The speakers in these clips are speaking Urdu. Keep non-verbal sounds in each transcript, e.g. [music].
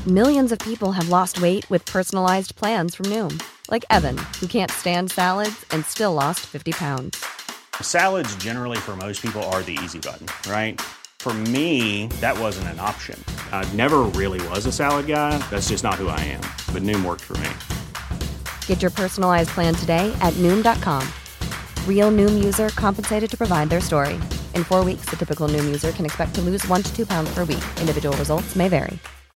People way wait پھر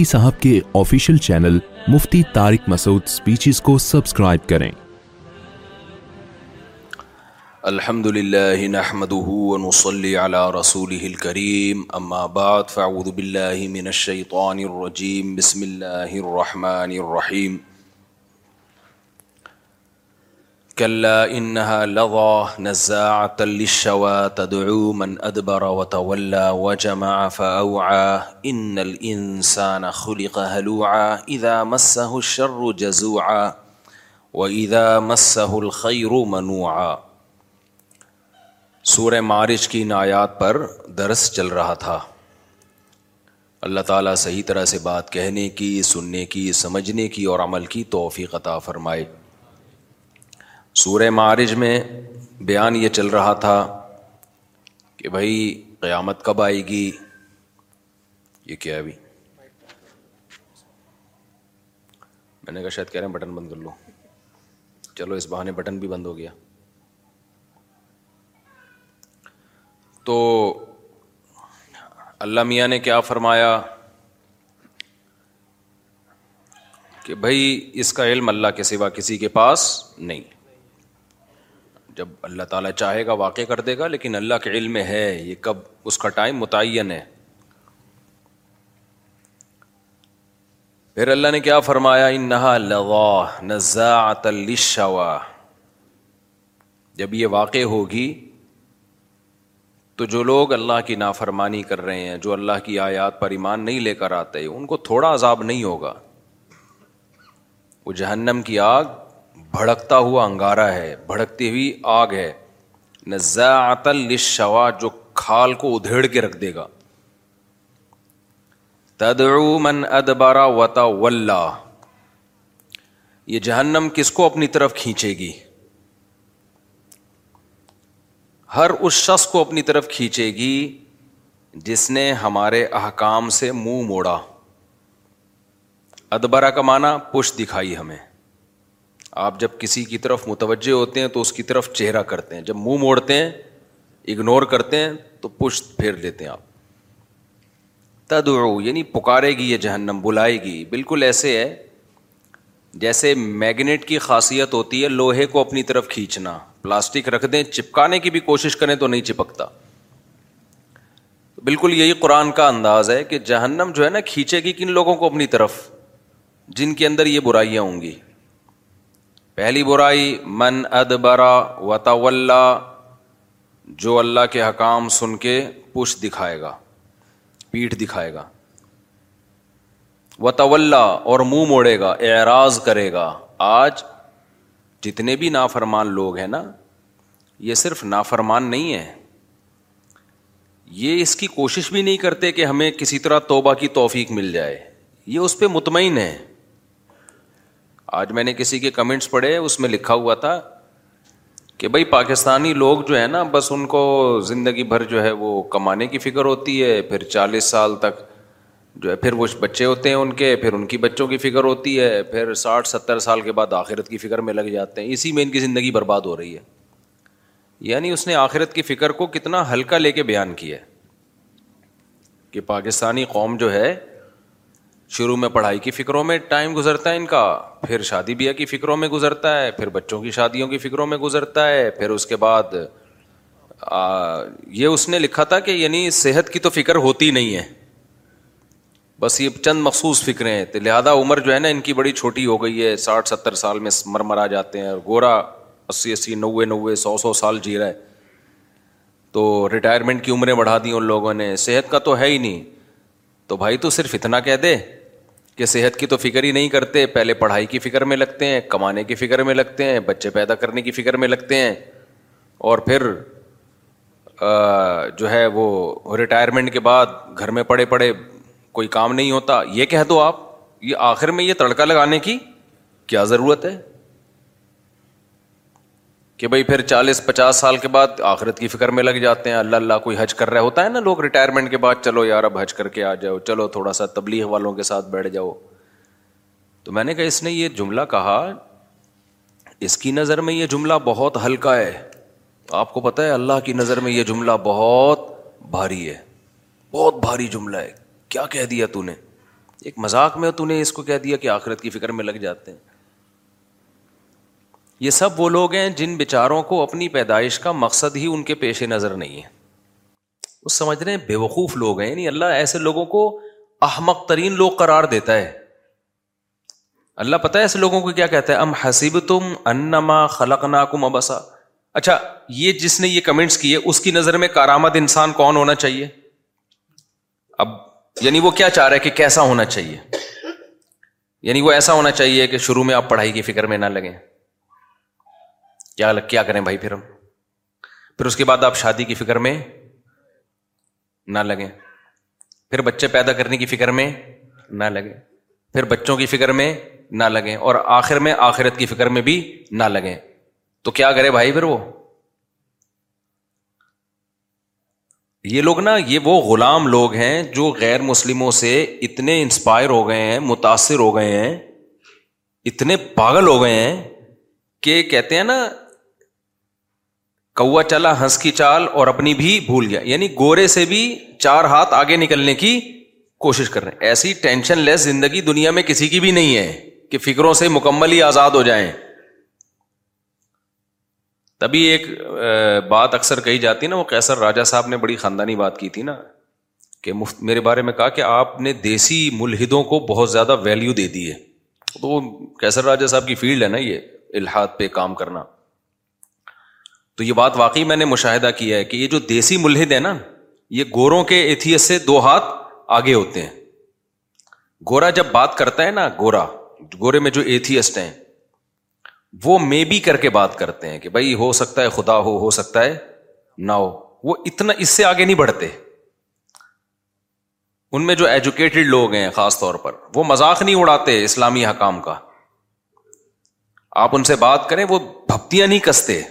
مفتی صاحب کے آفیشیل چینل مفتی تارک مسعود سپیچز کو سبسکرائب کریں الحمد نحمده ونصلي على رسوله الكريم بعد من اللہ رسول بسم اللہ نزاعة تدعو من وجمع انَََ اللہ و خلق هلوعا خلیق مسه الشر جزوعا ادا مسه الخیر منوعا سورہ معارج کی نعیات پر درس چل رہا تھا اللہ تعالیٰ صحیح طرح سے بات کہنے کی سننے کی سمجھنے کی اور عمل کی توفیق عطا فرمائے سورہ معارج میں بیان یہ چل رہا تھا کہ بھائی قیامت کب آئے گی یہ کیا ابھی میں نے کہا شاید کہہ رہے ہیں بٹن بند کر لو چلو اس بہانے بٹن بھی بند ہو گیا تو اللہ میاں نے کیا فرمایا کہ بھائی اس کا علم اللہ کے سوا کسی کے پاس نہیں جب اللہ تعالیٰ چاہے گا واقع کر دے گا لیکن اللہ کے علم میں ہے یہ کب اس کا ٹائم متعین ہے پھر اللہ نے کیا فرمایا للشوا جب یہ واقع ہوگی تو جو لوگ اللہ کی نافرمانی کر رہے ہیں جو اللہ کی آیات پر ایمان نہیں لے کر آتے ان کو تھوڑا عذاب نہیں ہوگا وہ جہنم کی آگ بھڑکتا ہوا انگارہ ہے بھڑکتی ہوئی آگ ہے نزاعت للشوا شوا جو کھال کو ادھیڑ کے رکھ دے گا تدعو من ادبارا وطا و یہ جہنم کس کو اپنی طرف کھینچے گی ہر اس شخص کو اپنی طرف کھینچے گی جس نے ہمارے احکام سے منہ مو موڑا ادبرا کا معنی پش دکھائی ہمیں آپ جب کسی کی طرف متوجہ ہوتے ہیں تو اس کی طرف چہرہ کرتے ہیں جب منہ موڑتے ہیں اگنور کرتے ہیں تو پشت پھیر لیتے ہیں آپ تد یعنی پکارے گی یہ جہنم بلائے گی بالکل ایسے ہے جیسے میگنیٹ کی خاصیت ہوتی ہے لوہے کو اپنی طرف کھینچنا پلاسٹک رکھ دیں چپکانے کی بھی کوشش کریں تو نہیں چپکتا بالکل یہی قرآن کا انداز ہے کہ جہنم جو ہے نا کھینچے گی کن لوگوں کو اپنی طرف جن کے اندر یہ برائیاں ہوں گی پہلی برائی من ادبرا و طول جو اللہ کے حکام سن کے پش دکھائے گا پیٹھ دکھائے گا و طول اور منہ موڑے گا اعراض کرے گا آج جتنے بھی نافرمان لوگ ہیں نا یہ صرف نافرمان نہیں ہے یہ اس کی کوشش بھی نہیں کرتے کہ ہمیں کسی طرح توبہ کی توفیق مل جائے یہ اس پہ مطمئن ہے آج میں نے کسی کے کمنٹس پڑھے اس میں لکھا ہوا تھا کہ بھائی پاکستانی لوگ جو ہے نا بس ان کو زندگی بھر جو ہے وہ کمانے کی فکر ہوتی ہے پھر چالیس سال تک جو ہے پھر وہ بچے ہوتے ہیں ان کے پھر ان کی بچوں کی فکر ہوتی ہے پھر ساٹھ ستر سال کے بعد آخرت کی فکر میں لگ جاتے ہیں اسی میں ان کی زندگی برباد ہو رہی ہے یعنی اس نے آخرت کی فکر کو کتنا ہلکا لے کے بیان کیا ہے کہ پاکستانی قوم جو ہے شروع میں پڑھائی کی فکروں میں ٹائم گزرتا ہے ان کا پھر شادی بیاہ کی فکروں میں گزرتا ہے پھر بچوں کی شادیوں کی فکروں میں گزرتا ہے پھر اس کے بعد آ, یہ اس نے لکھا تھا کہ یعنی صحت کی تو فکر ہوتی نہیں ہے بس یہ چند مخصوص فکریں تو لہٰذا عمر جو ہے نا ان کی بڑی چھوٹی ہو گئی ہے ساٹھ ستر سال میں مر آ جاتے ہیں اور گورا اسی اسی نوے نوے سو سو سال جی رہا ہے تو ریٹائرمنٹ کی عمریں بڑھا دی ان لوگوں نے صحت کا تو ہے ہی نہیں تو بھائی تو صرف اتنا کہہ دے کہ صحت کی تو فکر ہی نہیں کرتے پہلے پڑھائی کی فکر میں لگتے ہیں کمانے کی فکر میں لگتے ہیں بچے پیدا کرنے کی فکر میں لگتے ہیں اور پھر جو ہے وہ ریٹائرمنٹ کے بعد گھر میں پڑے پڑے کوئی کام نہیں ہوتا یہ کہہ دو آپ یہ آخر میں یہ تڑکا لگانے کی کیا ضرورت ہے کہ بھائی پھر چالیس پچاس سال کے بعد آخرت کی فکر میں لگ جاتے ہیں اللہ اللہ کوئی حج کر رہا ہوتا ہے نا لوگ ریٹائرمنٹ کے بعد چلو یار اب حج کر کے آ جاؤ چلو تھوڑا سا تبلیغ والوں کے ساتھ بیٹھ جاؤ تو میں نے کہا اس نے یہ جملہ کہا اس کی نظر میں یہ جملہ بہت ہلکا ہے آپ کو پتا ہے اللہ کی نظر میں یہ جملہ بہت بھاری ہے بہت بھاری جملہ ہے کیا کہہ دیا تو نے ایک مذاق میں تو نے اس کو کہہ دیا کہ آخرت کی فکر میں لگ جاتے ہیں یہ سب وہ لوگ ہیں جن بیچاروں کو اپنی پیدائش کا مقصد ہی ان کے پیش نظر نہیں ہے وہ سمجھ رہے ہیں بے وقوف لوگ ہیں یعنی اللہ ایسے لوگوں کو احمق ترین لوگ قرار دیتا ہے اللہ پتہ ہے ایسے لوگوں کو کیا کہتا ہے ام حسیب تم انما خلق ناکم کم ابسا اچھا یہ جس نے یہ کمنٹس کیے اس کی نظر میں کارآمد انسان کون ہونا چاہیے اب یعنی وہ کیا چاہ رہا ہے کہ کیسا ہونا چاہیے یعنی وہ ایسا ہونا چاہیے کہ شروع میں آپ پڑھائی کی فکر میں نہ لگیں کیا کیا کریں بھائی پھر ہم پھر اس کے بعد آپ شادی کی فکر میں نہ لگیں پھر بچے پیدا کرنے کی فکر میں نہ لگیں پھر بچوں کی فکر میں نہ لگیں اور آخر میں آخرت کی فکر میں بھی نہ لگیں تو کیا کرے بھائی پھر وہ یہ لوگ نا یہ وہ غلام لوگ ہیں جو غیر مسلموں سے اتنے انسپائر ہو گئے ہیں متاثر ہو گئے ہیں اتنے پاگل ہو گئے ہیں کہ کہتے ہیں نا کوا چلا ہنس کی چال اور اپنی بھی بھول گیا یعنی گورے سے بھی چار ہاتھ آگے نکلنے کی کوشش کر رہے ہیں ایسی ٹینشن لیس زندگی دنیا میں کسی کی بھی نہیں ہے کہ فکروں سے مکمل ہی آزاد ہو جائیں تبھی ایک بات اکثر کہی جاتی نا وہ کیسر راجا صاحب نے بڑی خاندانی بات کی تھی نا کہ مفت میرے بارے میں کہا کہ آپ نے دیسی ملحدوں کو بہت زیادہ ویلو دے دی ہے تو وہ کیسر راجا صاحب کی فیلڈ ہے نا یہ الحاد پہ کام کرنا تو یہ بات واقعی میں نے مشاہدہ کیا ہے کہ یہ جو دیسی ملحد ہے نا یہ گوروں کے ایتھیس سے دو ہاتھ آگے ہوتے ہیں گورا جب بات کرتا ہے نا گورا گورے میں جو ایتھیسٹ ہیں وہ مے بی کر کے بات کرتے ہیں کہ بھائی ہو سکتا ہے خدا ہو ہو سکتا ہے نہ ہو وہ اتنا اس سے آگے نہیں بڑھتے ان میں جو ایجوکیٹڈ لوگ ہیں خاص طور پر وہ مذاق نہیں اڑاتے اسلامی حکام کا آپ ان سے بات کریں وہ بھپتیاں نہیں کستے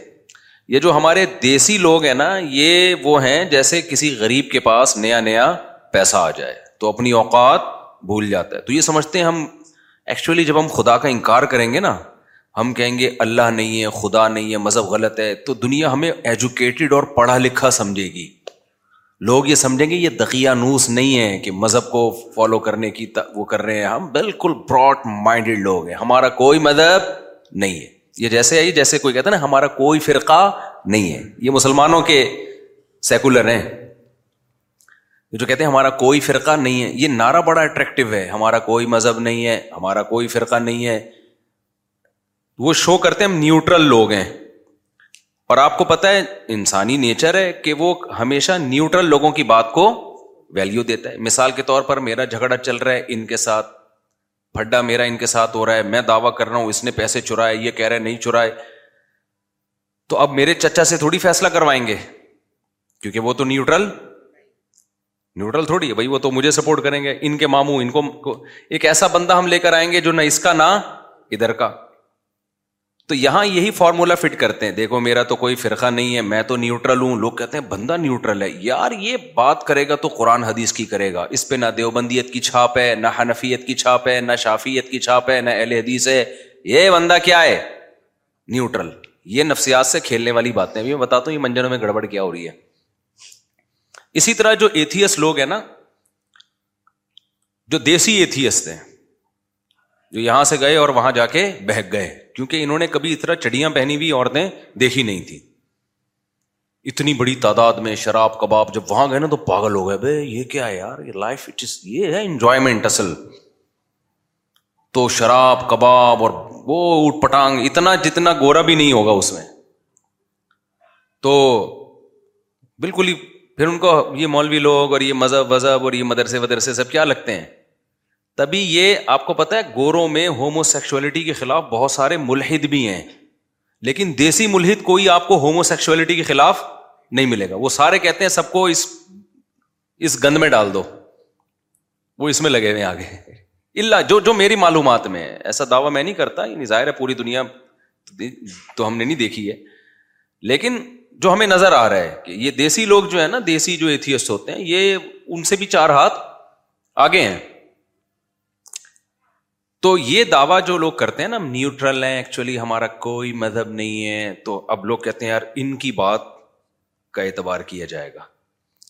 یہ جو ہمارے دیسی لوگ ہیں نا یہ وہ ہیں جیسے کسی غریب کے پاس نیا نیا پیسہ آ جائے تو اپنی اوقات بھول جاتا ہے تو یہ سمجھتے ہیں ہم ایکچولی جب ہم خدا کا انکار کریں گے نا ہم کہیں گے اللہ نہیں ہے خدا نہیں ہے مذہب غلط ہے تو دنیا ہمیں ایجوکیٹڈ اور پڑھا لکھا سمجھے گی لوگ یہ سمجھیں گے یہ دقیانوس نہیں ہے کہ مذہب کو فالو کرنے کی وہ کر رہے ہیں ہم بالکل براڈ مائنڈیڈ لوگ ہیں ہمارا کوئی مذہب نہیں ہے یہ جیسے آئی جیسے کوئی کہتا ہے نا ہمارا کوئی فرقہ نہیں ہے یہ مسلمانوں کے سیکولر ہیں جو کہتے ہیں ہمارا کوئی فرقہ نہیں ہے یہ نعرہ بڑا اٹریکٹو ہے ہمارا کوئی مذہب نہیں ہے ہمارا کوئی فرقہ نہیں ہے وہ شو کرتے ہیں ہم نیوٹرل لوگ ہیں اور آپ کو پتا ہے انسانی نیچر ہے کہ وہ ہمیشہ نیوٹرل لوگوں کی بات کو ویلیو دیتا ہے مثال کے طور پر میرا جھگڑا چل رہا ہے ان کے ساتھ میرا ان کے ساتھ ہو رہا ہے میں دعویٰ کر رہا ہوں اس نے پیسے چرائے یہ کہہ رہے ہیں نہیں چرائے تو اب میرے چچا سے تھوڑی فیصلہ کروائیں گے کیونکہ وہ تو نیوٹرل نیوٹرل تھوڑی ہے بھائی وہ تو مجھے سپورٹ کریں گے ان کے ماموں ان کو ایک ایسا بندہ ہم لے کر آئیں گے جو نہ اس کا نہ ادھر کا تو یہاں یہی فارمولا فٹ کرتے ہیں دیکھو میرا تو کوئی فرقہ نہیں ہے میں تو نیوٹرل ہوں لوگ کہتے ہیں بندہ نیوٹرل ہے یار یہ بات کرے گا تو قرآن حدیث کی کرے گا اس پہ نہ دیوبندیت کی چھاپ ہے نہ حنفیت کی چھاپ ہے نہ شافیت کی چھاپ ہے ہے نہ اہل حدیث یہ بندہ کیا ہے نیوٹرل یہ نفسیات سے کھیلنے والی باتیں بھی میں بتاتا ہوں یہ منجنوں میں گڑبڑ کیا ہو رہی ہے اسی طرح جو ایتھیس لوگ ہیں نا جو دیسی تھے جو یہاں سے گئے اور وہاں جا کے بہک گئے کیونکہ انہوں نے کبھی اتنا چڑیاں پہنی ہوئی عورتیں دیکھی نہیں تھیں اتنی بڑی تعداد میں شراب کباب جب وہاں گئے نا تو پاگل ہو گئے یہ کیا ہے یار یہ لائف اٹ از یہ ہے انجوائےمنٹ اصل تو شراب کباب اور وہ پٹانگ اتنا جتنا گورا بھی نہیں ہوگا اس میں تو بالکل ہی پھر ان کو یہ مولوی لوگ اور یہ مذہب وذہب اور یہ مدرسے ودرسے سب کیا لگتے ہیں تبھی یہ آپ کو پتا ہے گوروں میں ہومو سیکشولیٹی کے خلاف بہت سارے ملحد بھی ہیں لیکن دیسی ملحد کوئی آپ کو ہومو کے خلاف نہیں ملے گا وہ سارے کہتے ہیں سب کو اس اس اس گند میں میں ڈال دو وہ لگے ہوئے آگے اللہ جو جو میری معلومات میں ہے ایسا دعویٰ میں نہیں کرتا یعنی ظاہر ہے پوری دنیا تو ہم نے نہیں دیکھی ہے لیکن جو ہمیں نظر آ رہا ہے کہ یہ دیسی لوگ جو ہے نا دیسی جو ہوتے ہیں یہ ان سے بھی چار ہاتھ آگے ہیں تو یہ دعویٰ جو لوگ کرتے ہیں نا نیوٹرل ہیں ایکچولی ہمارا کوئی مذہب نہیں ہے تو اب لوگ کہتے ہیں یار ان کی بات کا اعتبار کیا جائے گا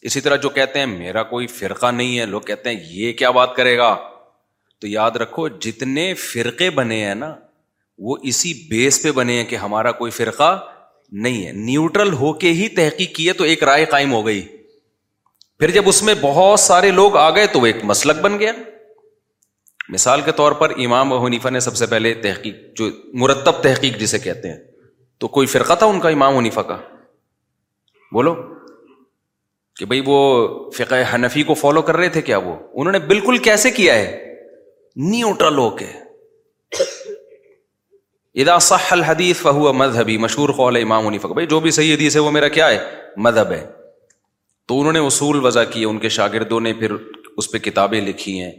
اسی طرح جو کہتے ہیں میرا کوئی فرقہ نہیں ہے لوگ کہتے ہیں یہ کیا بات کرے گا تو یاد رکھو جتنے فرقے بنے ہیں نا وہ اسی بیس پہ بنے ہیں کہ ہمارا کوئی فرقہ نہیں ہے نیوٹرل ہو کے ہی تحقیق کی ہے تو ایک رائے قائم ہو گئی پھر جب اس میں بہت سارے لوگ آ گئے تو وہ ایک مسلک بن گیا مثال کے طور پر امام و حنیفہ نے سب سے پہلے تحقیق جو مرتب تحقیق جسے کہتے ہیں تو کوئی فرقہ تھا ان کا امام حنیفہ کا بولو کہ بھائی وہ فقہ حنفی کو فالو کر رہے تھے کیا وہ انہوں نے بالکل کیسے کیا ہے ہو کے ادا فہو مذہبی مشہور قول ہے امام حنیفہ کا جو بھی صحیح حدیث ہے وہ میرا کیا ہے مذہب ہے تو انہوں نے اصول وضع کیے ان کے شاگردوں نے پھر اس پہ کتابیں لکھی ہیں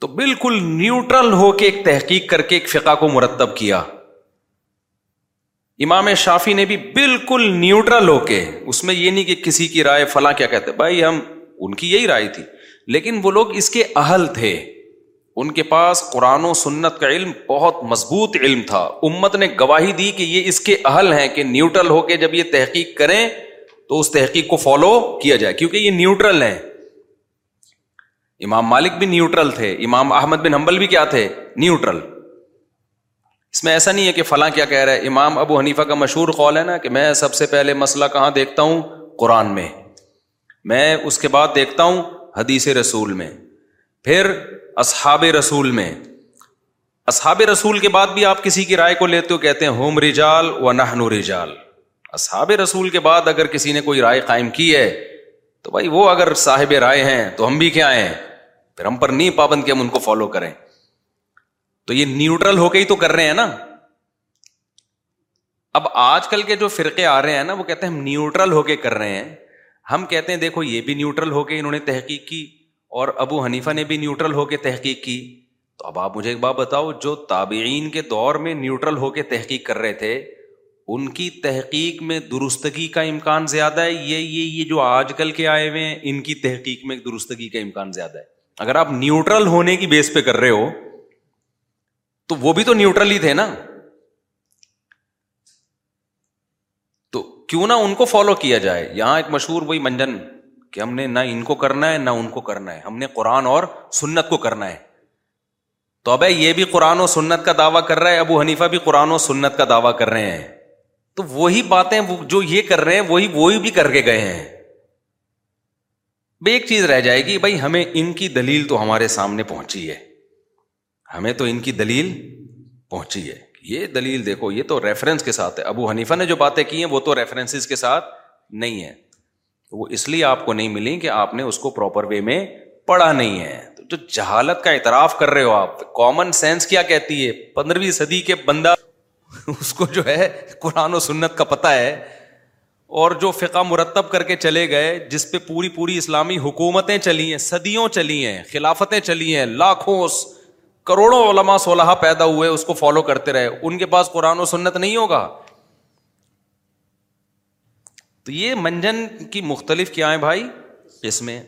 تو بالکل نیوٹرل ہو کے ایک تحقیق کر کے ایک فقہ کو مرتب کیا امام شافی نے بھی بالکل نیوٹرل ہو کے اس میں یہ نہیں کہ کسی کی رائے فلاں کیا کہتے بھائی ہم ان کی یہی رائے تھی لیکن وہ لوگ اس کے اہل تھے ان کے پاس قرآن و سنت کا علم بہت مضبوط علم تھا امت نے گواہی دی کہ یہ اس کے اہل ہیں کہ نیوٹرل ہو کے جب یہ تحقیق کریں تو اس تحقیق کو فالو کیا جائے کیونکہ یہ نیوٹرل ہیں امام مالک بھی نیوٹرل تھے امام احمد بن حمبل بھی کیا تھے نیوٹرل اس میں ایسا نہیں ہے کہ فلاں کیا کہہ رہا ہے امام ابو حنیفہ کا مشہور قول ہے نا کہ میں سب سے پہلے مسئلہ کہاں دیکھتا ہوں قرآن میں میں اس کے بعد دیکھتا ہوں حدیث رسول میں پھر اصحاب رسول میں اصحاب رسول کے بعد بھی آپ کسی کی رائے کو لیتے ہو کہتے ہیں ہوم رجال و نہن رجال اصحاب رسول کے بعد اگر کسی نے کوئی رائے قائم کی ہے تو بھائی وہ اگر صاحب رائے ہیں تو ہم بھی کیا ہیں پھر ہم پر نہیں پابند کہ ہم ان کو فالو کریں تو یہ نیوٹرل ہو کے ہی تو کر رہے ہیں نا اب آج کل کے جو فرقے آ رہے ہیں نا وہ کہتے ہیں ہم نیوٹرل ہو کے کر رہے ہیں ہم کہتے ہیں دیکھو یہ بھی نیوٹرل ہو کے انہوں نے تحقیق کی اور ابو حنیفہ نے بھی نیوٹرل ہو کے تحقیق کی تو اب آپ مجھے ایک بات بتاؤ جو تابعین کے دور میں نیوٹرل ہو کے تحقیق کر رہے تھے ان کی تحقیق میں درستگی کا امکان زیادہ ہے یہ یہ یہ جو آج کل کے آئے ہوئے ہیں ان کی تحقیق میں درستگی کا امکان زیادہ ہے اگر آپ نیوٹرل ہونے کی بیس پہ کر رہے ہو تو وہ بھی تو نیوٹرل ہی تھے نا تو کیوں نہ ان کو فالو کیا جائے یہاں ایک مشہور وہی منجن کہ ہم نے نہ ان کو کرنا ہے نہ ان کو کرنا ہے ہم نے قرآن اور سنت کو کرنا ہے تو اب یہ بھی قرآن و سنت کا دعویٰ کر رہا ہے ابو حنیفہ بھی قرآن و سنت کا دعویٰ کر رہے ہیں تو وہی باتیں جو یہ کر رہے ہیں وہی وہی بھی کر کے گئے ہیں بھائی ایک چیز رہ جائے گی بھائی ہمیں ان کی دلیل تو ہمارے سامنے پہنچی ہے ہمیں تو ان کی دلیل پہنچی ہے یہ دلیل دیکھو یہ تو ریفرنس کے ساتھ ہے ابو حنیفہ نے جو باتیں کی ہیں وہ تو ریفرنس کے ساتھ نہیں ہے تو وہ اس لیے آپ کو نہیں ملی کہ آپ نے اس کو پراپر وے میں پڑھا نہیں ہے تو جو جہالت کا اعتراف کر رہے ہو آپ کامن سینس کیا کہتی ہے پندرہویں صدی کے بندہ اس کو جو ہے قرآن و سنت کا پتہ ہے اور جو فقہ مرتب کر کے چلے گئے جس پہ پوری پوری اسلامی حکومتیں چلی ہیں صدیوں چلی ہیں خلافتیں چلی ہیں لاکھوں کروڑوں علماء صلاح پیدا ہوئے اس کو فالو کرتے رہے ان کے پاس قرآن و سنت نہیں ہوگا تو یہ منجن کی مختلف کیا ہے بھائی اس میں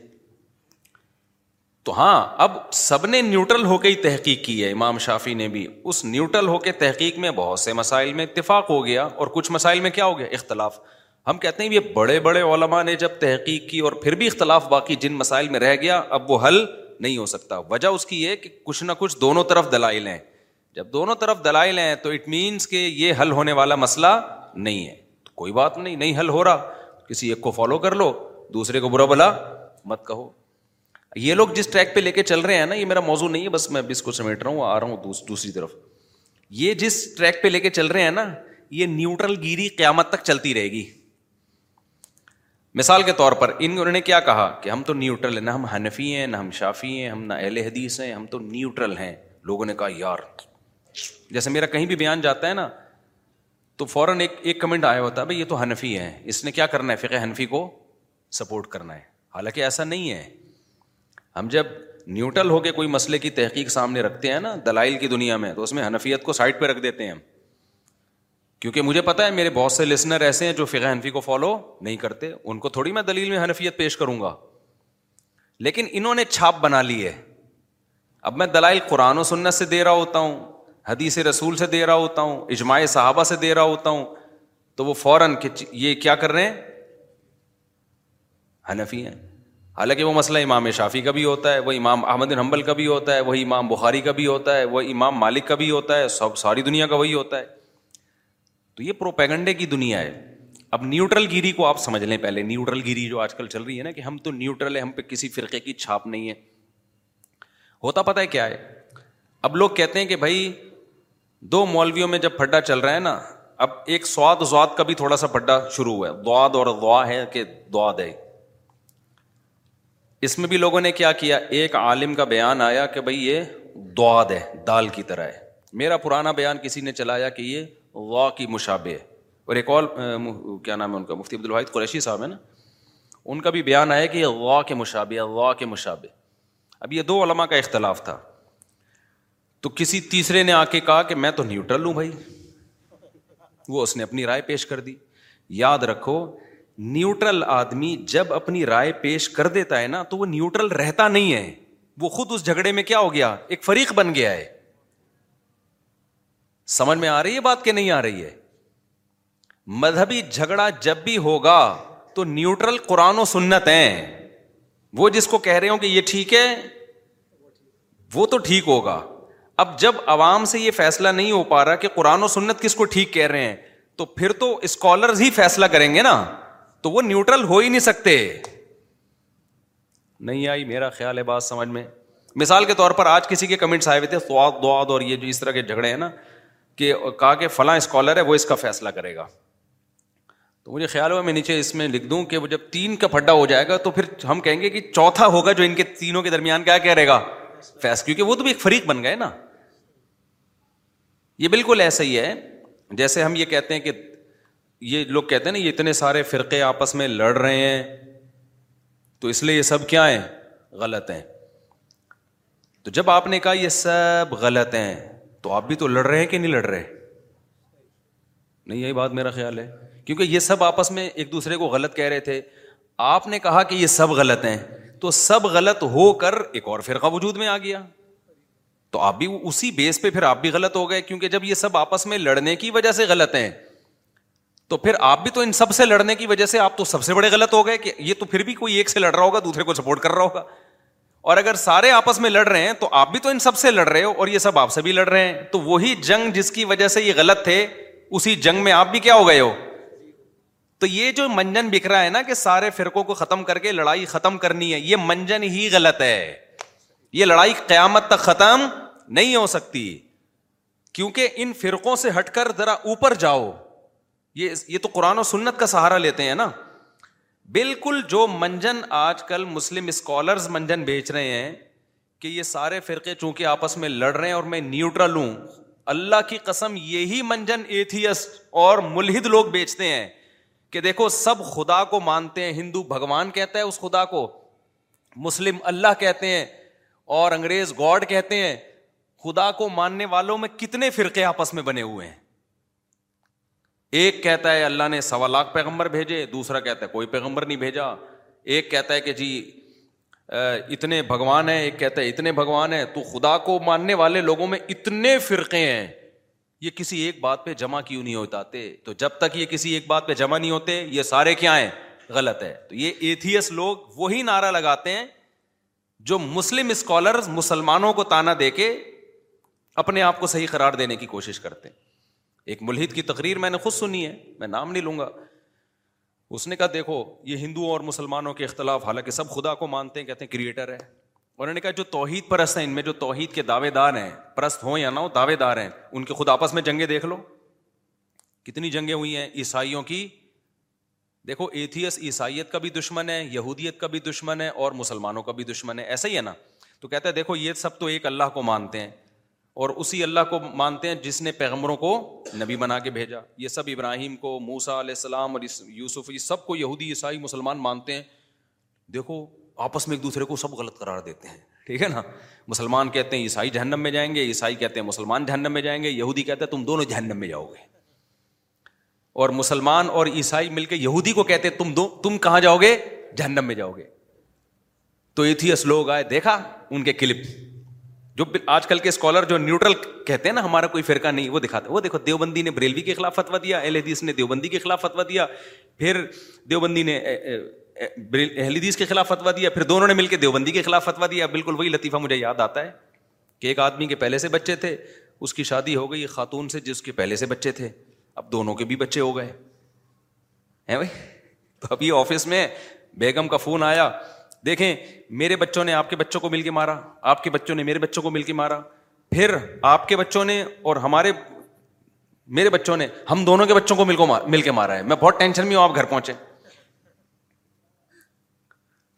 تو ہاں اب سب نے نیوٹرل ہو کے ہی تحقیق کی ہے امام شافی نے بھی اس نیوٹرل ہو کے تحقیق میں بہت سے مسائل میں اتفاق ہو گیا اور کچھ مسائل میں کیا ہو گیا اختلاف ہم کہتے ہیں یہ بڑے بڑے علماء نے جب تحقیق کی اور پھر بھی اختلاف باقی جن مسائل میں رہ گیا اب وہ حل نہیں ہو سکتا وجہ اس کی یہ کہ کچھ نہ کچھ دونوں طرف دلائل ہیں جب دونوں طرف دلائل ہیں تو اٹ مینس کہ یہ حل ہونے والا مسئلہ نہیں ہے کوئی بات نہیں نہیں حل ہو رہا کسی ایک کو فالو کر لو دوسرے کو برا بلا مت کہو یہ لوگ جس ٹریک پہ لے کے چل رہے ہیں نا یہ میرا موضوع نہیں ہے بس میں بس کو سمیٹ رہا ہوں آ رہا ہوں دوس, دوسری طرف یہ جس ٹریک پہ لے کے چل رہے ہیں نا یہ نیوٹرل گیری قیامت تک چلتی رہے گی مثال کے طور پر انہوں نے کیا کہا کہ ہم تو نیوٹرل ہیں نہ ہم حنفی ہیں نہ ہم شافی ہیں ہم نہ اہل حدیث ہیں ہم تو نیوٹرل ہیں لوگوں نے کہا یار جیسے میرا کہیں بھی بیان جاتا ہے نا تو فوراً ایک ایک کمنٹ آیا ہوتا ہے بھائی یہ تو حنفی ہے اس نے کیا کرنا ہے فقہ حنفی کو سپورٹ کرنا ہے حالانکہ ایسا نہیں ہے ہم جب نیوٹرل ہو کے کوئی مسئلے کی تحقیق سامنے رکھتے ہیں نا دلائل کی دنیا میں تو اس میں حنفیت کو سائڈ پہ رکھ دیتے ہیں ہم کیونکہ مجھے پتا ہے میرے بہت سے لسنر ایسے ہیں جو فقہ حنفی کو فالو نہیں کرتے ان کو تھوڑی میں دلیل میں حنفیت پیش کروں گا لیکن انہوں نے چھاپ بنا لی ہے اب میں دلائل قرآن و سنت سے دے رہا ہوتا ہوں حدیث رسول سے دے رہا ہوتا ہوں اجماع صحابہ سے دے رہا ہوتا ہوں تو وہ فوراً یہ کیا کر رہے ہیں حنفی ہیں حالانکہ وہ مسئلہ امام شافی کا بھی ہوتا ہے وہ امام احمد حنبل کا بھی ہوتا ہے وہی امام بخاری کا بھی ہوتا ہے وہ امام مالک کا بھی ہوتا ہے سب ساری دنیا کا وہی ہوتا ہے تو یہ پروپیگنڈے کی دنیا ہے اب نیوٹرل گیری کو آپ سمجھ لیں پہلے نیوٹرل گیری جو آج کل چل رہی ہے نا کہ ہم تو نیوٹرل ہے ہم پہ کسی فرقے کی چھاپ نہیں ہے ہوتا پتا کیا ہے اب لوگ کہتے ہیں کہ بھائی دو مولویوں میں جب پھڈا چل رہا ہے نا اب ایک سواد زواد کا بھی تھوڑا سا پھڈا شروع ہوا ہے دعد اور دعا ہے کہ اس میں بھی لوگوں نے کیا کیا ایک عالم کا بیان آیا کہ بھائی یہ دعد ہے دال کی طرح ہے میرا پرانا بیان کسی نے چلایا کہ یہ وا کی مشابے اور ایک اور کیا نام ہے ان کا مفتی عبد الواحد قریشی صاحب ہے نا ان کا بھی بیان آیا کہ وا کے مشابے وا کے مشابے اب یہ دو علما کا اختلاف تھا تو کسی تیسرے نے آ کے کہا کہ میں تو نیوٹرل ہوں بھائی وہ اس نے اپنی رائے پیش کر دی یاد رکھو نیوٹرل آدمی جب اپنی رائے پیش کر دیتا ہے نا تو وہ نیوٹرل رہتا نہیں ہے وہ خود اس جھگڑے میں کیا ہو گیا ایک فریق بن گیا ہے سمجھ میں آ رہی ہے بات کہ نہیں آ رہی ہے مذہبی جھگڑا جب بھی ہوگا تو نیوٹرل قرآن و سنت ہیں وہ جس کو کہہ رہے ہوں کہ یہ ٹھیک ہے وہ تو ٹھیک ہوگا اب جب عوام سے یہ فیصلہ نہیں ہو پا رہا کہ قرآن و سنت کس کو ٹھیک کہہ رہے ہیں تو پھر تو اسکالرز ہی فیصلہ کریں گے نا تو وہ نیوٹرل ہو ہی نہیں سکتے نہیں آئی میرا خیال ہے بات سمجھ میں مثال کے طور پر آج کسی کے کمنٹس آئے ہوئے تھے سواد اور یہ جو اس طرح کے جھگڑے ہیں نا کہ کہا کہ فلاں اسکالر ہے وہ اس کا فیصلہ کرے گا تو مجھے خیال ہوا میں نیچے اس میں لکھ دوں کہ وہ جب تین کا پھڈا ہو جائے گا تو پھر ہم کہیں گے کہ چوتھا ہوگا جو ان کے تینوں کے درمیان کیا کہہ رہے گا کیونکہ وہ تو بھی ایک فریق بن گئے نا یہ بالکل ایسا ہی ہے جیسے ہم یہ کہتے ہیں کہ یہ لوگ کہتے ہیں نا یہ اتنے سارے فرقے آپس میں لڑ رہے ہیں تو اس لیے یہ سب کیا ہیں غلط ہیں تو جب آپ نے کہا یہ سب غلط ہیں تو آپ بھی تو لڑ رہے ہیں کہ نہیں لڑ رہے نہیں یہی بات میرا خیال ہے کیونکہ یہ سب آپس میں ایک دوسرے کو غلط کہہ رہے تھے آپ نے کہا کہ یہ سب غلط ہیں تو سب غلط ہو کر ایک اور فرقہ وجود میں آ گیا تو آپ بھی اسی بیس پہ پھر آپ بھی غلط ہو گئے کیونکہ جب یہ سب آپس میں لڑنے کی وجہ سے غلط ہیں تو پھر آپ بھی تو ان سب سے لڑنے کی وجہ سے آپ تو سب سے بڑے غلط ہو گئے کہ یہ تو پھر بھی کوئی ایک سے لڑ رہا ہوگا دوسرے کو سپورٹ کر رہا ہوگا اور اگر سارے آپس میں لڑ رہے ہیں تو آپ بھی تو ان سب سے لڑ رہے ہو اور یہ سب آپ سے بھی لڑ رہے ہیں تو وہی جنگ جس کی وجہ سے یہ غلط تھے اسی جنگ میں آپ بھی کیا ہو گئے ہو تو یہ جو منجن بکھ رہا ہے نا کہ سارے فرقوں کو ختم کر کے لڑائی ختم کرنی ہے یہ منجن ہی غلط ہے یہ لڑائی قیامت تک ختم نہیں ہو سکتی کیونکہ ان فرقوں سے ہٹ کر ذرا اوپر جاؤ یہ تو قرآن و سنت کا سہارا لیتے ہیں نا بالکل جو منجن آج کل مسلم اسکالرز منجن بیچ رہے ہیں کہ یہ سارے فرقے چونکہ آپس میں لڑ رہے ہیں اور میں نیوٹرل ہوں اللہ کی قسم یہی منجن ایتھیس اور ملحد لوگ بیچتے ہیں کہ دیکھو سب خدا کو مانتے ہیں ہندو بھگوان کہتا ہے اس خدا کو مسلم اللہ کہتے ہیں اور انگریز گاڈ کہتے ہیں خدا کو ماننے والوں میں کتنے فرقے آپس میں بنے ہوئے ہیں ایک کہتا ہے اللہ نے سوا لاکھ پیغمبر بھیجے دوسرا کہتا ہے کوئی پیغمبر نہیں بھیجا ایک کہتا ہے کہ جی اتنے بھگوان ہیں ایک کہتا ہے اتنے بھگوان ہیں تو خدا کو ماننے والے لوگوں میں اتنے فرقے ہیں یہ کسی ایک بات پہ جمع کیوں نہیں ہوتا تو جب تک یہ کسی ایک بات پہ جمع نہیں ہوتے یہ سارے کیا ہیں غلط ہے تو یہ ایتھیس لوگ وہی نعرہ لگاتے ہیں جو مسلم اسکالرز مسلمانوں کو تانا دے کے اپنے آپ کو صحیح قرار دینے کی کوشش کرتے ہیں ایک ملحد کی تقریر میں نے خود سنی ہے میں نام نہیں لوں گا اس نے کہا دیکھو یہ ہندو اور مسلمانوں کے اختلاف حالانکہ سب خدا کو مانتے ہیں کہتے ہیں کریٹر ہے انہوں نے کہا جو توحید پرست ہیں ان میں جو توحید کے دعوے دار ہیں پرست ہوں یا نہ ہو دعوے دار ہیں ان کے خود آپس میں جنگیں دیکھ لو کتنی جنگیں ہوئی ہیں عیسائیوں کی دیکھو ایتھیس عیسائیت کا بھی دشمن ہے یہودیت کا بھی دشمن ہے اور مسلمانوں کا بھی دشمن ہے ایسا ہی ہے نا تو کہتا ہے دیکھو یہ سب تو ایک اللہ کو مانتے ہیں اور اسی اللہ کو مانتے ہیں جس نے پیغمبروں کو نبی بنا کے بھیجا یہ سب ابراہیم کو موسا علیہ السلام اور یوسف یہ سب کو یہودی عیسائی مسلمان مانتے ہیں دیکھو آپس میں ایک دوسرے کو سب غلط قرار دیتے ہیں ٹھیک ہے نا مسلمان کہتے ہیں عیسائی جہنم میں جائیں گے عیسائی کہتے ہیں مسلمان جہنم میں جائیں گے یہودی کہتے ہیں تم دونوں جہنم میں جاؤ گے اور مسلمان اور عیسائی مل کے یہودی کو کہتے ہیں تم تم کہاں جاؤ گے جہنم میں جاؤ گے تو لوگ آئے دیکھا ان کے کلپ جو آج کل کے اسکالر جو نیوٹرل کہتے ہیں نا ہمارا کوئی فرقہ نہیں وہ دکھاتے وہ دیکھو دیوبندی نے بریلوی کے خلاف فتوا دیا اہل حدیث نے دیوبندی کے خلاف فتوا دیا پھر دیوبندی نے اہل حدیث کے خلاف فتوا دیا پھر دونوں نے مل کے دیوبندی کے خلاف فتوا دیا بالکل وہی لطیفہ مجھے یاد آتا ہے کہ ایک آدمی کے پہلے سے بچے تھے اس کی شادی ہو گئی خاتون سے جس کے پہلے سے بچے تھے اب دونوں کے بھی بچے ہو گئے ہیں بھائی تو ابھی آفس میں بیگم کا فون آیا دیکھیں میرے بچوں نے آپ کے بچوں کو مل کے مارا آپ کے بچوں نے میرے بچوں کو مل کے مارا پھر آپ کے بچوں نے اور ہمارے میرے بچوں نے ہم دونوں کے بچوں کو مل کے مارا ہے میں بہت ٹینشن میں ہوں آپ گھر پہنچے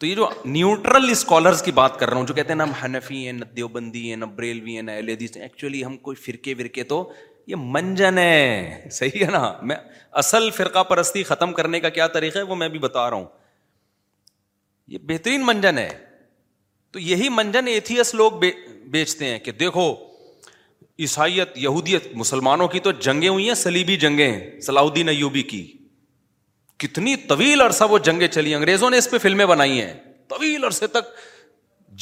تو یہ جو نیوٹرل اسکالرس کی بات کر رہا ہوں جو کہتے ہیں نا ہم ہنفی ہیں نہ دیوبندی ہیں نہ بریلوی ہیں نہ ایکچولی ہم کوئی فرقے ورکے تو یہ منجن ہے صحیح ہے نا میں اصل فرقہ پرستی ختم کرنے کا کیا طریقہ ہے وہ میں بھی بتا رہا ہوں یہ بہترین منجن ہے تو یہی منجن ایتھیس لوگ بیچتے ہیں کہ دیکھو عیسائیت یہودیت مسلمانوں کی تو جنگیں ہوئی ہیں سلیبی جنگیں صلاح الدین ایوبی کی کتنی طویل عرصہ وہ جنگیں چلی انگریزوں نے اس پہ فلمیں بنائی ہیں طویل عرصے تک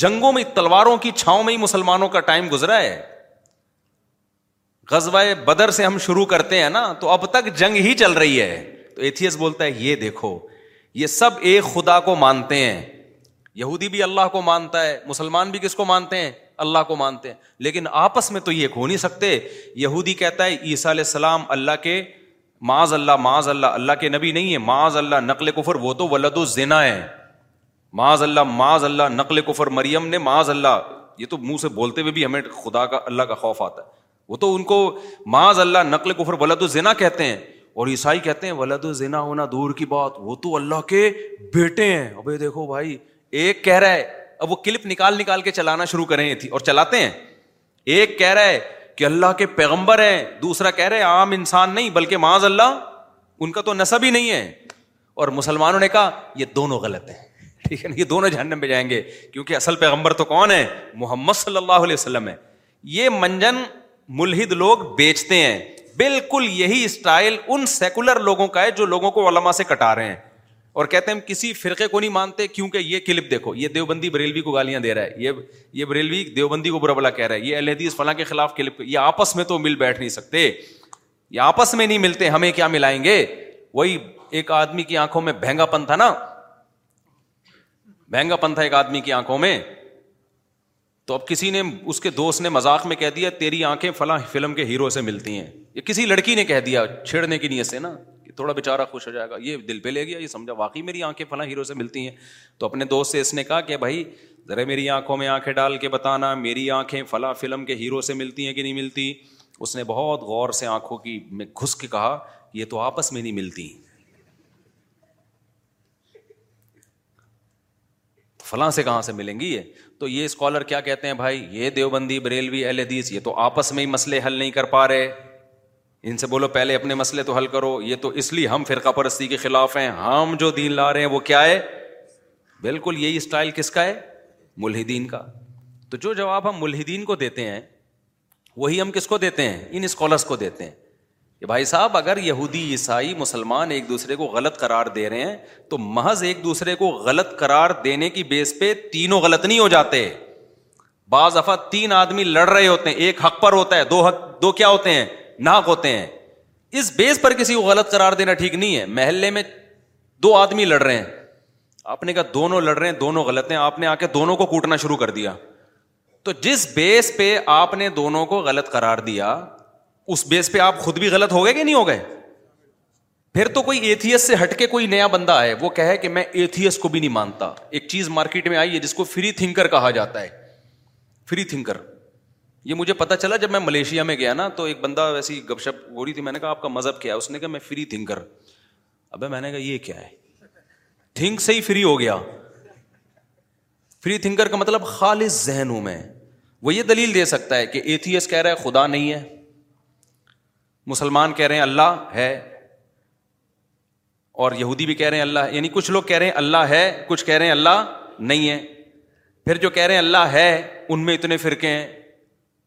جنگوں میں تلواروں کی چھاؤں میں ہی مسلمانوں کا ٹائم گزرا ہے غزوہ بدر سے ہم شروع کرتے ہیں نا تو اب تک جنگ ہی چل رہی ہے تو ایتھیس بولتا ہے یہ دیکھو یہ سب ایک خدا کو مانتے ہیں یہودی بھی اللہ کو مانتا ہے مسلمان بھی کس کو مانتے ہیں اللہ کو مانتے ہیں لیکن آپس میں تو یہ ہو نہیں سکتے یہودی کہتا ہے عیسیٰ علیہ السلام اللہ کے معاذ اللہ معاذ اللہ اللہ کے نبی نہیں ہے معاذ اللہ نقل کفر وہ تو ولد الزنا ہے معاذ اللہ معاذ اللہ نقل کفر مریم نے معاذ اللہ یہ تو منہ سے بولتے ہوئے بھی ہمیں خدا کا اللہ کا خوف آتا ہے وہ تو ان کو معاذ اللہ نقل کفر ولد الزنا کہتے ہیں اور عیسائی کہتے ہیں ولد و ذنا ہونا دور کی بات وہ تو اللہ کے بیٹے ہیں ابھی دیکھو بھائی ایک کہہ رہا ہے اب وہ کلپ نکال نکال کے چلانا شروع کریں تھی اور چلاتے ہیں ایک کہہ رہا ہے کہ اللہ کے پیغمبر ہیں دوسرا کہہ رہے عام انسان نہیں بلکہ معاذ اللہ ان کا تو نصب ہی نہیں ہے اور مسلمانوں نے کہا یہ دونوں غلط ہیں [laughs] ٹھیک ہے نا یہ دونوں جہنم میں جائیں گے کیونکہ اصل پیغمبر تو کون ہے محمد صلی اللہ علیہ وسلم ہے یہ منجن ملحد لوگ بیچتے ہیں بالکل یہی اسٹائل ان سیکولر لوگوں کا ہے جو لوگوں کو علما سے کٹا رہے ہیں اور کہتے ہیں ہم کسی فرقے کو نہیں مانتے کیونکہ یہ یہ کلپ دیکھو دیوبندی بریلوی کو گالیاں دے رہا ہے یہ یہ بریلوی دیوبندی کو برا بلا کہہ رہا ہے یہ فلاں کے خلاف کلپ یہ آپس میں تو مل بیٹھ نہیں سکتے یہ آپس میں نہیں ملتے ہمیں کیا ملائیں گے وہی ایک آدمی کی آنکھوں میں بہنگا پن تھا نا بہنگا پن تھا ایک آدمی کی آنکھوں میں تو اب کسی نے اس کے دوست نے مذاق میں کہہ دیا تیری آنکھیں فلاں فلم کے ہیرو سے ملتی ہیں یا کسی لڑکی نے کہہ دیا چھیڑنے کی نیت سے نا کہ تھوڑا بےچارا خوش ہو جائے گا یہ دل پہ لے گیا یہ سمجھا واقعی میری آنکھیں فلاں ہیرو سے ملتی ہیں تو اپنے دوست سے اس نے کہا کہ بھائی ذرا میری آنکھوں میں آنکھیں ڈال کے بتانا میری آنکھیں فلاں فلم کے ہیرو سے ملتی ہیں کہ نہیں ملتی اس نے بہت غور سے آنکھوں کی میں گھس کے کہا یہ تو آپس میں نہیں ملتی فلاں سے کہاں سے ملیں گی یہ تو یہ اسکالر کیا کہتے ہیں بھائی یہ دیوبندی بریلوی اہل حدیث یہ تو آپس میں ہی مسئلے حل نہیں کر پا رہے ان سے بولو پہلے اپنے مسئلے تو حل کرو یہ تو اس لیے ہم فرقہ پرستی کے خلاف ہیں ہم جو دین لا رہے ہیں وہ کیا ہے بالکل یہی اسٹائل کس کا ہے ملحدین کا تو جو جواب ہم ملحدین کو دیتے ہیں وہی ہم کس کو دیتے ہیں ان اسکالرس کو دیتے ہیں کہ بھائی صاحب اگر یہودی عیسائی مسلمان ایک دوسرے کو غلط قرار دے رہے ہیں تو محض ایک دوسرے کو غلط قرار دینے کی بیس پہ تینوں غلط نہیں ہو جاتے بعض دفعہ تین آدمی لڑ رہے ہوتے ہیں ایک حق پر ہوتا ہے دو دو حق ناک ہوتے ہیں اس بیس پر کسی کو غلط قرار دینا ٹھیک نہیں ہے محلے میں دو آدمی لڑ رہے ہیں آپ نے کہا دونوں لڑ رہے ہیں دونوں غلط ہیں آپ نے آ کے دونوں کو کوٹنا شروع کر دیا تو جس بیس پہ آپ نے دونوں کو غلط قرار دیا اس بیس پہ آپ خود بھی غلط ہو گئے کہ نہیں ہو گئے پھر تو کوئی ایتھیس سے ہٹ کے کوئی نیا بندہ آئے وہ کہے کہ میں ایتھیس کو بھی نہیں مانتا ایک چیز مارکیٹ میں آئی ہے جس کو فری تھنکر کہا جاتا ہے فری تھنکر یہ مجھے پتا چلا جب میں ملیشیا میں گیا نا تو ایک بندہ ویسی گپ شپ ہو رہی تھی میں نے کہا آپ کا مذہب کیا ہے اس نے کہا میں فری تھنکر ابھی میں نے کہا یہ کیا ہے تھنک سے ہی فری ہو گیا فری تھنکر کا مطلب خالص ذہن ہوں میں وہ یہ دلیل دے سکتا ہے کہ ایتھیس کہہ رہا ہے خدا نہیں ہے مسلمان کہہ رہے ہیں اللہ ہے اور یہودی بھی کہہ رہے ہیں اللہ یعنی کچھ لوگ کہہ رہے ہیں اللہ ہے کچھ کہہ رہے ہیں اللہ نہیں ہے پھر جو کہہ رہے ہیں اللہ ہے ان میں اتنے فرقے ہیں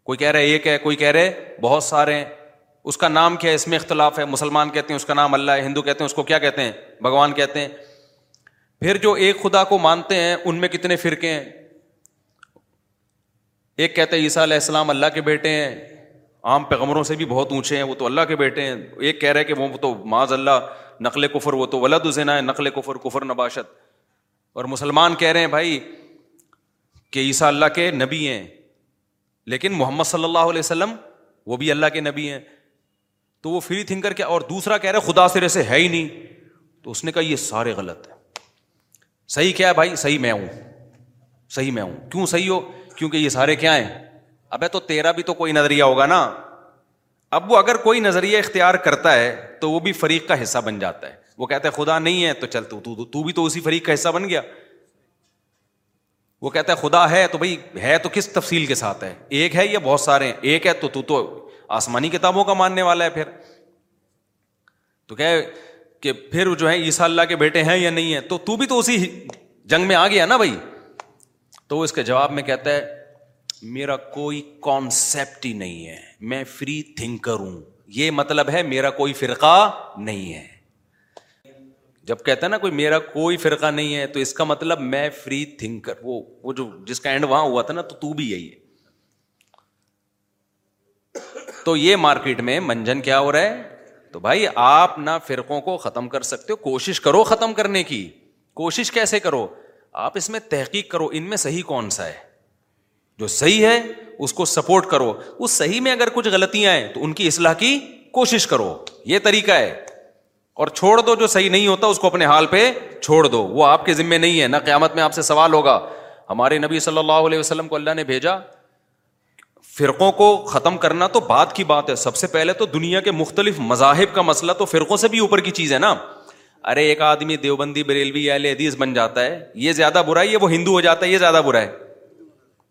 کوئی کہہ رہے ایک ہے کوئی کہہ رہے بہت سارے ہیں اس کا نام کیا ہے اس میں اختلاف ہے مسلمان کہتے ہیں اس کا نام اللہ ہے ہندو کہتے ہیں اس کو کیا کہتے ہیں بھگوان کہتے ہیں پھر جو ایک خدا کو مانتے ہیں ان میں کتنے فرقے ہیں ایک کہتے ہیں عیسیٰ علیہ السلام اللہ کے بیٹے ہیں عام پیغمبروں سے بھی بہت اونچے ہیں وہ تو اللہ کے بیٹے ہیں ایک کہہ رہے کہ وہ تو معاذ اللہ نقل کفر وہ تو ولد ازینا ہے نقل کفر کفر نباشت اور مسلمان کہہ رہے ہیں بھائی کہ عیسیٰ اللہ کے نبی ہیں لیکن محمد صلی اللہ علیہ وسلم وہ بھی اللہ کے نبی ہیں تو وہ فری تھنکر کیا اور دوسرا کہہ رہے خدا سرے سے ہے ہی نہیں تو اس نے کہا یہ سارے غلط ہیں صحیح کیا ہے بھائی صحیح میں ہوں صحیح میں ہوں کیوں صحیح ہو کیونکہ یہ سارے کیا ہیں اب تو تیرا بھی تو کوئی نظریہ ہوگا نا اب وہ اگر کوئی نظریہ اختیار کرتا ہے تو وہ بھی فریق کا حصہ بن جاتا ہے وہ کہتا ہے خدا نہیں ہے تو چل تو تو, تو تو بھی اسی فریق کا حصہ بن گیا وہ کہتا ہے خدا ہے تو بھائی ہے تو کس تفصیل کے ساتھ ہے ایک ہے یا بہت سارے ہیں ایک ہے تو تو, تو آسمانی کتابوں کا ماننے والا ہے پھر تو کہے کہ پھر جو ہے عیسا اللہ کے بیٹے ہیں یا نہیں ہے تو بھی تو اسی جنگ میں آ گیا نا بھائی تو اس کے جواب میں کہتا ہے میرا کوئی کانسیپٹ ہی نہیں ہے میں فری تھنکر ہوں یہ مطلب ہے میرا کوئی فرقہ نہیں ہے جب کہتا نا کوئی میرا کوئی فرقہ نہیں ہے تو اس کا مطلب میں فری تھنکر وہ جو جس کا اینڈ وہاں ہوا تھا نا تو تو بھی یہی ہے تو یہ مارکیٹ میں منجن کیا ہو رہا ہے تو بھائی آپ نہ فرقوں کو ختم کر سکتے ہو کوشش کرو ختم کرنے کی کوشش کیسے کرو آپ اس میں تحقیق کرو ان میں صحیح کون سا ہے جو صحیح ہے اس کو سپورٹ کرو اس صحیح میں اگر کچھ غلطیاں تو ان کی اصلاح کی کوشش کرو یہ طریقہ ہے اور چھوڑ دو جو صحیح نہیں ہوتا اس کو اپنے حال پہ چھوڑ دو وہ آپ کے ذمے نہیں ہے نہ قیامت میں آپ سے سوال ہوگا ہمارے نبی صلی اللہ علیہ وسلم کو اللہ نے بھیجا فرقوں کو ختم کرنا تو بات کی بات ہے سب سے پہلے تو دنیا کے مختلف مذاہب کا مسئلہ تو فرقوں سے بھی اوپر کی چیز ہے نا ارے ایک آدمی دیوبندی بریلوی اہل حدیث بن جاتا ہے یہ زیادہ برا ہے یہ وہ ہندو ہو جاتا ہے یہ زیادہ برا ہے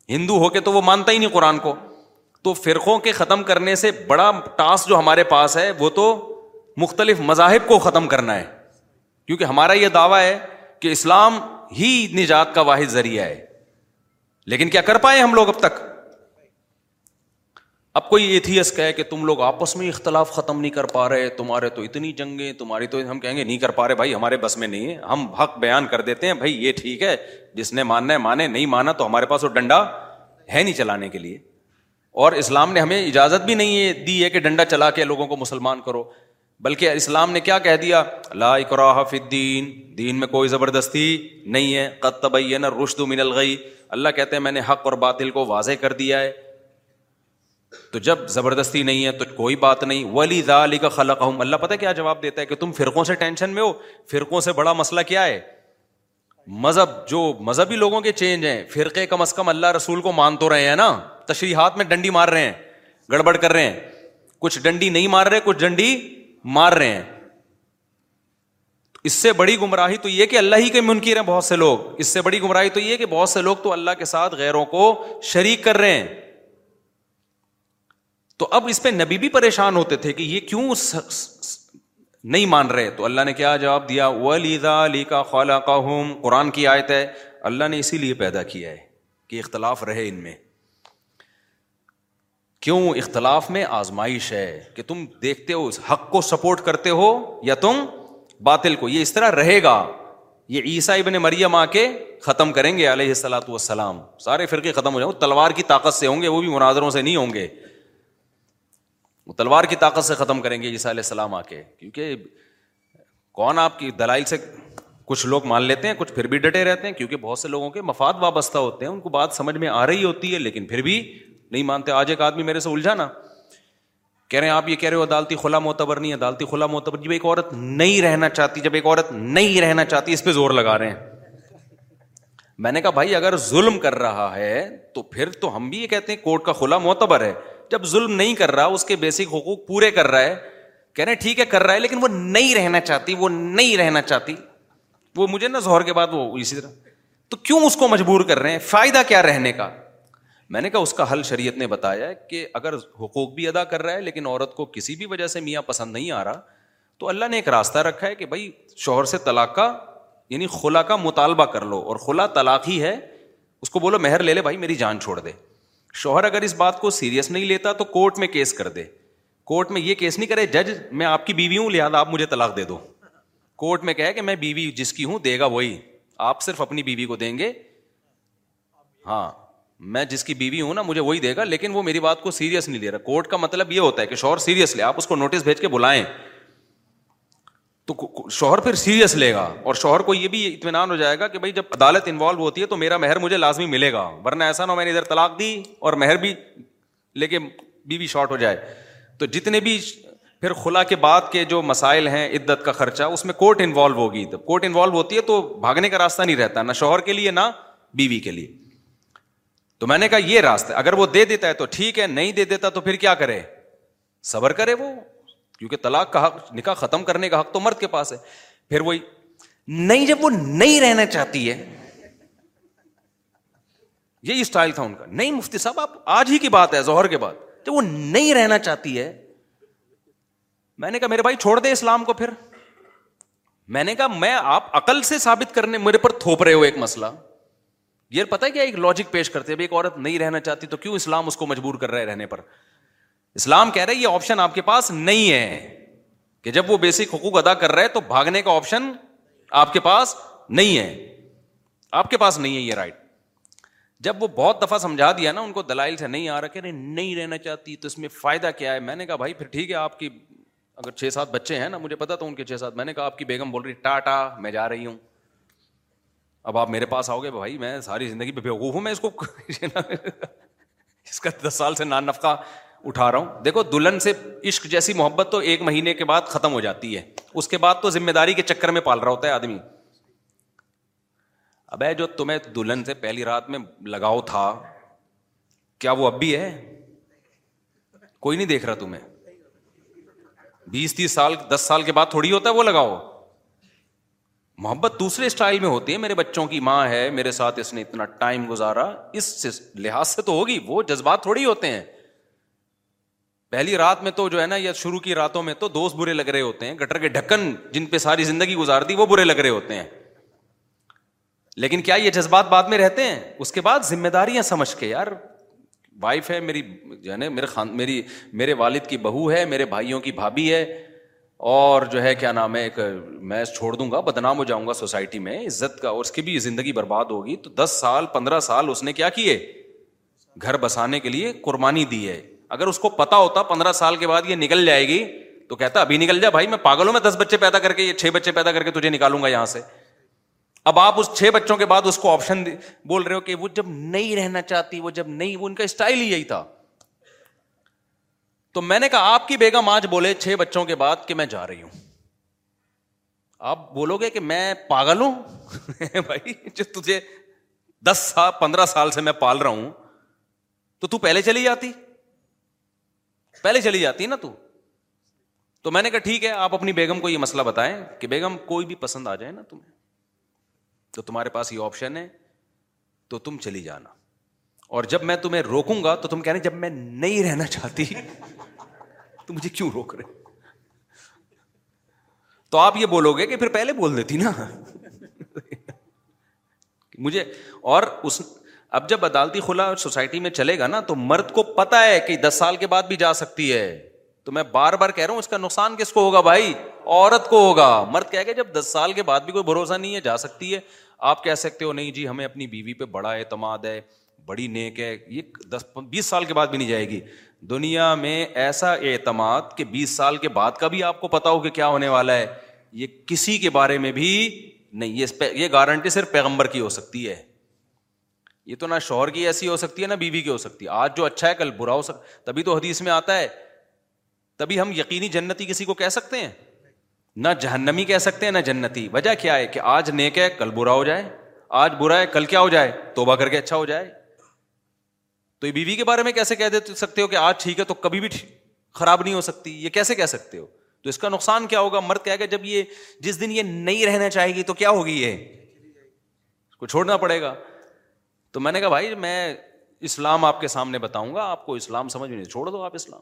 ہندو ہو کے تو وہ مانتا ہی نہیں قرآن کو تو فرقوں کے ختم کرنے سے بڑا ٹاسک جو ہمارے پاس ہے وہ تو مختلف مذاہب کو ختم کرنا ہے کیونکہ ہمارا یہ دعویٰ ہے کہ اسلام ہی نجات کا واحد ذریعہ ہے لیکن کیا کر پائے ہم لوگ اب تک اب کوئی ایتھیس کہے کہ تم لوگ آپس میں اختلاف ختم نہیں کر پا رہے تمہارے تو اتنی جنگیں تمہاری تو ہم کہیں گے نہیں کر پا رہے بھائی ہمارے بس میں نہیں ہے ہم حق بیان کر دیتے ہیں بھائی یہ ٹھیک ہے جس نے ماننا ہے مانے نہیں مانا تو ہمارے پاس وہ ڈنڈا ہے نہیں چلانے کے لیے اور اسلام نے ہمیں اجازت بھی نہیں دی ہے کہ ڈنڈا چلا کے لوگوں کو مسلمان کرو بلکہ اسلام نے کیا کہہ دیا لا اکراہ فی الدین دین میں کوئی زبردستی نہیں ہے قد تبین نا من الغی اللہ کہتے ہیں میں نے حق اور باطل کو واضح کر دیا ہے تو جب زبردستی نہیں ہے تو کوئی بات نہیں ولی علی کا خلق ہوں اللہ پتہ کیا جواب دیتا ہے کہ تم فرقوں سے ٹینشن میں ہو فرقوں سے بڑا مسئلہ کیا ہے مذہب جو مذہبی لوگوں کے چینج ہیں فرقے کم از کم اللہ رسول کو مان تو رہے ہیں نا تشریحات میں ڈنڈی مار رہے ہیں گڑبڑ کر رہے ہیں کچھ ڈنڈی نہیں مار رہے کچھ ڈنڈی مار رہے ہیں اس سے بڑی گمراہی تو یہ کہ اللہ ہی کے منکر ہیں بہت سے لوگ اس سے بڑی گمراہی تو یہ کہ بہت سے لوگ تو اللہ کے ساتھ غیروں کو شریک کر رہے ہیں تو اب اس پہ نبی بھی پریشان ہوتے تھے کہ یہ کیوں نہیں مان رہے تو اللہ نے کیا جواب دیا علی کا خالہ کا ہوم قرآن کی آیت ہے اللہ نے اسی لیے پیدا کیا ہے کہ اختلاف رہے ان میں کیوں اختلاف میں آزمائش ہے کہ تم دیکھتے ہو اس حق کو سپورٹ کرتے ہو یا تم باطل کو یہ اس طرح رہے گا یہ عیسائی ابن مریم آ کے ختم کریں گے علیہ السلات وسلام سارے فرقے ختم ہو جائیں تلوار کی طاقت سے ہوں گے وہ بھی مناظروں سے نہیں ہوں گے وہ تلوار کی طاقت سے ختم کریں گے عیسیٰ علیہ السلام آ کے کیونکہ کون آپ کی دلائل سے کچھ لوگ مان لیتے ہیں کچھ پھر بھی ڈٹے رہتے ہیں کیونکہ بہت سے لوگوں کے مفاد وابستہ ہوتے ہیں ان کو بات سمجھ میں آ رہی ہوتی ہے لیکن پھر بھی نہیں مانتے آج ایک آدمی میرے سے الجھا نا کہہ رہے ہیں آپ یہ کہہ رہے ہو عدالتی خلا معتبر نہیں عدالتی خلا معتبر جب ایک عورت نہیں رہنا چاہتی جب ایک عورت نہیں رہنا چاہتی اس پہ زور لگا رہے ہیں میں نے کہا بھائی اگر ظلم کر رہا ہے تو پھر تو ہم بھی یہ کہتے ہیں کورٹ کا خلا معتبر ہے جب ظلم نہیں کر رہا اس کے بیسک حقوق پورے کر رہا ہے ٹھیک ہے کر رہا ہے لیکن وہ نہیں رہنا چاہتی وہ نہیں رہنا چاہتی وہ مجھے نا زہر کے بعد وہ اسی طرح تو کیوں اس کو مجبور کر رہے ہیں فائدہ کیا رہنے کا میں نے کہا اس کا حل شریعت نے بتایا کہ اگر حقوق بھی ادا کر رہا ہے لیکن عورت کو کسی بھی وجہ سے میاں پسند نہیں آ رہا تو اللہ نے ایک راستہ رکھا ہے کہ بھائی شوہر سے طلاق کا یعنی خلا کا مطالبہ کر لو اور خلا طلاق ہی ہے اس کو بولو مہر لے لے بھائی میری جان چھوڑ دے شوہر اگر اس بات کو سیریس نہیں لیتا تو کورٹ میں کیس کر دے کورٹ میں یہ کیس نہیں کرے جج میں آپ کی بیوی ہوں لہٰذا آپ مجھے طلاق دے دو کورٹ میں کہے کہ میں بیوی جس کی ہوں دے گا وہی آپ صرف اپنی بیوی کو دیں گے ہاں میں جس کی بیوی ہوں نا مجھے وہی دے گا لیکن وہ میری بات کو سیریس نہیں لے رہا کورٹ کا مطلب یہ ہوتا ہے کہ شوہر سیریس لے آپ اس کو نوٹس بھیج کے بلائیں تو شوہر پھر سیریس لے گا اور شوہر کو یہ بھی اطمینان ہو جائے گا کہ بھائی جب عدالت انوالو ہوتی ہے تو میرا مہر مجھے لازمی ملے گا ورنہ ایسا نہ ہو میں نے ادھر طلاق دی اور مہر بھی لے کے بیوی شارٹ ہو جائے تو جتنے بھی پھر خلا کے بعد کے جو مسائل ہیں عدت کا خرچہ اس میں کورٹ انوالو ہوگی جب کورٹ انوالو ہوتی ہے تو بھاگنے کا راستہ نہیں رہتا نہ شوہر کے لیے نہ بیوی بی کے لیے تو میں نے کہا یہ راستہ اگر وہ دے دیتا ہے تو ٹھیک ہے نہیں دے دیتا تو پھر کیا کرے صبر کرے وہ کیونکہ طلاق کا حق نکاح ختم کرنے کا حق تو مرد کے پاس ہے پھر وہی نہیں جب وہ نہیں رہنا چاہتی ہے یہی اسٹائل تھا ان کا نہیں مفتی صاحب آپ آج ہی کی بات ہے کے بعد جب وہ نہیں رہنا چاہتی ہے میں نے کہا میرے بھائی چھوڑ دے اسلام کو پھر میں نے کہا میں آپ عقل سے ثابت کرنے میرے پر تھوپ رہے ہو ایک مسئلہ یہ پتا کیا ایک لاجک پیش کرتے ہیں ایک عورت نہیں رہنا چاہتی تو کیوں اسلام اس کو مجبور کر رہا ہے رہنے پر اسلام کہہ یہ آپشن آپ کے پاس نہیں ہے کہ جب وہ بیسک حقوق ادا کر رہے تو بھاگنے کا آپشن آپ کے پاس نہیں ہے آپ کے پاس نہیں ہے یہ رائٹ جب وہ بہت دفعہ سمجھا دیا نا ان کو دلائل سے نہیں آ رہا کہ نہیں رہنا چاہتی تو اس میں فائدہ کیا ہے میں نے کہا بھائی پھر ٹھیک ہے آپ کی اگر چھ سات بچے ہیں نا مجھے پتا تو ان کے چھ سات میں نے کہا آپ کی بیگم بول رہی ٹاٹا میں جا رہی ہوں اب آپ میرے پاس آؤ گے بھائی میں ساری زندگی میں وقوف ہوں میں اس کو [laughs] اس کا دس سال سے نان نفقہ اٹھا رہا ہوں دیکھو دلہن سے عشق جیسی محبت تو ایک مہینے کے بعد ختم ہو جاتی ہے اس کے بعد تو ذمہ داری کے چکر میں پال رہا ہوتا ہے آدمی اب جو تمہیں دلہن سے پہلی رات میں لگاؤ تھا کیا وہ اب بھی ہے کوئی نہیں دیکھ رہا تمہیں بیس تیس سال دس سال کے بعد تھوڑی ہوتا ہے وہ لگاؤ محبت دوسرے اسٹائل میں ہوتی ہے میرے بچوں کی ماں ہے میرے ساتھ اس نے اتنا ٹائم گزارا اس لحاظ سے تو ہوگی وہ جذبات تھوڑی ہوتے ہیں پہلی رات میں تو جو ہے نا یا شروع کی راتوں میں تو دوست برے لگ رہے ہوتے ہیں گٹر کے ڈھکن جن پہ ساری زندگی گزار دی وہ برے لگ رہے ہوتے ہیں لیکن کیا یہ جذبات بعد میں رہتے ہیں اس کے بعد ذمہ داریاں سمجھ کے یار وائف ہے میری جو ہے نا میرے خان میری میرے والد کی بہو ہے میرے بھائیوں کی بھابھی ہے اور جو ہے کیا نام ہے ایک میں چھوڑ دوں گا بدنام ہو جاؤں گا سوسائٹی میں عزت کا اور اس کی بھی زندگی برباد ہوگی تو دس سال پندرہ سال اس نے کیا کیے گھر بسانے کے لیے قربانی دی ہے اگر اس کو پتا ہوتا پندرہ سال کے بعد یہ نکل جائے گی تو کہتا ابھی نکل جائے بھائی میں پاگلوں میں دس بچے پیدا کر کے یہ چھ بچے پیدا کر کے تجھے نکالوں گا یہاں سے اب آپ اس چھ بچوں کے بعد اس کو آپشن بول رہے ہو کہ وہ جب نہیں رہنا چاہتی وہ جب نہیں وہ ان کا اسٹائل ہی یہی تھا تو میں نے کہا آپ کی بیگم آج بولے چھ بچوں کے بعد کہ میں جا رہی ہوں آپ بولو گے کہ میں پاگل ہوں [laughs] بھائی جو تجھے دس سال پندرہ سال سے میں پال رہا ہوں تو تہلے چلی جاتی پہلے چلی جاتی نا تو تو میں نے کہا ٹھیک ہے آپ اپنی بیگم کو یہ مسئلہ بتائیں کہ بیگم کوئی بھی پسند آ جائے نا تمہیں تو تمہارے پاس یہ آپشن ہے تو تم چلی جانا اور جب میں تمہیں روکوں گا تو تم کہہ رہے جب میں نہیں رہنا چاہتی تو مجھے کیوں روک رہے تو آپ یہ بولو گے کہ پھر پہلے بول دیتی نا مجھے اور اس اب جب عدالتی خلا سوسائٹی میں چلے گا نا تو مرد کو پتا ہے کہ دس سال کے بعد بھی جا سکتی ہے تو میں بار بار کہہ رہا ہوں اس کا نقصان کس کو ہوگا بھائی عورت کو ہوگا مرد کہہ گئے جب دس سال کے بعد بھی کوئی بھروسہ نہیں ہے جا سکتی ہے آپ کہہ سکتے ہو نہیں جی ہمیں اپنی بیوی پہ بڑا اعتماد ہے بڑی نیک ہے یہ دس بیس سال کے بعد بھی نہیں جائے گی دنیا میں ایسا اعتماد کہ بیس سال کے بعد کا بھی آپ کو پتا ہو کہ کیا ہونے والا ہے یہ کسی کے بارے میں بھی نہیں یہ گارنٹی صرف پیغمبر کی ہو سکتی ہے یہ تو نہ شوہر کی ایسی ہو سکتی ہے نہ بیوی کی ہو سکتی ہے آج جو اچھا ہے کل برا ہو سکتا تبھی تو حدیث میں آتا ہے تبھی ہم یقینی جنتی کسی کو کہہ سکتے ہیں نہ جہنمی کہہ سکتے ہیں نہ جنتی وجہ کیا ہے کہ آج نیک ہے کل برا ہو جائے آج برا ہے کل کیا ہو جائے توبہ کر کے اچھا ہو جائے تو یہ بیوی کے بارے میں کیسے کہہ دے سکتے ہو کہ آج ٹھیک ہے تو کبھی بھی خراب نہیں ہو سکتی یہ کیسے کہہ سکتے ہو تو اس کا نقصان کیا ہوگا مرد کہہ گا جب یہ جس دن یہ نہیں رہنا چاہے گی تو کیا ہوگی یہ اس کو چھوڑنا پڑے گا تو میں نے کہا بھائی میں اسلام آپ کے سامنے بتاؤں گا آپ کو اسلام سمجھ میں نہیں چھوڑ دو آپ اسلام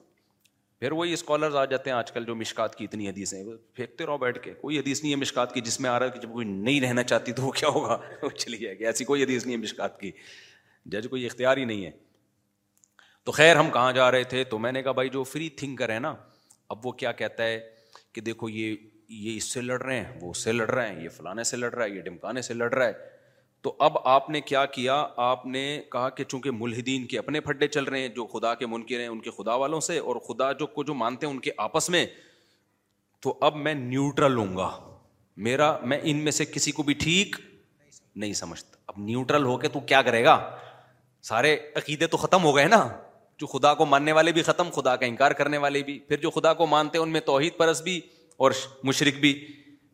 پھر وہی اسکالرز آ جاتے ہیں آج کل جو مشکات کی اتنی حدیث پھینکتے رہو بیٹھ کے کوئی حدیث نہیں ہے مشکات کی جس میں آ رہا ہے کہ جب کوئی نہیں رہنا چاہتی تو وہ کیا ہوگا وہ چلی جائے گی ایسی کوئی حدیث نہیں ہے مشکات کی جج کوئی اختیار ہی نہیں ہے تو خیر ہم کہاں جا رہے تھے تو میں نے کہا بھائی جو فری تھنکر ہے نا اب وہ کیا کہتا ہے کہ دیکھو یہ یہ اس سے لڑ رہے ہیں وہ اس سے لڑ رہے ہیں یہ فلانے سے لڑ رہا ہے یہ ڈمکانے سے لڑ رہا ہے تو اب آپ نے کیا کیا آپ نے کہا کہ چونکہ ملحدین کے اپنے پھڈے چل رہے ہیں جو خدا کے منکر ہیں ان کے خدا والوں سے اور خدا جو کو جو مانتے ہیں ان کے آپس میں تو اب میں نیوٹرل ہوں گا میرا میں ان میں سے کسی کو بھی ٹھیک نہیں سمجھتا اب نیوٹرل ہو کے تو کیا کرے گا سارے عقیدے تو ختم ہو گئے نا جو خدا کو ماننے والے بھی ختم خدا کا انکار کرنے والے بھی پھر جو خدا کو مانتے ہیں ان میں توحید پرس بھی اور مشرق بھی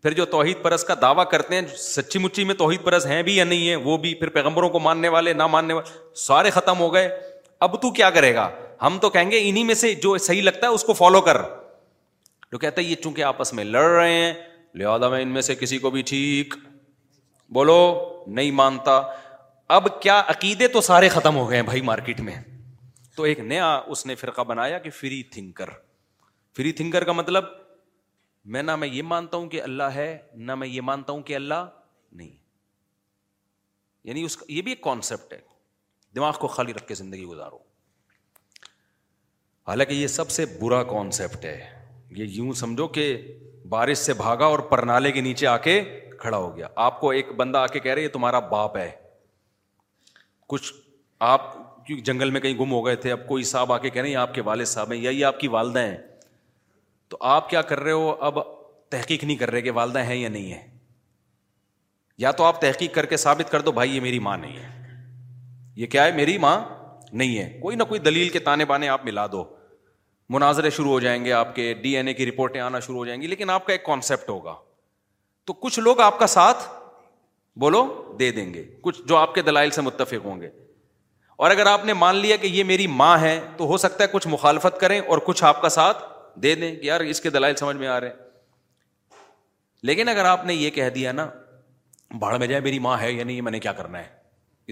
پھر جو توحید پرس کا دعویٰ کرتے ہیں سچی مچی میں توحید پرس ہیں بھی یا نہیں ہے وہ بھی پھر پیغمبروں کو ماننے والے نہ ماننے والے سارے ختم ہو گئے اب تو کیا کرے گا ہم تو کہیں گے انہیں میں سے جو صحیح لگتا ہے اس کو فالو کر جو کہتا ہے یہ چونکہ آپس میں لڑ رہے ہیں لہذا میں ان میں سے کسی کو بھی ٹھیک بولو نہیں مانتا اب کیا عقیدے تو سارے ختم ہو گئے ہیں بھائی مارکیٹ میں تو ایک نیا اس نے فرقہ بنایا کہ فری تھنکر فری تھنکر کا مطلب میں نہ میں یہ مانتا ہوں کہ اللہ ہے نہ میں یہ مانتا ہوں کہ اللہ نہیں یعنی اس کا یہ بھی ایک کانسیپٹ ہے دماغ کو خالی رکھ کے زندگی گزارو حالانکہ یہ سب سے برا کانسیپٹ ہے یہ یوں سمجھو کہ بارش سے بھاگا اور پرنالے کے نیچے آ کے کھڑا ہو گیا آپ کو ایک بندہ آ کے کہہ رہے یہ تمہارا باپ ہے کچھ آپ جنگل میں کہیں گم ہو گئے تھے اب کوئی صاحب آ کے کہہ رہے ہیں آپ کے والد صاحب ہیں یا یہ آپ کی والدہ ہیں تو آپ کیا کر رہے ہو اب تحقیق نہیں کر رہے کہ والدہ ہیں یا نہیں ہے یا تو آپ تحقیق کر کے ثابت کر دو بھائی یہ میری ماں نہیں ہے یہ کیا ہے میری ماں نہیں ہے کوئی نہ کوئی دلیل کے تانے بانے آپ ملا دو مناظرے شروع ہو جائیں گے آپ کے ڈی این اے کی رپورٹیں آنا شروع ہو جائیں گی لیکن آپ کا ایک کانسیپٹ ہوگا تو کچھ لوگ آپ کا ساتھ بولو دے دیں گے کچھ جو آپ کے دلائل سے متفق ہوں گے اور اگر آپ نے مان لیا کہ یہ میری ماں ہے تو ہو سکتا ہے کچھ مخالفت کریں اور کچھ آپ کا ساتھ دے دیں کہ یار اس کے دلائل سمجھ میں آ رہے ہیں لیکن اگر آپ نے یہ کہہ دیا نا بھاڑ میں جائے میری ماں ہے یا نہیں میں نے کیا کرنا ہے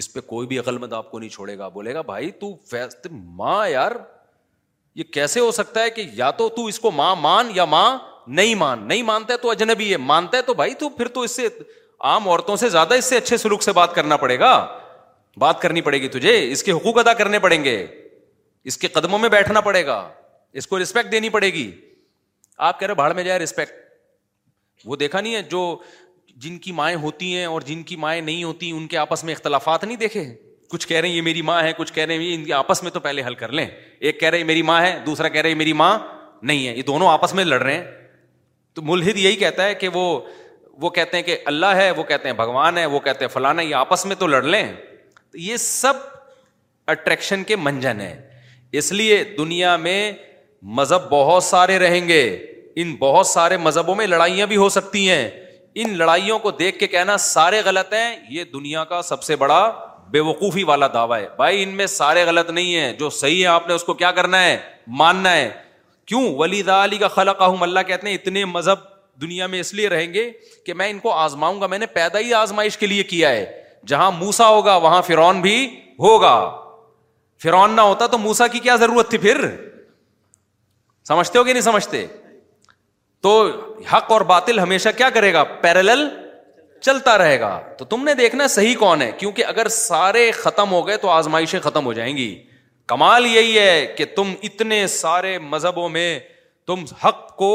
اس پہ کوئی بھی عقل مند آپ کو نہیں چھوڑے گا بولے گا بھائی تو ماں یار یہ کیسے ہو سکتا ہے کہ یا تو تو اس کو ماں مان یا ماں نہیں مان نہیں مانتا ہے تو اجنبی ہے مانتا ہے تو بھائی تو پھر تو اس سے عام عورتوں سے زیادہ اس سے اچھے سلوک سے بات کرنا پڑے گا بات کرنی پڑے گی تجھے اس کے حقوق ادا کرنے پڑیں گے اس کے قدموں میں بیٹھنا پڑے گا اس کو رسپیکٹ دینی پڑے گی آپ کہہ رہے بھاڑ میں جائے رسپیکٹ وہ دیکھا نہیں ہے جو جن کی مائیں ہوتی ہیں اور جن کی مائیں نہیں ہوتی ان کے آپس میں اختلافات نہیں دیکھے کچھ کہہ رہے ہیں یہ میری ماں ہے کچھ کہہ رہے ہیں ان کے آپس میں تو پہلے حل کر لیں ایک کہہ رہے میری ماں ہے دوسرا کہہ رہے میری ماں نہیں ہے یہ دونوں آپس میں لڑ رہے ہیں تو ملحد یہی کہتا ہے کہ وہ کہتے ہیں کہ اللہ ہے وہ کہتے ہیں بھگوان ہے وہ کہتے ہیں فلانا یہ آپس میں تو لڑ لیں تو یہ سب اٹریکشن کے منجن ہیں اس لیے دنیا میں مذہب بہت سارے رہیں گے ان بہت سارے مذہبوں میں لڑائیاں بھی ہو سکتی ہیں ان لڑائیوں کو دیکھ کے کہنا سارے غلط ہیں یہ دنیا کا سب سے بڑا بے وقوفی والا دعویٰ ہے بھائی ان میں سارے غلط نہیں ہیں جو صحیح ہے آپ نے اس کو کیا کرنا ہے ماننا ہے کیوں ولیدہ علی کا خلق اللہ کہتے ہیں اتنے مذہب دنیا میں اس لیے رہیں گے کہ میں ان کو آزماؤں گا میں نے پیدا ہی آزمائش کے لیے کیا ہے جہاں موسا ہوگا وہاں فرعون بھی ہوگا فرعون نہ ہوتا تو موسا کی کیا ضرورت تھی پھر سمجھتے ہو کہ نہیں سمجھتے تو حق اور باطل ہمیشہ کیا کرے گا پیرل چلتا رہے گا تو تم نے دیکھنا صحیح کون ہے کیونکہ اگر سارے ختم ہو گئے تو آزمائشیں ختم ہو جائیں گی کمال یہی ہے کہ تم اتنے سارے مذہبوں میں تم حق کو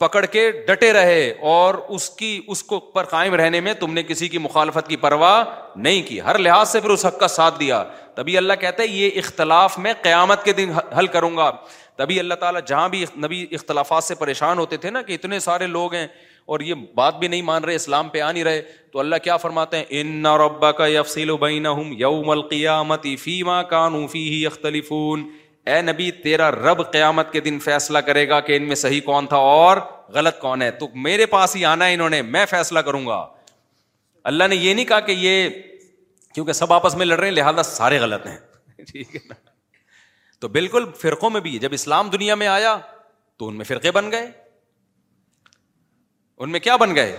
پکڑ کے ڈٹے رہے اور اس کی اس کو پر قائم رہنے میں تم نے کسی کی مخالفت کی پرواہ نہیں کی ہر لحاظ سے پھر اس حق کا ساتھ دیا تبھی اللہ کہتے یہ اختلاف میں قیامت کے دن حل کروں گا تبھی اللہ تعالیٰ جہاں بھی نبی اختلافات سے پریشان ہوتے تھے نا کہ اتنے سارے لوگ ہیں اور یہ بات بھی نہیں مان رہے اسلام پہ آ نہیں رہے تو اللہ کیا فرماتے ہیں ان ربا کا اے نبی تیرا رب قیامت کے دن فیصلہ کرے گا کہ ان میں صحیح کون تھا اور غلط کون ہے تو میرے پاس ہی آنا ہے انہوں نے میں فیصلہ کروں گا اللہ نے یہ نہیں کہا کہ یہ کیونکہ سب آپس میں لڑ رہے ہیں لہٰذا سارے غلط ہیں [laughs] ٹھیک ہے نا تو بالکل فرقوں میں بھی جب اسلام دنیا میں آیا تو ان میں فرقے بن گئے ان میں کیا بن گئے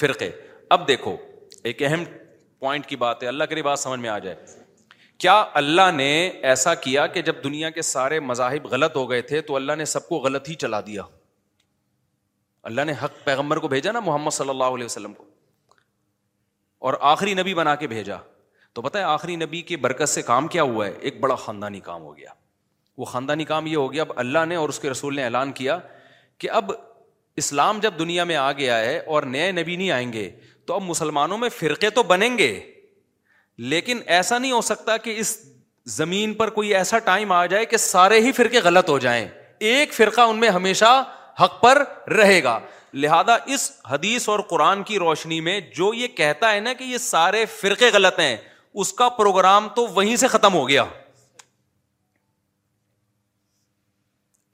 فرقے اب دیکھو ایک اہم پوائنٹ کی بات ہے اللہ کے بات سمجھ میں آ جائے کیا اللہ نے ایسا کیا کہ جب دنیا کے سارے مذاہب غلط ہو گئے تھے تو اللہ نے سب کو غلط ہی چلا دیا اللہ نے حق پیغمبر کو بھیجا نا محمد صلی اللہ علیہ وسلم کو اور آخری نبی بنا کے بھیجا تو پتہ ہے آخری نبی کے برکت سے کام کیا ہوا ہے ایک بڑا خاندانی کام ہو گیا وہ خاندانی کام یہ ہو گیا اب اللہ نے اور اس کے رسول نے اعلان کیا کہ اب اسلام جب دنیا میں آ گیا ہے اور نئے نبی نہیں آئیں گے تو اب مسلمانوں میں فرقے تو بنیں گے لیکن ایسا نہیں ہو سکتا کہ اس زمین پر کوئی ایسا ٹائم آ جائے کہ سارے ہی فرقے غلط ہو جائیں ایک فرقہ ان میں ہمیشہ حق پر رہے گا لہذا اس حدیث اور قرآن کی روشنی میں جو یہ کہتا ہے نا کہ یہ سارے فرقے غلط ہیں اس کا پروگرام تو وہیں سے ختم ہو گیا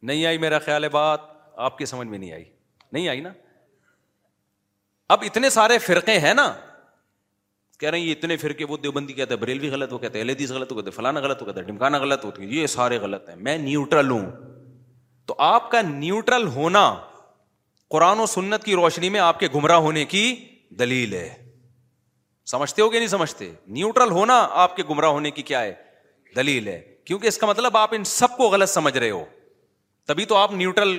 نہیں آئی میرا خیال ہے بات آپ کی سمجھ میں نہیں آئی نہیں آئی نا اب اتنے سارے فرقے ہیں نا کہہ رہے ہیں یہ اتنے فرقے وہ دیوبندی کہتے ہیں بریلوی غلط وہ کہتے ہیں غلط وہ کہتے ہیں فلانا غلط وہ کہتے ہیں ڈمکانا غلط ہے یہ سارے غلط ہیں میں نیوٹرل ہوں تو آپ کا نیوٹرل ہونا قرآن و سنت کی روشنی میں آپ کے گمراہ ہونے کی دلیل ہے سمجھتے ہو کہ نہیں سمجھتے نیوٹرل ہونا آپ کے گمراہ ہونے کی کیا ہے دلیل ہے کیونکہ اس کا مطلب آپ ان سب کو غلط سمجھ رہے ہو تبھی تو آپ نیوٹرل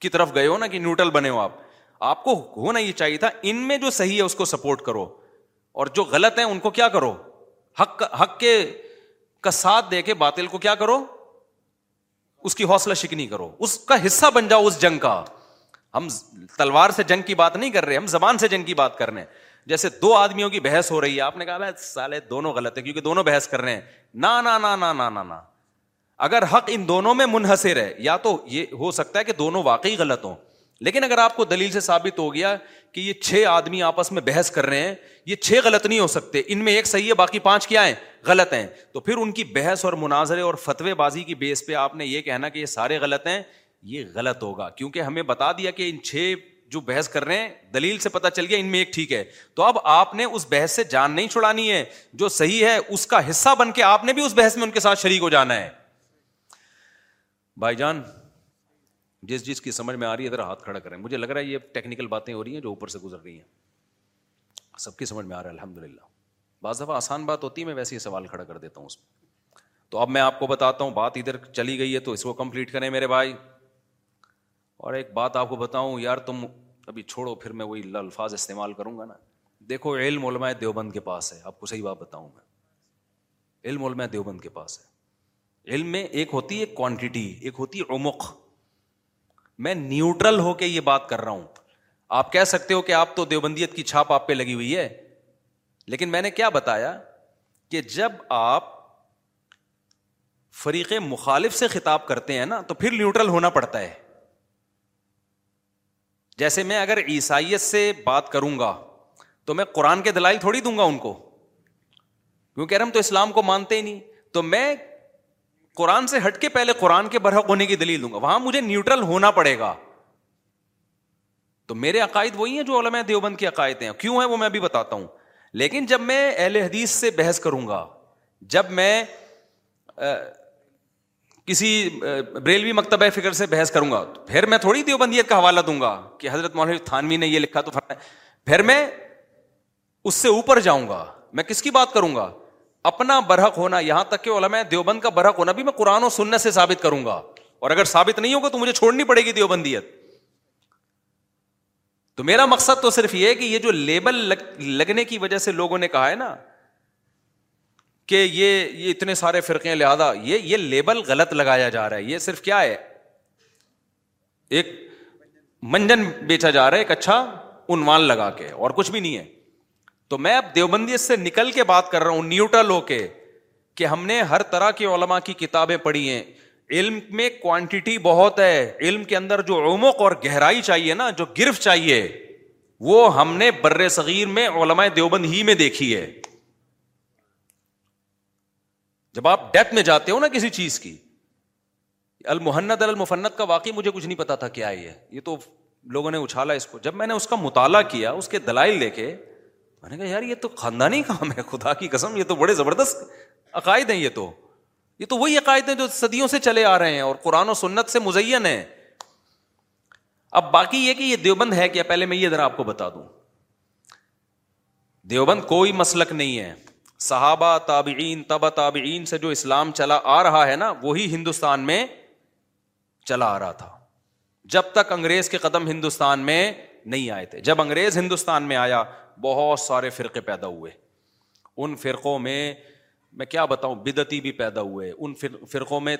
کی طرف گئے ہو نا کہ نیوٹرل بنے ہو آپ آپ کو ہونا یہ چاہیے تھا ان میں جو صحیح ہے اس کو سپورٹ کرو اور جو غلط ہے ان کو کیا کرو حق حق کے کا ساتھ دے کے باطل کو کیا کرو اس کی حوصلہ شکنی کرو اس کا حصہ بن جاؤ اس جنگ کا ہم تلوار سے جنگ کی بات نہیں کر رہے ہم زبان سے جنگ کی بات کر رہے ہیں جیسے دو آدمیوں کی بحث ہو رہی ہے آپ نے کہا سالے دونوں غلط ہے کیونکہ دونوں بحث کر رہے ہیں نہ نہ اگر حق ان دونوں میں منحصر ہے یا تو یہ ہو سکتا ہے کہ دونوں واقعی غلط ہوں لیکن اگر آپ کو دلیل سے ثابت ہو گیا کہ یہ چھ آدمی آپس میں بحث کر رہے ہیں یہ چھ غلط نہیں ہو سکتے ان میں ایک صحیح ہے باقی پانچ کیا ہیں غلط ہیں تو پھر ان کی بحث اور مناظرے اور فتوے بازی کی بیس پہ آپ نے یہ کہنا کہ یہ سارے غلط ہیں یہ غلط ہوگا کیونکہ ہمیں بتا دیا کہ ان چھ جو بحث کر رہے ہیں دلیل سے پتا چل گیا ان میں ایک ٹھیک ہے تو اب آپ نے اس بحث سے جان نہیں چھڑانی ہے جو صحیح ہے اس کا حصہ بن کے آپ نے بھی اس بحث میں ان کے ساتھ شریک ہو جانا ہے بھائی جان جس جس کی سمجھ میں آ رہی ہے ذرا ہاتھ کھڑا کریں مجھے لگ رہا ہے یہ ٹیکنیکل باتیں ہو رہی ہیں جو اوپر سے گزر رہی ہیں سب کی سمجھ میں آ رہا ہے الحمد للہ بعض دفعہ آسان بات ہوتی ہے میں ویسے ہی سوال کھڑا کر دیتا ہوں اس میں تو اب میں آپ کو بتاتا ہوں بات ادھر چلی گئی ہے تو اس کو کمپلیٹ کریں میرے بھائی اور ایک بات آپ کو بتاؤں یار تم ابھی چھوڑو پھر میں وہی الفاظ استعمال کروں گا نا دیکھو علم علماء دیوبند کے پاس ہے آپ کو صحیح بات بتاؤں میں علم علماء دیوبند کے پاس ہے علم میں ایک ہوتی ہے کوانٹٹی ایک ہوتی ہے عمق میں نیوٹرل ہو کے یہ بات کر رہا ہوں آپ کہہ سکتے ہو کہ آپ تو دیوبندیت کی چھاپ آپ پہ لگی ہوئی ہے لیکن میں نے کیا بتایا کہ جب آپ فریق مخالف سے خطاب کرتے ہیں نا تو پھر نیوٹرل ہونا پڑتا ہے جیسے میں اگر عیسائیت سے بات کروں گا تو میں قرآن کے دلائل تھوڑی دوں گا ان کو کیونکہ ارم تو اسلام کو مانتے ہی نہیں تو میں قرآن سے ہٹ کے پہلے قرآن کے برحق ہونے کی دلیل دوں گا وہاں مجھے نیوٹرل ہونا پڑے گا تو میرے عقائد وہی ہیں جو علماء دیوبند کی عقائد ہیں کیوں ہیں وہ میں بھی بتاتا ہوں لیکن جب میں اہل حدیث سے بحث کروں گا جب میں کسی بریلوی مکتبہ فکر سے بحث کروں گا پھر میں تھوڑی دیوبندیت کا حوالہ دوں گا کہ حضرت مولانا تھانوی نے یہ لکھا تو پھر میں اس سے اوپر جاؤں گا میں کس کی بات کروں گا اپنا برحق ہونا یہاں تک کہ علماء دیوبند کا برحق ہونا بھی میں قرآن و سننے سے ثابت کروں گا اور اگر ثابت نہیں ہوگا تو مجھے چھوڑنی پڑے گی دیوبندیت تو میرا مقصد تو صرف یہ کہ یہ جو لیبل لگنے کی وجہ سے لوگوں نے کہا ہے نا کہ یہ یہ اتنے سارے فرقے لہذا یہ لیبل غلط لگایا جا رہا ہے یہ صرف کیا ہے ایک منجن بیچا جا رہا ہے ایک اچھا انوان لگا کے اور کچھ بھی نہیں ہے تو میں اب دیوبندی سے نکل کے بات کر رہا ہوں نیوٹل ہو کے کہ ہم نے ہر طرح کی علما کی کتابیں پڑھی ہیں علم میں کوانٹٹی بہت ہے علم کے اندر جو عمق اور گہرائی چاہیے نا جو گرف چاہیے وہ ہم نے بر صغیر میں علماء دیوبند ہی میں دیکھی ہے جب آپ ڈیپ میں جاتے ہو نا کسی چیز کی المحنت المفنت کا واقعی مجھے کچھ نہیں پتا تھا کیا یہ تو لوگوں نے اچھالا اس کو جب میں نے اس کا مطالعہ کیا اس کے دلائل لے کے میں نے کہا یار یہ تو خاندانی کام ہے خدا کی قسم یہ تو بڑے زبردست عقائد ہیں یہ تو یہ تو وہی عقائد ہیں جو صدیوں سے چلے آ رہے ہیں اور قرآن و سنت سے مزین اب باقی یہ کہ یہ دیوبند ہے کیا پہلے میں یہ ذرا آپ کو بتا دوں دیوبند کوئی مسلک نہیں ہے صحابہ تابعین تبا تابعین سے جو اسلام چلا آ رہا ہے نا وہی ہندوستان میں چلا آ رہا تھا جب تک انگریز کے قدم ہندوستان میں نہیں آئے تھے جب انگریز ہندوستان میں آیا بہت سارے فرقے پیدا ہوئے ان فرقوں میں میں کیا بتاؤں بدتی بھی پیدا ہوئے ان فرقوں میں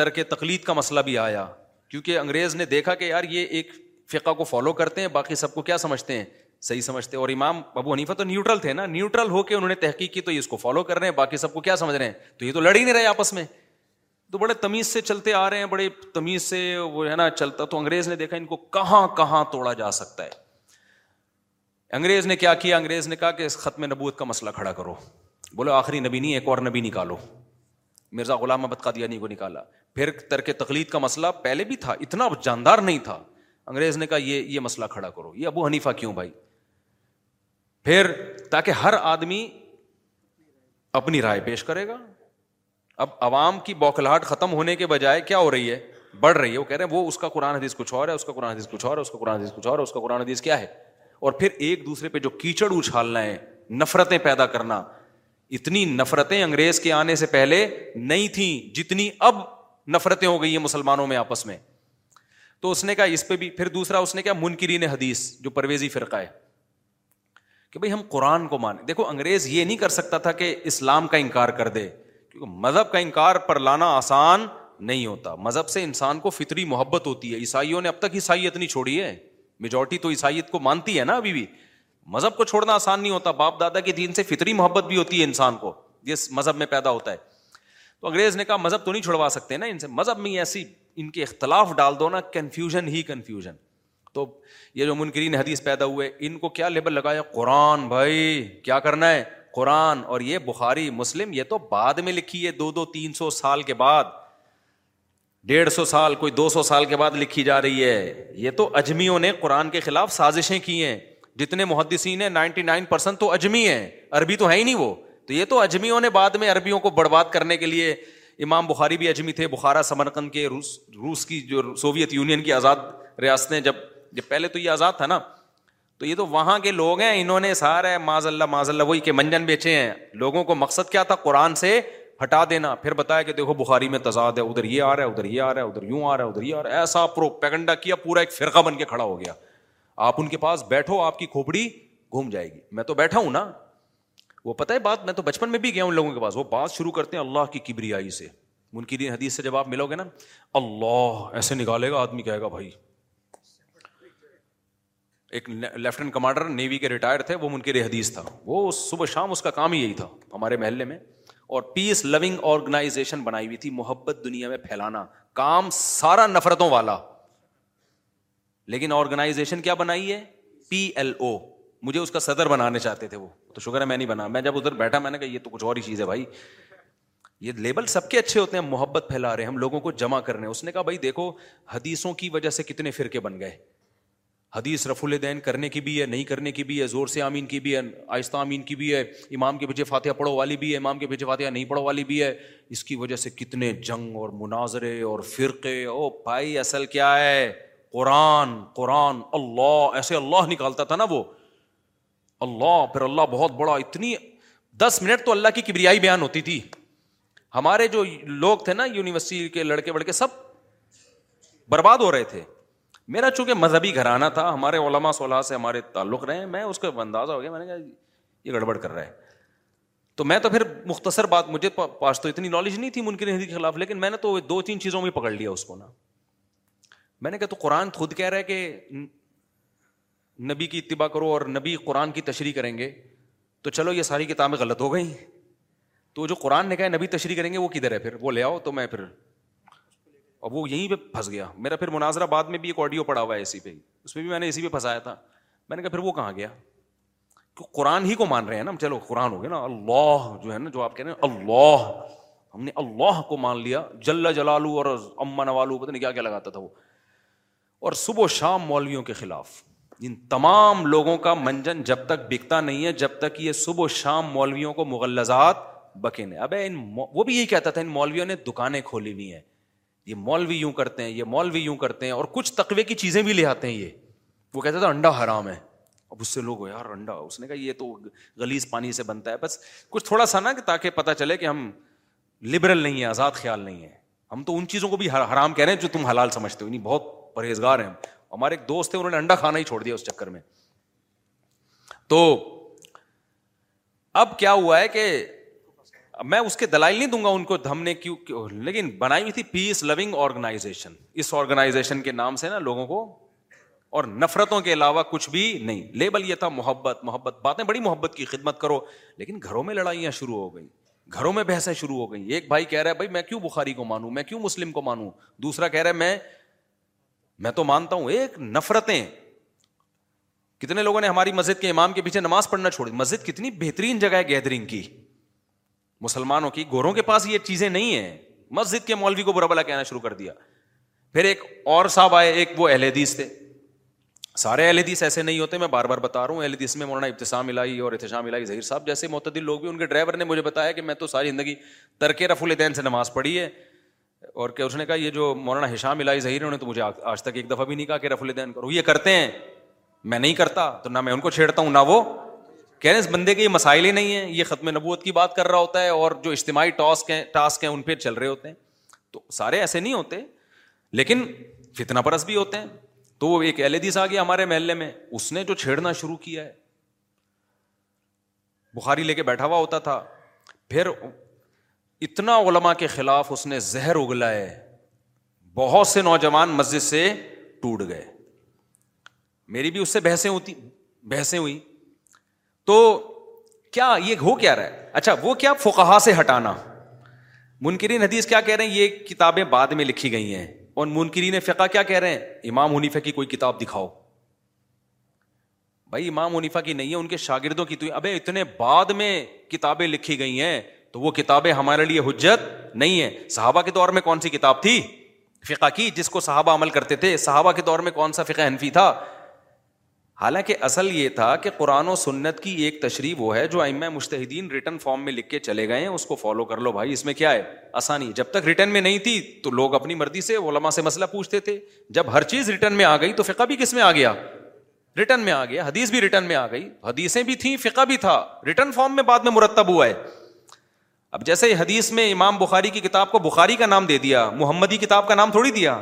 ترک تقلید کا مسئلہ بھی آیا کیونکہ انگریز نے دیکھا کہ یار یہ ایک فقہ کو فالو کرتے ہیں باقی سب کو کیا سمجھتے ہیں صحیح سمجھتے ہیں اور امام ابو حنیفہ تو نیوٹرل تھے نا نیوٹرل ہو کے انہوں نے تحقیق کی تو یہ اس کو فالو کر رہے ہیں باقی سب کو کیا سمجھ رہے ہیں تو یہ تو لڑ ہی نہیں رہے آپس میں تو بڑے تمیز سے چلتے آ رہے ہیں بڑے تمیز سے وہ ہے نا چلتا تو انگریز نے دیکھا ان کو کہاں کہاں توڑا جا سکتا ہے انگریز نے کیا کیا انگریز نے کہا کہ اس ختم نبوت کا مسئلہ کھڑا کرو بولو آخری نبی نہیں ایک اور نبی نکالو مرزا غلام احمد قادیانی کو نکالا پھر ترک تقلید کا مسئلہ پہلے بھی تھا اتنا جاندار نہیں تھا انگریز نے کہا یہ یہ مسئلہ کھڑا کرو یہ ابو حنیفہ کیوں بھائی پھر تاکہ ہر آدمی اپنی رائے پیش کرے گا اب عوام کی بوکھلاٹ ختم ہونے کے بجائے کیا ہو رہی ہے بڑھ رہی ہے وہ کہہ رہے ہیں وہ اس کا قرآن حدیث کچھ اور ہے اس کا قرآن حدیث کچھ اور ہے اس کا قرآن حدیث کچھ اور ہے اس کا قرآن حدیث کیا ہے اور پھر ایک دوسرے پہ جو کیچڑ اچھالنا ہے نفرتیں پیدا کرنا اتنی نفرتیں انگریز کے آنے سے پہلے نہیں تھیں جتنی اب نفرتیں ہو گئی ہیں مسلمانوں میں آپس میں تو اس نے کہا کہا اس اس پہ بھی پھر دوسرا نے منکرین حدیث جو پرویزی فرقہ ہے کہ بھائی ہم قرآن کو مانیں دیکھو انگریز یہ نہیں کر سکتا تھا کہ اسلام کا انکار کر دے کیونکہ مذہب کا انکار پر لانا آسان نہیں ہوتا مذہب سے انسان کو فطری محبت ہوتی ہے عیسائیوں نے اب تک عیسائیت نہیں چھوڑی ہے میجورٹی تو عیسائیت کو مانتی ہے نا ابھی بھی مذہب کو چھوڑنا آسان نہیں ہوتا باپ دادا کے دین سے فطری محبت بھی ہوتی ہے انسان کو جس مذہب میں پیدا ہوتا ہے تو انگریز نے کہا مذہب تو نہیں چھڑوا سکتے نا ان سے مذہب میں ایسی ان کے اختلاف ڈال دو نا کنفیوژن ہی کنفیوژن تو یہ جو منکرین حدیث پیدا ہوئے ان کو کیا لیبل لگایا قرآن بھائی کیا کرنا ہے قرآن اور یہ بخاری مسلم یہ تو بعد میں لکھی ہے دو دو تین سو سال کے بعد ڈیڑھ سو سال کوئی دو سو سال کے بعد لکھی جا رہی ہے یہ تو اجمیوں نے قرآن کے خلاف سازشیں کی ہیں جتنے محدثین ہیں ہیں نائنٹی نائن پرسینٹ تو اجمی عربی تو ہے ہی نہیں وہ تو یہ تو اجمیوں نے بعد میں عربیوں کو برباد کرنے کے لیے امام بخاری بھی اجمی تھے بخارا سمر کے روس روس کی جو سوویت یونین کی آزاد ریاستیں جب جب پہلے تو یہ آزاد تھا نا تو یہ تو وہاں کے لوگ ہیں انہوں نے سارا ماض اللہ ماض اللہ وہی کے منجن بیچے ہیں لوگوں کو مقصد کیا تھا قرآن سے ہٹا دینا پھر بتایا کہ دیکھو بخاری میں تضاد ہے ادھر یہ آ رہا ہے ادھر یہ آ رہا ہے ادھر یوں آ رہا ہے ادھر یہ آ رہا ہے ایسا پیگنڈا کیا پورا ایک فرقہ بن کے کھڑا ہو گیا آپ ان کے پاس بیٹھو آپ کی کھوپڑی گھوم جائے گی میں تو بیٹھا ہوں نا وہ پتا ہے بات میں تو بچپن میں بھی گیا ان لوگوں کے پاس وہ بات شروع کرتے ہیں اللہ کی کبریائی سے ان کی حدیث سے جب آپ ملو گے نا اللہ ایسے نکالے گا آدمی کہے گا بھائی ایک لیفٹنٹ کمانڈر نیوی کے ریٹائر تھے وہ ان حدیث تھا وہ صبح شام اس کا کام ہی یہی تھا ہمارے محلے میں اور پیس لونگ آرگنائزیشن بنائی ہوئی تھی محبت دنیا میں پھیلانا کام سارا نفرتوں والا لیکن آرگنائزیشن کیا بنائی ہے پی ایل او مجھے اس کا صدر بنانے چاہتے تھے وہ تو شکر ہے میں نہیں بنا میں جب ادھر بیٹھا میں نے کہا یہ تو کچھ اور ہی چیز ہے بھائی یہ لیبل سب کے اچھے ہوتے ہیں محبت پھیلا رہے ہیں ہم لوگوں کو جمع کر رہے ہیں اس نے کہا بھائی دیکھو حدیثوں کی وجہ سے کتنے فرقے بن گئے حدیث رف الدین کرنے کی بھی ہے نہیں کرنے کی بھی ہے زور سے آمین کی بھی ہے آہستہ آمین کی بھی ہے امام کے پیچھے فاتحہ پڑھو والی بھی ہے امام کے پیچھے فاتحہ نہیں پڑھو والی بھی ہے اس کی وجہ سے کتنے جنگ اور مناظرے اور فرقے او بھائی اصل کیا ہے قرآن قرآن اللہ ایسے اللہ نکالتا تھا نا وہ اللہ پھر اللہ بہت بڑا اتنی دس منٹ تو اللہ کی کبریائی بیان ہوتی تھی ہمارے جو لوگ تھے نا یونیورسٹی کے لڑکے وڑکے سب برباد ہو رہے تھے میرا چونکہ مذہبی گھرانہ تھا ہمارے علماء صلاح سے ہمارے تعلق رہے ہیں میں اس کا اندازہ ہو گیا میں نے کہا یہ گڑبڑ کر رہا ہے تو میں تو پھر مختصر بات مجھے پاس تو اتنی نالج نہیں تھی منکر ہندی کے خلاف لیکن میں نے تو دو تین چیزوں میں پکڑ لیا اس کو نا میں نے کہا تو قرآن خود کہہ رہا ہے کہ نبی کی اتباع کرو اور نبی قرآن کی تشریح کریں گے تو چلو یہ ساری کتابیں غلط ہو گئیں تو جو قرآن نے کہا نبی تشریح کریں گے وہ کدھر ہے پھر وہ لے آؤ تو میں پھر اور وہ یہیں پہ پھنس گیا میرا پھر مناظرہ بعد میں بھی ایک آڈیو پڑا ہوا ہے اسی پہ اس میں بھی میں نے اسی پہ پھنسایا تھا میں نے کہا پھر وہ کہاں گیا کہ قرآن ہی کو مان رہے ہیں نا چلو قرآن ہو گیا نا اللہ جو ہے نا جو آپ کہہ رہے ہیں اللہ ہم نے اللہ کو مان لیا جل جلالو اور اما نوالو پتہ نہیں کیا کیا لگاتا تھا وہ اور صبح و شام مولویوں کے خلاف ان تمام لوگوں کا منجن جب تک بکتا نہیں ہے جب تک یہ صبح و شام مولویوں کو مغلزات بکے نے اب ان مو... وہ بھی یہی کہتا تھا ان مولویوں نے دکانیں کھولی ہوئی ہیں یہ مولوی یوں کرتے ہیں یہ مولوی یوں کرتے ہیں اور کچھ تقوی کی چیزیں بھی لے آتے ہیں یہ وہ کہتے تھے انڈا حرام ہے اب اس سے لوگ یار انڈا اس نے کہا یہ تو گلیز پانی سے بنتا ہے بس کچھ تھوڑا سا نا کہ تاکہ پتا چلے کہ ہم لبرل نہیں ہیں آزاد خیال نہیں ہے ہم تو ان چیزوں کو بھی حرام کہہ رہے ہیں جو تم حلال سمجھتے ہو بہت پرہیزگار ہیں ہمارے ایک دوست ہیں انہوں نے انڈا کھانا ہی چھوڑ دیا اس چکر میں تو اب کیا ہوا ہے کہ میں اس کے دلائل نہیں دوں گا ان کو دمنے کیوں لیکن بنائی ہوئی تھی پیس لونگ آرگنائزیشن اس آرگنائزیشن کے نام سے نا لوگوں کو اور نفرتوں کے علاوہ کچھ بھی نہیں لیبل یہ تھا محبت محبت باتیں بڑی محبت کی خدمت کرو لیکن گھروں میں لڑائیاں شروع ہو گئیں گھروں میں بحثیں شروع ہو گئیں ایک بھائی کہہ رہا ہے بھائی میں کیوں بخاری کو مانوں میں کیوں مسلم کو مانوں دوسرا کہہ رہا ہے میں میں تو مانتا ہوں ایک نفرتیں کتنے لوگوں نے ہماری مسجد کے امام کے پیچھے نماز پڑھنا چھوڑی مسجد کتنی بہترین جگہ ہے گیدرنگ کی مسلمانوں کی گوروں کے پاس یہ چیزیں نہیں ہیں مسجد کے مولوی کو برا بلا کہنا شروع کر دیا پھر ایک اور صاحب آئے ایک وہ اہل حدیث تھے سارے اہل حدیث ایسے نہیں ہوتے میں بار بار بتا رہا ہوں اہل حدیث میں مولانا ابتسام الہی اور احتشام الہی ظہیر صاحب جیسے معتدل لوگ بھی ان کے ڈرائیور نے مجھے بتایا کہ میں تو ساری زندگی ترک رف الدین سے نماز پڑھی ہے اور کہ اس نے کہا یہ جو مولانا ہشام الہی ظہیر انہوں نے تو مجھے آج تک ایک دفعہ بھی نہیں کہا کہ رف الدین کرو یہ کرتے ہیں میں نہیں کرتا تو نہ میں ان کو چھیڑتا ہوں نہ وہ کہہ رہے ہیں اس بندے کے یہ مسائل ہی نہیں ہیں یہ ختم نبوت کی بات کر رہا ہوتا ہے اور جو اجتماعی ٹاسک ہیں ہیں ٹاسک ان پہ چل رہے ہوتے ہیں تو سارے ایسے نہیں ہوتے لیکن فتنا پرس بھی ہوتے ہیں تو وہ ایک ایل آ گیا ہمارے محلے میں اس نے جو چھیڑنا شروع کیا ہے بخاری لے کے بیٹھا ہوا ہوتا تھا پھر اتنا علما کے خلاف اس نے زہر اگلا ہے بہت سے نوجوان مسجد سے ٹوٹ گئے میری بھی اس سے بحثیں ہوتی بحثیں ہوئی تو کیا یہ ہو کیا رہا ہے اچھا وہ کیا فقہا سے ہٹانا منکرین حدیث کیا کہہ رہے ہیں یہ کتابیں بعد میں لکھی گئی ہیں اور منکرین فقہ کیا کہہ رہے ہیں امام حنیفا کی کوئی کتاب دکھاؤ بھائی امام منیفا کی نہیں ہے ان کے شاگردوں کی ابے اتنے بعد میں کتابیں لکھی گئی ہیں تو وہ کتابیں ہمارے لیے حجت نہیں ہے صحابہ کے دور میں کون سی کتاب تھی فقہ کی جس کو صحابہ عمل کرتے تھے صحابہ کے دور میں کون سا فقہ حنفی تھا حالانکہ اصل یہ تھا کہ قرآن و سنت کی ایک تشریح وہ ہے جو ام مشتحدین ریٹرن فارم میں لکھ کے چلے گئے ہیں اس کو فالو کر لو بھائی اس میں کیا ہے آسانی جب تک ریٹرن میں نہیں تھی تو لوگ اپنی مرضی سے علما سے مسئلہ پوچھتے تھے جب ہر چیز ریٹرن میں آ گئی تو فقہ بھی کس میں آ گیا ریٹرن میں آ گیا حدیث بھی ریٹرن میں آ گئی حدیثیں بھی تھیں فقہ بھی تھا ریٹرن فارم میں بعد میں مرتب ہوا ہے اب جیسے حدیث میں امام بخاری کی کتاب کو بخاری کا نام دے دیا محمدی کتاب کا نام تھوڑی دیا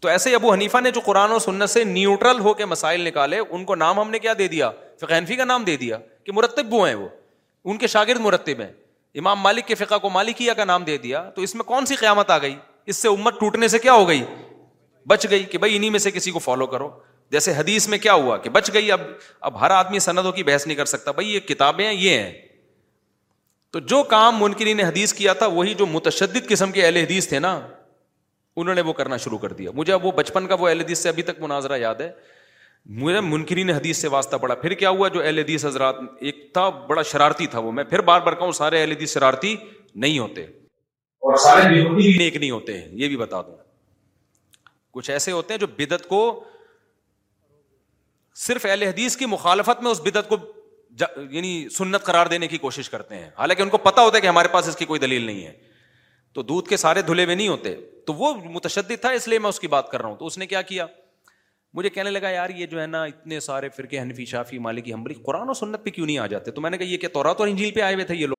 تو ایسے ہی ابو حنیفہ نے جو قرآن و سنت سے نیوٹرل ہو کے مسائل نکالے ان کو نام ہم نے کیا دے دیا فقینفی کا نام دے دیا کہ مرتب وہ ہیں وہ ان کے شاگرد مرتب ہیں امام مالک کے فقہ کو مالکیہ کا نام دے دیا تو اس میں کون سی قیامت آ گئی اس سے امت ٹوٹنے سے کیا ہو گئی بچ گئی کہ بھائی انہیں میں سے کسی کو فالو کرو جیسے حدیث میں کیا ہوا کہ بچ گئی اب اب ہر آدمی سندوں کی بحث نہیں کر سکتا بھائی یہ کتابیں ہیں یہ ہیں تو جو کام منکرین نے حدیث کیا تھا وہی جو متشدد قسم کے اہل حدیث تھے نا انہوں نے وہ کرنا شروع کر دیا مجھے وہ بچپن کا وہ اہل حدیث سے ابھی تک مناظرہ یاد ہے مجھے منکرین حدیث سے واسطہ پڑا پھر کیا ہوا جو اہل حدیث حضرات ایک تھا بڑا شرارتی تھا وہ میں پھر بار بار کہوں سارے اہل حدیث شرارتی نہیں ہوتے اور سارے نہیں ہوتے ہیں یہ بھی بتا دوں کچھ ایسے ہوتے ہیں جو بدعت کو صرف اہل حدیث کی مخالفت میں اس بدت کو یعنی سنت قرار دینے کی کوشش کرتے ہیں حالانکہ ان کو پتا ہوتا ہے کہ ہمارے پاس اس کی کوئی دلیل نہیں ہے تو دودھ کے سارے دھلے ہوئے نہیں ہوتے تو وہ متشدد تھا اس لیے میں اس کی بات کر رہا ہوں تو اس نے کیا کیا مجھے کہنے لگا یار یہ جو ہے نا اتنے سارے فرقے حنفی شافی مالکی ہمبری قرآن و سنت پہ کیوں نہیں آ جاتے تو میں نے کہا یہ تورات تو انجیل پہ آئے ہوئے تھے یہ لوگ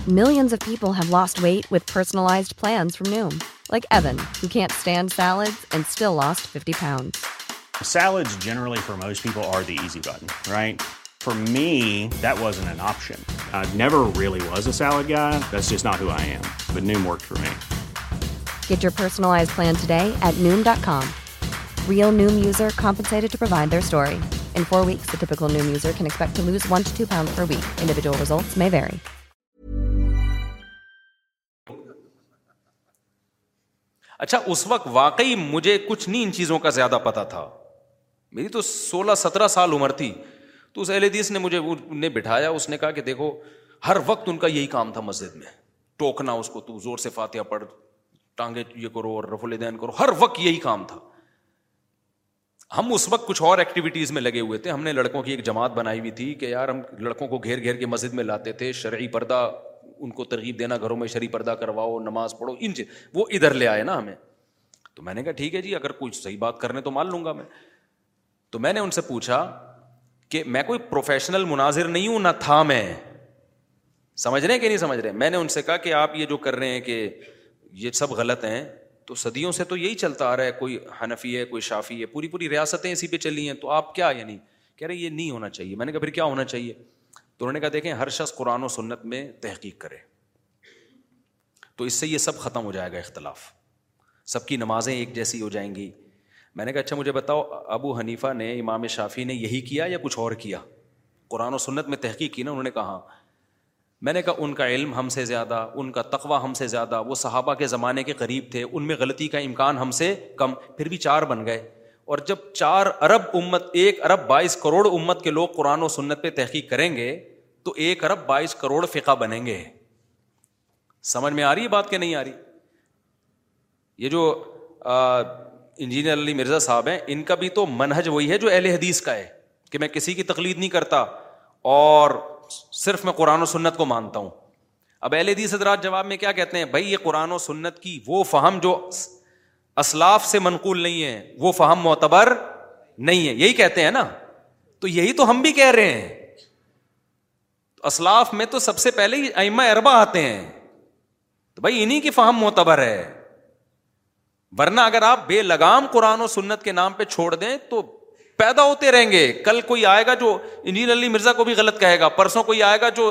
People way wait پسائز اچھا اس وقت واقعی مجھے کچھ نہیں ان چیزوں کا زیادہ پتا تھا میری تو سولہ سترہ سال عمر تھی تو اس اہل حدیث نے مجھے نے بٹھایا اس نے کہا کہ دیکھو ہر وقت ان کا یہی کام تھا مسجد میں ٹوکنا اس کو تو زور سے فاتحہ پڑھ ٹانگے یہ کرو اور رف الدین کرو ہر وقت یہی کام تھا ہم اس وقت کچھ اور ایکٹیویٹیز میں لگے ہوئے تھے ہم نے لڑکوں کی ایک جماعت بنائی ہوئی تھی کہ یار ہم لڑکوں کو گھیر گھیر کے مسجد میں لاتے تھے شرعی پردہ ان کو ترغیب دینا گھروں میں شریف پردہ کرواؤ نماز پڑھو ان چیز وہ ادھر لے آئے نا ہمیں تو میں نے کہا ٹھیک ہے جی اگر کوئی صحیح بات کرنے تو مان لوں گا میں تو میں نے ان سے پوچھا کہ میں کوئی پروفیشنل مناظر نہیں ہوں نہ تھا میں سمجھ رہے ہیں کہ نہیں سمجھ رہے میں نے ان سے کہا کہ آپ یہ جو کر رہے ہیں کہ یہ سب غلط ہیں تو صدیوں سے تو یہی چلتا آ رہا ہے کوئی حنفی ہے کوئی شافی ہے پوری پوری ریاستیں اسی پہ چلی ہیں تو آپ کیا یعنی کہہ رہے یہ نہیں ہونا چاہیے میں نے کہا پھر کیا ہونا چاہیے تو انہوں نے کہا دیکھیں ہر شخص قرآن و سنت میں تحقیق کرے تو اس سے یہ سب ختم ہو جائے گا اختلاف سب کی نمازیں ایک جیسی ہو جائیں گی میں نے کہا اچھا مجھے بتاؤ ابو حنیفہ نے امام شافی نے یہی کیا یا کچھ اور کیا قرآن و سنت میں تحقیق کی نا انہوں نے کہا میں نے کہا ان کا علم ہم سے زیادہ ان کا تقوی ہم سے زیادہ وہ صحابہ کے زمانے کے قریب تھے ان میں غلطی کا امکان ہم سے کم پھر بھی چار بن گئے اور جب چار ارب امت ایک ارب بائیس کروڑ امت کے لوگ قرآن و سنت پہ تحقیق کریں گے تو ایک ارب بائیس کروڑ فقہ بنیں گے سمجھ میں آ رہی ہے بات کہ نہیں آ رہی یہ جو انجینئر علی مرزا صاحب ہیں ان کا بھی تو منہج وہی ہے جو اہل حدیث کا ہے کہ میں کسی کی تقلید نہیں کرتا اور صرف میں قرآن و سنت کو مانتا ہوں اب اہل حدیث حضرات جواب میں کیا کہتے ہیں بھائی یہ قرآن و سنت کی وہ فہم جو اسلاف سے منقول نہیں ہے وہ فہم معتبر نہیں ہے یہی کہتے ہیں نا تو یہی تو ہم بھی کہہ رہے ہیں اسلاف میں تو سب سے پہلے ہی ایما اربا آتے ہیں تو بھائی انہیں کی فہم معتبر ہے ورنہ اگر آپ بے لگام قرآن و سنت کے نام پہ چھوڑ دیں تو پیدا ہوتے رہیں گے کل کوئی آئے گا جو انجین علی مرزا کو بھی غلط کہے گا پرسوں کوئی آئے گا جو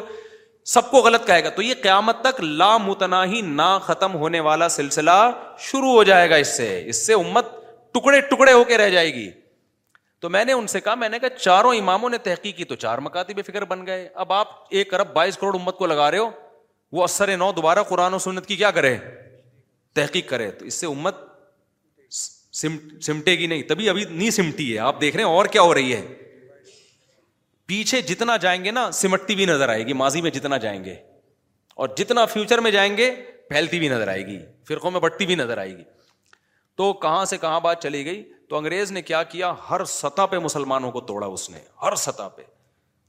سب کو غلط کہے گا تو یہ قیامت تک لاموتناہی نہ ختم ہونے والا سلسلہ شروع ہو جائے گا اس سے اس سے امت ٹکڑے ٹکڑے ہو کے رہ جائے گی تو میں نے ان سے کہا میں نے کہا چاروں اماموں نے تحقیق کی تو چار مکاتی فکر بن گئے اب آپ ایک ارب بائیس کروڑ امت کو لگا رہے ہو وہ اثر نو دوبارہ قرآن و سنت کی کیا کرے تحقیق کرے تو اس سے امت سمٹے گی نہیں تبھی ابھی نہیں سمٹی ہے آپ دیکھ رہے ہیں اور کیا ہو رہی ہے پیچھے جتنا جائیں گے نا سمٹتی بھی نظر آئے گی ماضی میں جتنا جائیں گے اور جتنا فیوچر میں جائیں گے پھیلتی بھی نظر آئے گی فرقوں میں بٹتی بھی نظر آئے گی تو کہاں سے کہاں بات چلی گئی تو انگریز نے کیا کیا ہر سطح پہ مسلمانوں کو توڑا اس نے ہر سطح پہ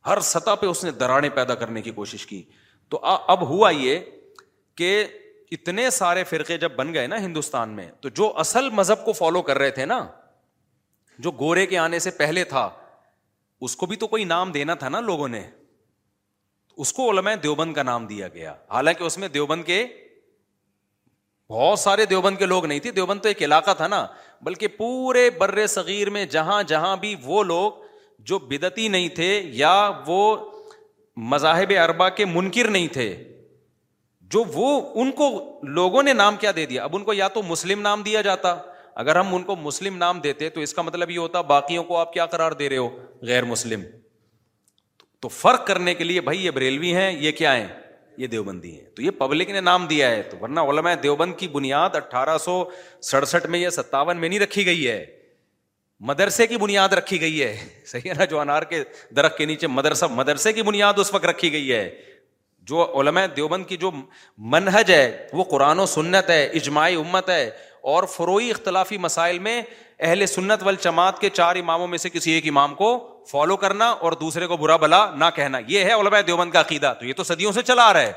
ہر سطح پہ اس نے دراڑیں پیدا کرنے کی کوشش کی تو اب ہوا یہ کہ اتنے سارے فرقے جب بن گئے نا ہندوستان میں تو جو اصل مذہب کو فالو کر رہے تھے نا جو گورے کے آنے سے پہلے تھا اس کو بھی تو کوئی نام دینا تھا نا لوگوں نے اس کو علماء دیوبند کا نام دیا گیا حالانکہ اس میں دیوبند کے بہت سارے دیوبند کے لوگ نہیں تھے دیوبند تو ایک علاقہ تھا نا بلکہ پورے بر صغیر میں جہاں جہاں بھی وہ لوگ جو بدتی نہیں تھے یا وہ مذاہب اربا کے منکر نہیں تھے جو وہ ان کو لوگوں نے نام کیا دے دیا اب ان کو یا تو مسلم نام دیا جاتا اگر ہم ان کو مسلم نام دیتے تو اس کا مطلب یہ ہوتا باقیوں کو آپ کیا قرار دے رہے ہو غیر مسلم تو فرق کرنے کے لیے بھائی یہ بریلوی ہیں یہ کیا ہیں یہ دیوبندی ہیں تو یہ پبلک نے نام دیا ہے تو ورنہ علماء دیوبند کی بنیاد اٹھارہ سو سڑسٹھ میں یا ستاون میں نہیں رکھی گئی ہے مدرسے کی بنیاد رکھی گئی ہے [laughs] صحیح ہے نا جو انار کے درخت کے نیچے مدرسہ مدرسے کی بنیاد اس وقت رکھی گئی ہے جو علماء دیوبند کی جو منہج ہے وہ قرآن و سنت ہے اجماعی امت ہے اور فروئی اختلافی مسائل میں اہل سنت وال جماعت کے چار اماموں میں سے کسی ایک امام کو فالو کرنا اور دوسرے کو برا بلا نہ کہنا یہ ہے علماء دیوبند کا عقیدہ تو یہ تو صدیوں سے چلا آ رہا ہے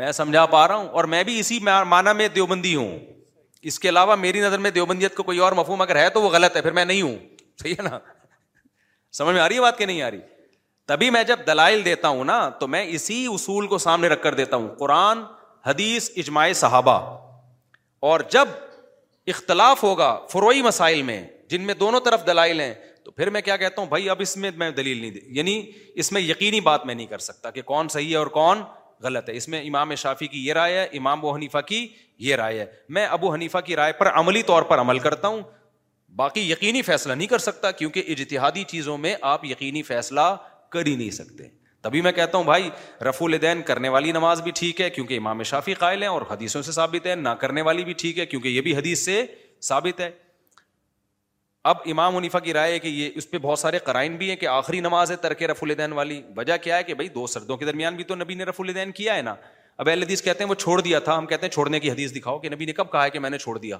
میں سمجھا پا رہا ہوں اور میں بھی اسی معنی میں دیوبندی ہوں اس کے علاوہ میری نظر میں دیوبندیت کو کوئی اور مفہوم اگر ہے تو وہ غلط ہے پھر میں نہیں ہوں صحیح ہے نا سمجھ میں آ رہی ہے بات کہ نہیں آ رہی تبھی میں جب دلائل دیتا ہوں نا تو میں اسی اصول کو سامنے رکھ کر دیتا ہوں قرآن حدیث اجماع صحابہ اور جب اختلاف ہوگا فروئی مسائل میں جن میں دونوں طرف دلائل ہیں تو پھر میں کیا کہتا ہوں بھائی اب اس میں میں دلیل نہیں دی یعنی اس میں یقینی بات میں نہیں کر سکتا کہ کون صحیح ہے اور کون غلط ہے اس میں امام شافی کی یہ رائے ہے امام و حنیفہ کی یہ رائے ہے میں ابو حنیفہ کی رائے پر عملی طور پر عمل کرتا ہوں باقی یقینی فیصلہ نہیں کر سکتا کیونکہ اجتہادی چیزوں میں آپ یقینی فیصلہ کر ہی نہیں سکتے تبھی میں کہتا ہوں بھائی رف الدین کرنے والی نماز بھی ٹھیک ہے کیونکہ امام شافی قائل ہیں اور حدیثوں سے ثابت ہے نہ کرنے والی بھی ٹھیک ہے کیونکہ یہ بھی حدیث سے ثابت ہے اب امام منیفا کی رائے ہے کہ یہ اس پہ بہت سارے قرائن بھی ہیں کہ آخری نماز ہے ترک رف الدین والی وجہ کیا ہے کہ بھائی دو سردوں کے درمیان بھی تو نبی نے رف الدین کیا ہے نا اب اہل حدیث کہتے ہیں وہ چھوڑ دیا تھا ہم کہتے ہیں چھوڑنے کی حدیث دکھاؤ کہ نبی نے کب کہا ہے کہ میں نے چھوڑ دیا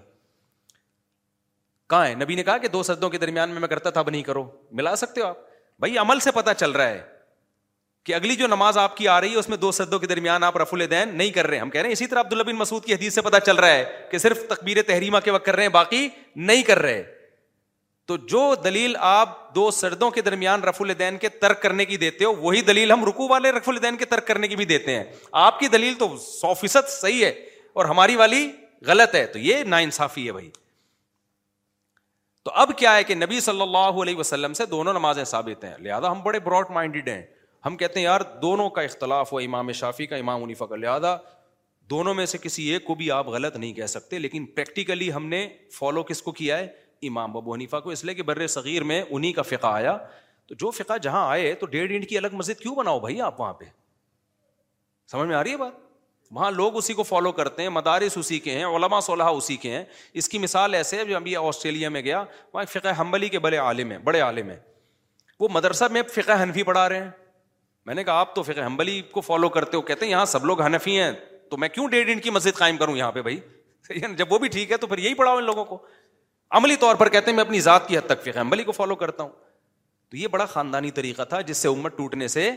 کہاں ہے نبی نے کہا کہ دو سردوں کے درمیان میں میں کرتا تھا اب نہیں کرو ملا سکتے ہو آپ بھائی عمل سے پتا چل رہا ہے کہ اگلی جو نماز آپ کی آ رہی ہے اس میں دو سدوں کے درمیان آپ رف الدین نہیں کر رہے ہیں ہم کہہ رہے ہیں اسی طرح عبداللہ بن مسعود کی حدیث سے پتہ چل رہا ہے کہ صرف تقبیر تحریمہ کے وقت کر رہے ہیں باقی نہیں کر رہے تو جو دلیل آپ دو سردوں کے درمیان رف الدین کے ترک کرنے کی دیتے ہو وہی دلیل ہم رکو والے رف الدین کے ترک کرنے کی بھی دیتے ہیں آپ کی دلیل تو سو فیصد صحیح ہے اور ہماری والی غلط ہے تو یہ نا انصافی ہے بھائی تو اب کیا ہے کہ نبی صلی اللہ علیہ وسلم سے دونوں نمازیں ثابت ہیں لہٰذا ہم بڑے براڈ مائنڈیڈ ہیں ہم کہتے ہیں یار دونوں کا اختلاف ہوا امام شافی کا امام نیفا کا لہٰذا دونوں میں سے کسی ایک کو بھی آپ غلط نہیں کہہ سکتے لیکن پریکٹیکلی ہم نے فالو کس کو کیا ہے امام ببو حنیفا کو اس لیے کہ بر صغیر میں انہیں کا فقہ آیا تو جو فقہ جہاں آئے تو ڈیڑھ انٹ کی الگ مسجد کیوں بناؤ بھائی آپ وہاں پہ سمجھ میں آ رہی ہے بات وہاں لوگ اسی کو فالو کرتے ہیں مدارس اسی کے ہیں علماء صلاح اسی کے ہیں اس کی مثال ایسے ہے جو ابھی آسٹریلیا میں گیا وہاں فقہ حمبلی کے بڑے عالم ہیں بڑے عالم ہیں وہ مدرسہ میں فقہ حنفی پڑھا رہے ہیں میں نے کہا آپ تو فقہ حنبلی کو فالو کرتے ہو کہتے ہیں یہاں سب لوگ حنفی ہیں تو میں کیوں ڈیڑھ انٹ کی مسجد قائم کروں یہاں پہ بھائی [laughs] یعنی جب وہ بھی ٹھیک ہے تو پھر یہی پڑھاؤ ان لوگوں کو عملی طور پر کہتے ہیں میں اپنی ذات کی حد تک فقہ حنبلی کو فالو کرتا ہوں تو یہ بڑا خاندانی طریقہ تھا جس سے امت ٹوٹنے سے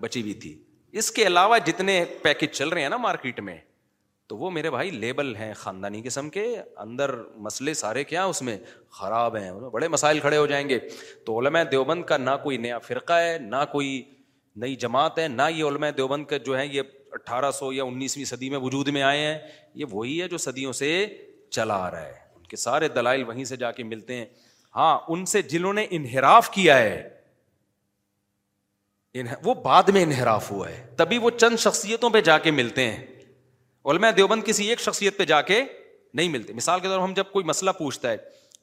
بچی ہوئی تھی اس کے علاوہ جتنے پیکج چل رہے ہیں نا مارکیٹ میں تو وہ میرے بھائی لیبل ہیں خاندانی قسم کے اندر مسئلے سارے کیا اس میں خراب ہیں بڑے مسائل کھڑے ہو جائیں گے تو علماء دیوبند کا نہ کوئی نیا فرقہ ہے نہ کوئی نئی جماعت ہے نہ یہ علماء دیوبند کا جو ہے یہ اٹھارہ سو یا انیسویں صدی میں وجود میں آئے ہیں یہ وہی ہے جو صدیوں سے چلا آ رہا ہے ان کے سارے دلائل وہیں سے جا کے ملتے ہیں ہاں ان سے جنہوں نے انحراف کیا ہے وہ بعد میں انحراف ہوا ہے تبھی وہ چند شخصیتوں پہ جا کے ملتے ہیں علماء دیوبند کسی ایک شخصیت پہ جا کے نہیں ملتے مثال کے طور پر ہم جب کوئی مسئلہ پوچھتا ہے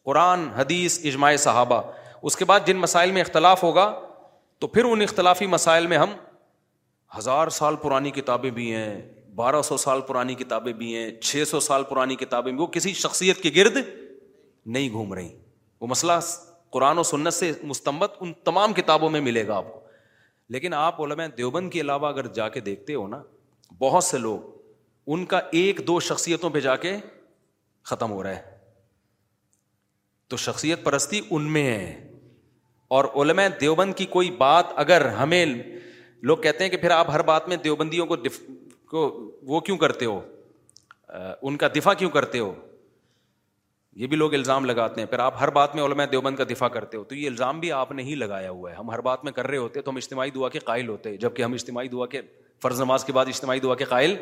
قرآن حدیث اجماع صحابہ اس کے بعد جن مسائل میں اختلاف ہوگا تو پھر ان اختلافی مسائل میں ہم ہزار سال پرانی کتابیں بھی ہیں بارہ سو سال پرانی کتابیں بھی ہیں چھ سو سال پرانی کتابیں بھی وہ کسی شخصیت کے گرد نہیں گھوم رہی وہ مسئلہ قرآن و سنت سے مستمت ان تمام کتابوں میں ملے گا آپ کو لیکن آپ علم دیوبند کے علاوہ اگر جا کے دیکھتے ہو نا بہت سے لوگ ان کا ایک دو شخصیتوں پہ جا کے ختم ہو رہا ہے تو شخصیت پرستی ان میں ہے اور علماء دیوبند کی کوئی بات اگر ہمیں لوگ کہتے ہیں کہ پھر آپ ہر بات میں دیوبندیوں کو دف... کو وہ کیوں کرتے ہو ان کا دفاع کیوں کرتے ہو یہ بھی لوگ الزام لگاتے ہیں پھر آپ ہر بات میں علماء دیوبند کا دفاع کرتے ہو تو یہ الزام بھی آپ نے ہی لگایا ہوا ہے ہم ہر بات میں کر رہے ہوتے تو ہم اجتماعی دعا کے قائل ہوتے جبکہ جب کہ ہم اجتماعی دعا کے فرض نماز کے بعد اجتماعی دعا کے قائل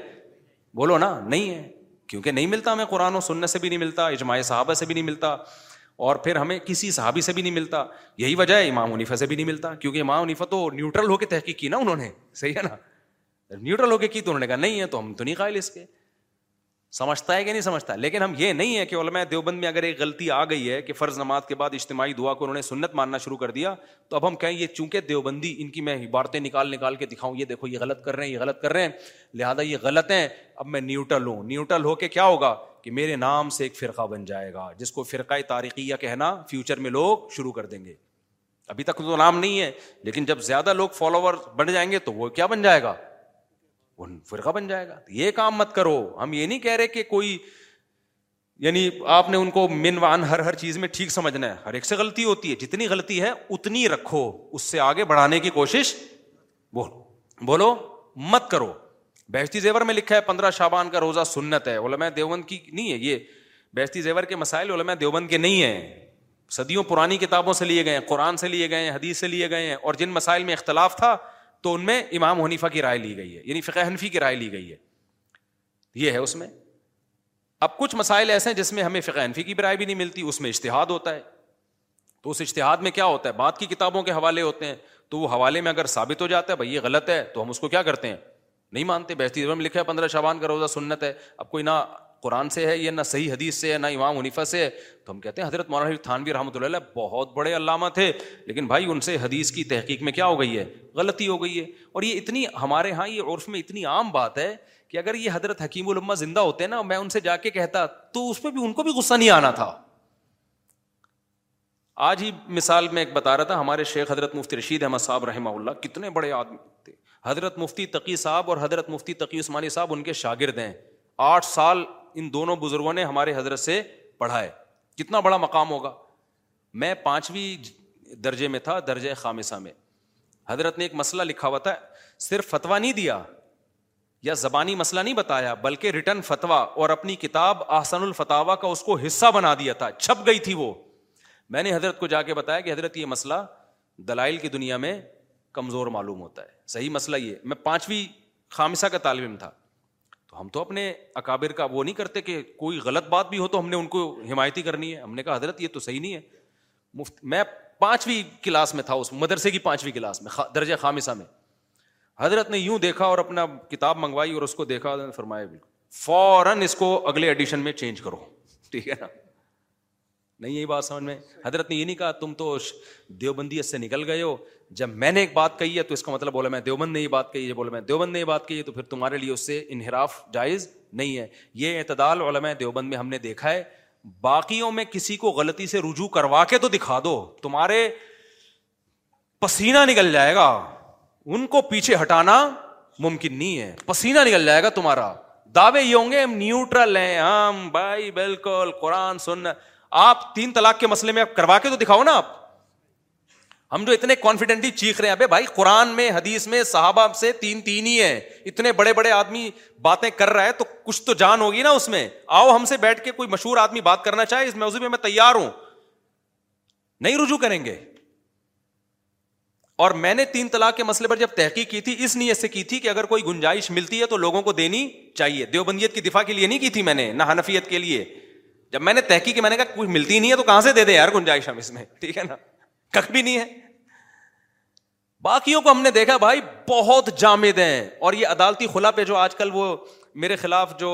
بولو نا نہیں ہے کیونکہ نہیں ملتا ہمیں قرآن و سننے سے بھی نہیں ملتا اجماع صحابہ سے بھی نہیں ملتا اور پھر ہمیں کسی صحابی سے بھی نہیں ملتا یہی وجہ ہے امام عنیفا سے بھی نہیں ملتا کیونکہ امام عنیفا تو نیوٹرل ہو کے تحقیق کی نا انہوں نے صحیح ہے نا نیوٹرل ہو کے کی تو انہوں نے کہا نہیں ہے تو ہم تو نہیں قائل اس کے سمجھتا ہے کہ نہیں سمجھتا لیکن ہم یہ نہیں ہے کہ علماء دیوبند میں اگر ایک غلطی آ گئی ہے کہ فرض نماز کے بعد اجتماعی دعا کو انہوں نے سنت ماننا شروع کر دیا تو اب ہم کہیں یہ چونکہ دیوبندی ان کی میں عبارتیں نکال نکال کے دکھاؤں یہ دیکھو یہ غلط کر رہے ہیں یہ غلط کر رہے ہیں لہٰذا یہ غلط ہیں اب میں نیوٹرل ہوں نیوٹرل ہو کے کیا ہوگا کہ میرے نام سے ایک فرقہ بن جائے گا جس کو فرقہ تاریخی یا کہنا فیوچر میں لوگ شروع کر دیں گے ابھی تک تو نام نہیں ہے لیکن جب زیادہ لوگ فالوور بن جائیں گے تو وہ کیا بن جائے گا فرقہ بن جائے گا یہ کام مت کرو ہم یہ نہیں کہہ رہے کہ کوئی یعنی آپ نے ان کو من وان ہر ہر چیز میں ٹھیک سمجھنا ہے ہر ایک سے غلطی ہوتی ہے جتنی غلطی ہے اتنی رکھو اس سے آگے بڑھانے کی کوشش بولو مت کرو بیشتی زیور میں لکھا ہے پندرہ شابان کا روزہ سنت ہے علماء دیوبند کی نہیں ہے یہ بیشتی زیور کے مسائل علماء دیوبند کے نہیں ہیں صدیوں پرانی کتابوں سے لیے گئے ہیں قرآن سے لیے گئے ہیں حدیث سے لیے گئے ہیں اور جن مسائل میں اختلاف تھا تو ان میں امام حنیفہ کی رائے لی گئی ہے یعنی فقہ حنفی کی رائے لی گئی ہے یہ ہے اس میں اب کچھ مسائل ایسے ہیں جس میں ہمیں فقہ حنفی کی بھی رائے بھی نہیں ملتی اس میں اشتہاد ہوتا ہے تو اس اشتہاد میں کیا ہوتا ہے بعد کی کتابوں کے حوالے ہوتے ہیں تو وہ حوالے میں اگر ثابت ہو جاتا ہے بھائی یہ غلط ہے تو ہم اس کو کیا کرتے ہیں نہیں مانتے بہتی میں لکھا ہے پندرہ شابان کا روزہ سنت ہے اب کوئی نہ قرآن سے ہے یا نہ صحیح حدیث سے ہے نہ امام منیفا سے ہے تو ہم کہتے ہیں حضرت مولانا تھانوی رحمۃ اللہ علیہ بہت بڑے علامہ تھے لیکن بھائی ان سے حدیث کی تحقیق میں کیا ہو گئی ہے غلطی ہو گئی ہے اور یہ اتنی ہمارے یہاں یہ عرف میں اتنی عام بات ہے کہ اگر یہ حضرت حکیم علما زندہ ہوتے ہیں نا میں ان سے جا کے کہتا تو اس پہ بھی ان کو بھی غصہ نہیں آنا تھا آج ہی مثال میں ایک بتا رہا تھا ہمارے شیخ حضرت مفتی رشید احمد صاحب رحمہ اللہ کتنے بڑے آدمی حضرت مفتی تقی صاحب اور حضرت مفتی تقی عثمانی صاحب ان کے شاگرد ہیں آٹھ سال ان دونوں بزرگوں نے ہمارے حضرت سے پڑھائے کتنا بڑا مقام ہوگا میں پانچویں درجے میں تھا درجۂ خامصہ میں حضرت نے ایک مسئلہ لکھا ہوا تھا صرف فتویٰ نہیں دیا یا زبانی مسئلہ نہیں بتایا بلکہ ریٹرن فتوا اور اپنی کتاب آسن الفتوا کا اس کو حصہ بنا دیا تھا چھپ گئی تھی وہ میں نے حضرت کو جا کے بتایا کہ حضرت یہ مسئلہ دلائل کی دنیا میں کمزور معلوم ہوتا ہے صحیح مسئلہ یہ میں پانچویں خامسہ کا طالب علم تھا تو ہم تو اپنے اکابر کا وہ نہیں کرتے کہ کوئی غلط بات بھی ہو تو ہم نے ان کو حمایتی کرنی ہے ہم نے کہا حضرت یہ تو صحیح نہیں ہے مفت میں پانچویں کلاس میں تھا اس مدرسے کی پانچویں کلاس میں درجہ خامصہ میں حضرت نے یوں دیکھا اور اپنا کتاب منگوائی اور اس کو دیکھا نے فرمایا فوراً اس کو اگلے ایڈیشن میں چینج کرو [laughs] ٹھیک ہے نا نہیں یہی بات سمجھ میں حضرت نے یہ نہیں کہا تم تو دیوبندی سے نکل گئے ہو جب میں نے ایک بات کہی ہے تو اس کا مطلب بولا میں دیوبند نے یہ بات کہی ہے بولا میں دیوبند نے یہ بات کہی ہے تو پھر تمہارے لیے اس سے انحراف جائز نہیں ہے یہ اعتدال علماء دیوبند میں ہم نے دیکھا ہے باقیوں میں کسی کو غلطی سے رجوع کروا کے تو دکھا دو تمہارے پسینہ نکل جائے گا ان کو پیچھے ہٹانا ممکن نہیں ہے پسینہ نکل جائے گا تمہارا دعوے یہ ہوں گے ہم نیوٹرل ہیں ہم بھائی بالکل قرآن سن آپ تین طلاق کے مسئلے میں کروا کے تو دکھاؤ نا آپ ہم جو اتنے کانفیڈنٹلی چیخ رہے ہیں ابھی بھائی قرآن میں حدیث میں صحابہ سے تین تین ہی ہیں اتنے بڑے بڑے آدمی باتیں کر رہا ہے تو کچھ تو جان ہوگی نا اس میں آؤ ہم سے بیٹھ کے کوئی مشہور آدمی بات کرنا چاہے اس موضوع میں میں تیار ہوں نہیں رجوع کریں گے اور میں نے تین طلاق کے مسئلے پر جب تحقیق کی تھی اس نیت سے کی تھی کہ اگر کوئی گنجائش ملتی ہے تو لوگوں کو دینی چاہیے دیوبندیت کی دفاع کے لیے نہیں کی تھی میں نے نہ حنفیت کے لیے جب میں نے تحقیق کی میں نے کہا ملتی نہیں ہے تو کہاں سے دے دے یار گنجائش ہم اس میں ٹھیک ہے نا کک بھی نہیں ہے باقیوں کو ہم نے دیکھا بھائی بہت جامد ہیں اور یہ عدالتی خلا پہ جو آج کل وہ میرے خلاف جو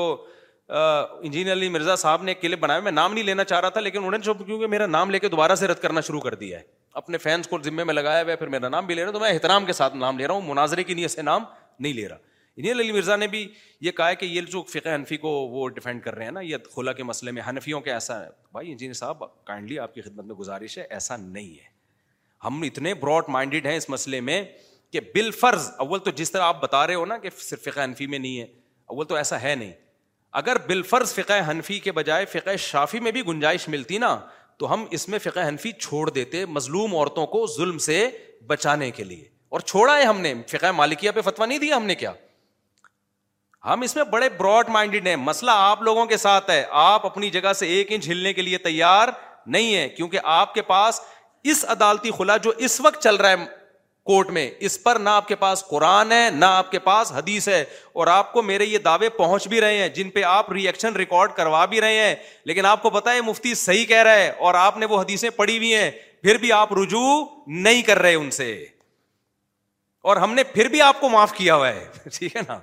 انجینئر علی مرزا صاحب نے کلپ بنایا میں نام نہیں لینا چاہ رہا تھا لیکن انہوں نے جو کیونکہ میرا نام لے کے دوبارہ سے رد کرنا شروع کر دیا ہے اپنے فینس کو ذمے میں لگایا ہوا ہے پھر میرا نام بھی لے رہا ہوں تو میں احترام کے ساتھ نام لے رہا ہوں مناظرے کی نیت سے نام نہیں لے رہا انجینئر علی مرزا نے بھی یہ کہا کہ یہ جو فقہ حنفی کو وہ ڈیفینڈ کر رہے ہیں نا یہ خلا کے مسئلے میں حنفیوں کے ایسا ہے بھائی انجینئر صاحب کائنڈلی آپ کی خدمت میں گزارش ہے ایسا نہیں ہے ہم اتنے براڈ مائنڈیڈ ہیں اس مسئلے میں کہ بال فرض اول تو جس طرح آپ بتا رہے ہو نا کہ صرف فقہ حنفی میں نہیں ہے اول تو ایسا ہے نہیں اگر بال فرض حنفی کے بجائے فقہ شافی میں بھی گنجائش ملتی نا تو ہم اس میں فقہ حنفی چھوڑ دیتے مظلوم عورتوں کو ظلم سے بچانے کے لیے اور چھوڑا ہے ہم نے فقہ مالکیہ پہ فتوا نہیں دیا ہم نے کیا ہم اس میں بڑے براڈ مائنڈیڈ ہیں مسئلہ آپ لوگوں کے ساتھ ہے آپ اپنی جگہ سے ایک انچ ہلنے کے لیے تیار نہیں ہے کیونکہ آپ کے پاس اس عدالتی خلا جو اس وقت چل رہا ہے کورٹ میں اس پر نہ آپ کے پاس قرآن ہے نہ آپ کے پاس حدیث ہے اور آپ کو میرے یہ دعوے پہنچ بھی رہے ہیں جن پہ آپ ریئیکشن ریکارڈ کروا بھی رہے ہیں لیکن آپ کو پتا ہے مفتی صحیح کہہ رہا ہے اور آپ نے وہ حدیثیں پڑھی ہوئی ہیں پھر بھی آپ رجوع نہیں کر رہے ان سے اور ہم نے پھر بھی آپ کو معاف کیا ہوا ہے [laughs] ٹھیک ہے نا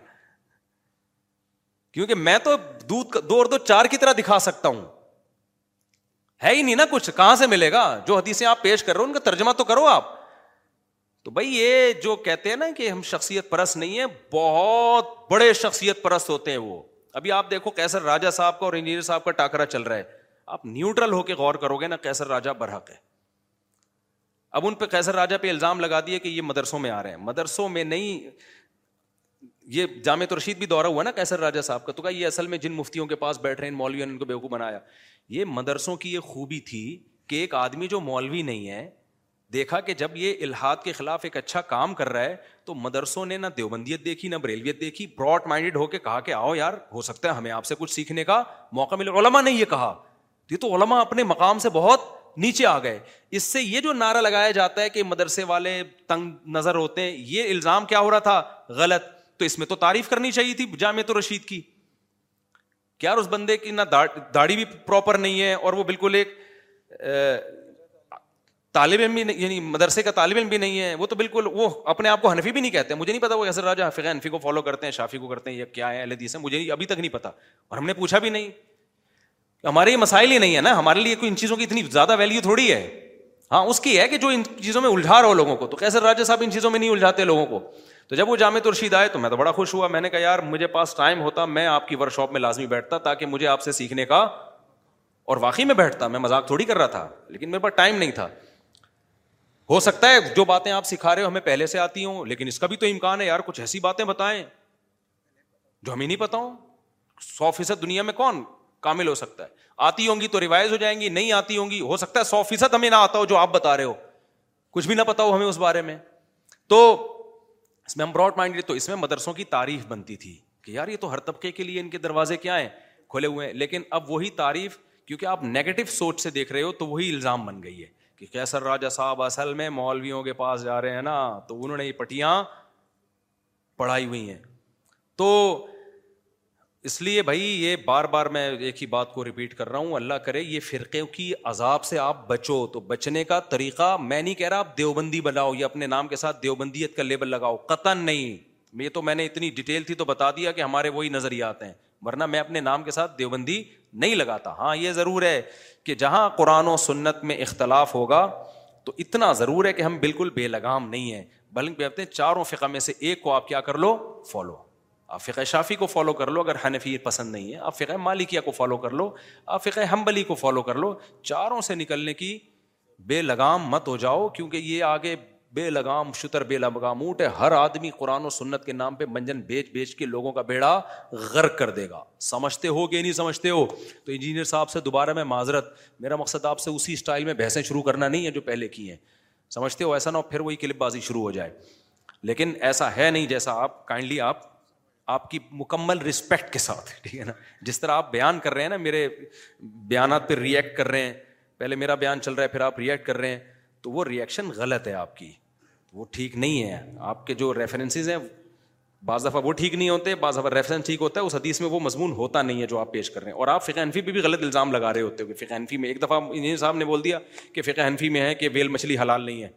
کیونکہ میں تو دودھ دو اور دو چار کی طرح دکھا سکتا ہوں ہے ہی نہیں نا کچھ کہاں سے ملے گا جو حدیثیں آپ پیش کر رہے ہو ان کا ترجمہ تو کرو آپ تو بھائی یہ جو کہتے ہیں نا کہ ہم شخصیت پرست نہیں ہے بہت بڑے شخصیت پرست ہوتے ہیں وہ ابھی آپ دیکھو کیسر راجا صاحب کا اور انجینئر صاحب کا ٹاکرا چل رہا ہے آپ نیوٹرل ہو کے غور کرو گے نا کیسر راجا برہق ہے اب ان پہ کیسر راجا پہ الزام لگا دیے کہ یہ مدرسوں میں آ رہے ہیں مدرسوں میں نہیں یہ تو رشید بھی دورہ ہوا نا کیسر راجا صاحب کا تو کہا یہ اصل میں جن مفتیوں کے پاس بیٹھ رہے ہیں نے ان کو بنایا یہ یہ مدرسوں کی خوبی تھی کہ ایک آدمی جو مولوی نہیں ہے دیکھا کہ جب یہ الحاد کے خلاف ایک اچھا کام کر رہا ہے تو مدرسوں نے نہ دیوبندیت دیکھی نہ بریلویت دیکھی براڈ مائنڈیڈ ہو کے کہا کہ آؤ یار ہو سکتا ہے ہمیں آپ سے کچھ سیکھنے کا موقع ملے علما نے یہ کہا یہ تو علما اپنے مقام سے بہت نیچے آ گئے اس سے یہ جو نعرہ لگایا جاتا ہے کہ مدرسے والے تنگ نظر ہوتے ہیں یہ الزام کیا ہو رہا تھا غلط تو اس میں تو تعریف کرنی چاہیے تھی جامع تو رشید کی کیا اس بندے کی نہ داڑھی بھی پراپر نہیں ہے اور وہ بالکل ایک طالب علم بھی یعنی مدرسے کا طالب علم بھی نہیں ہے وہ تو بالکل وہ اپنے آپ کو حنفی بھی نہیں کہتے مجھے نہیں پتا وہ حضر راجا حفیق حنفی کو فالو کرتے ہیں شافی کو کرتے ہیں یا کیا ہے اللہ دیس ہے مجھے ابھی تک نہیں پتا اور ہم نے پوچھا بھی نہیں ہمارے یہ مسائل ہی نہیں ہے نا ہمارے لیے کوئی ان چیزوں کی اتنی زیادہ ویلیو تھوڑی ہے ہاں اس کی ہے کہ جو ان چیزوں میں الجھا رہا ہو لوگوں کو تو کیسے راجا صاحب ان چیزوں میں نہیں الجھاتے لوگوں کو تو جب وہ جامع رشید آئے تو میں تو بڑا خوش ہوا میں نے کہا یار مجھے پاس ٹائم ہوتا میں آپ کی ورک شاپ میں لازمی بیٹھتا تاکہ مجھے آپ سے سیکھنے کا اور واقعی میں بیٹھتا میں مذاق تھوڑی کر رہا تھا لیکن میرے پاس ٹائم نہیں تھا ہو سکتا ہے جو باتیں آپ سکھا رہے ہو ہمیں پہلے سے آتی ہوں لیکن اس کا بھی تو امکان ہے یار کچھ ایسی باتیں بتائیں جو ہمیں نہیں پتا ہوں سو فیصد دنیا میں کون کامل ہو سکتا ہے آتی ہوں گی تو ریوائز ہو جائیں گی نہیں آتی ہوں گی ہو سکتا ہے سو فیصد ہمیں نہ آتا ہو جو آپ بتا رہے ہو کچھ بھی نہ پتا ہو ہمیں اس بارے میں تو اس میں ہم براڈ تو اس میں مدرسوں کی تعریف بنتی تھی کہ یار یہ تو ہر طبقے کے لیے ان کے دروازے کیا ہیں کھلے ہوئے ہیں لیکن اب وہی تعریف کیونکہ آپ نگیٹو سوچ سے دیکھ رہے ہو تو وہی الزام بن گئی ہے کہ کیسر راجا صاحب اصل میں مولویوں کے پاس جا رہے ہیں نا تو انہوں نے یہ پٹیاں پڑھائی ہوئی ہیں تو اس لیے بھائی یہ بار بار میں ایک ہی بات کو رپیٹ کر رہا ہوں اللہ کرے یہ فرقے کی عذاب سے آپ بچو تو بچنے کا طریقہ میں نہیں کہہ رہا آپ دیوبندی بناؤ یا اپنے نام کے ساتھ دیوبندیت کا لیبل لگاؤ قطن نہیں یہ تو میں نے اتنی ڈیٹیل تھی تو بتا دیا کہ ہمارے وہی نظریات ہیں ورنہ میں اپنے نام کے ساتھ دیوبندی نہیں لگاتا ہاں یہ ضرور ہے کہ جہاں قرآن و سنت میں اختلاف ہوگا تو اتنا ضرور ہے کہ ہم بالکل بے لگام نہیں ہیں بلکہ چاروں فقہ میں سے ایک کو آپ کیا کر لو فالو آپ فقہ شافی کو فالو کر لو اگر حنفی پسند نہیں ہے آپ فقہ مالکیہ کو فالو کر لو آپ فقہ حمبلی کو فالو کر لو چاروں سے نکلنے کی بے لگام مت ہو جاؤ کیونکہ یہ آگے بے لگام شتر بے لگام اونٹ ہے ہر آدمی قرآن و سنت کے نام پہ منجن بیچ بیچ کے لوگوں کا بیڑا غرق کر دے گا سمجھتے ہو کہ نہیں سمجھتے ہو تو انجینئر صاحب سے دوبارہ میں معذرت میرا مقصد آپ سے اسی اسٹائل میں بحثیں شروع کرنا نہیں ہے جو پہلے کی ہیں سمجھتے ہو ایسا نہ ہو پھر وہی کلپ بازی شروع ہو جائے لیکن ایسا ہے نہیں جیسا آپ کائنڈلی آپ آپ کی مکمل رسپیکٹ کے ساتھ ٹھیک ہے نا جس طرح آپ بیان کر رہے ہیں نا میرے بیانات پہ ریئیکٹ کر رہے ہیں پہلے میرا بیان چل رہا ہے پھر آپ ریئیکٹ کر رہے ہیں تو وہ ریئیکشن غلط ہے آپ کی وہ ٹھیک نہیں ہے آپ کے جو ریفرنسز ہیں بعض دفعہ وہ ٹھیک نہیں ہوتے بعض دفعہ ریفرنس ٹھیک ہوتا ہے اس حدیث میں وہ مضمون ہوتا نہیں ہے جو آپ پیش کر رہے ہیں اور آپ فقہ حنفی پہ بھی غلط الزام لگا رہے ہوتے ہو کہ فقہ حنفی میں ایک دفعہ انجینئر صاحب نے بول دیا کہ فقہ حنفی میں ہے کہ ویل مچھلی حلال نہیں ہے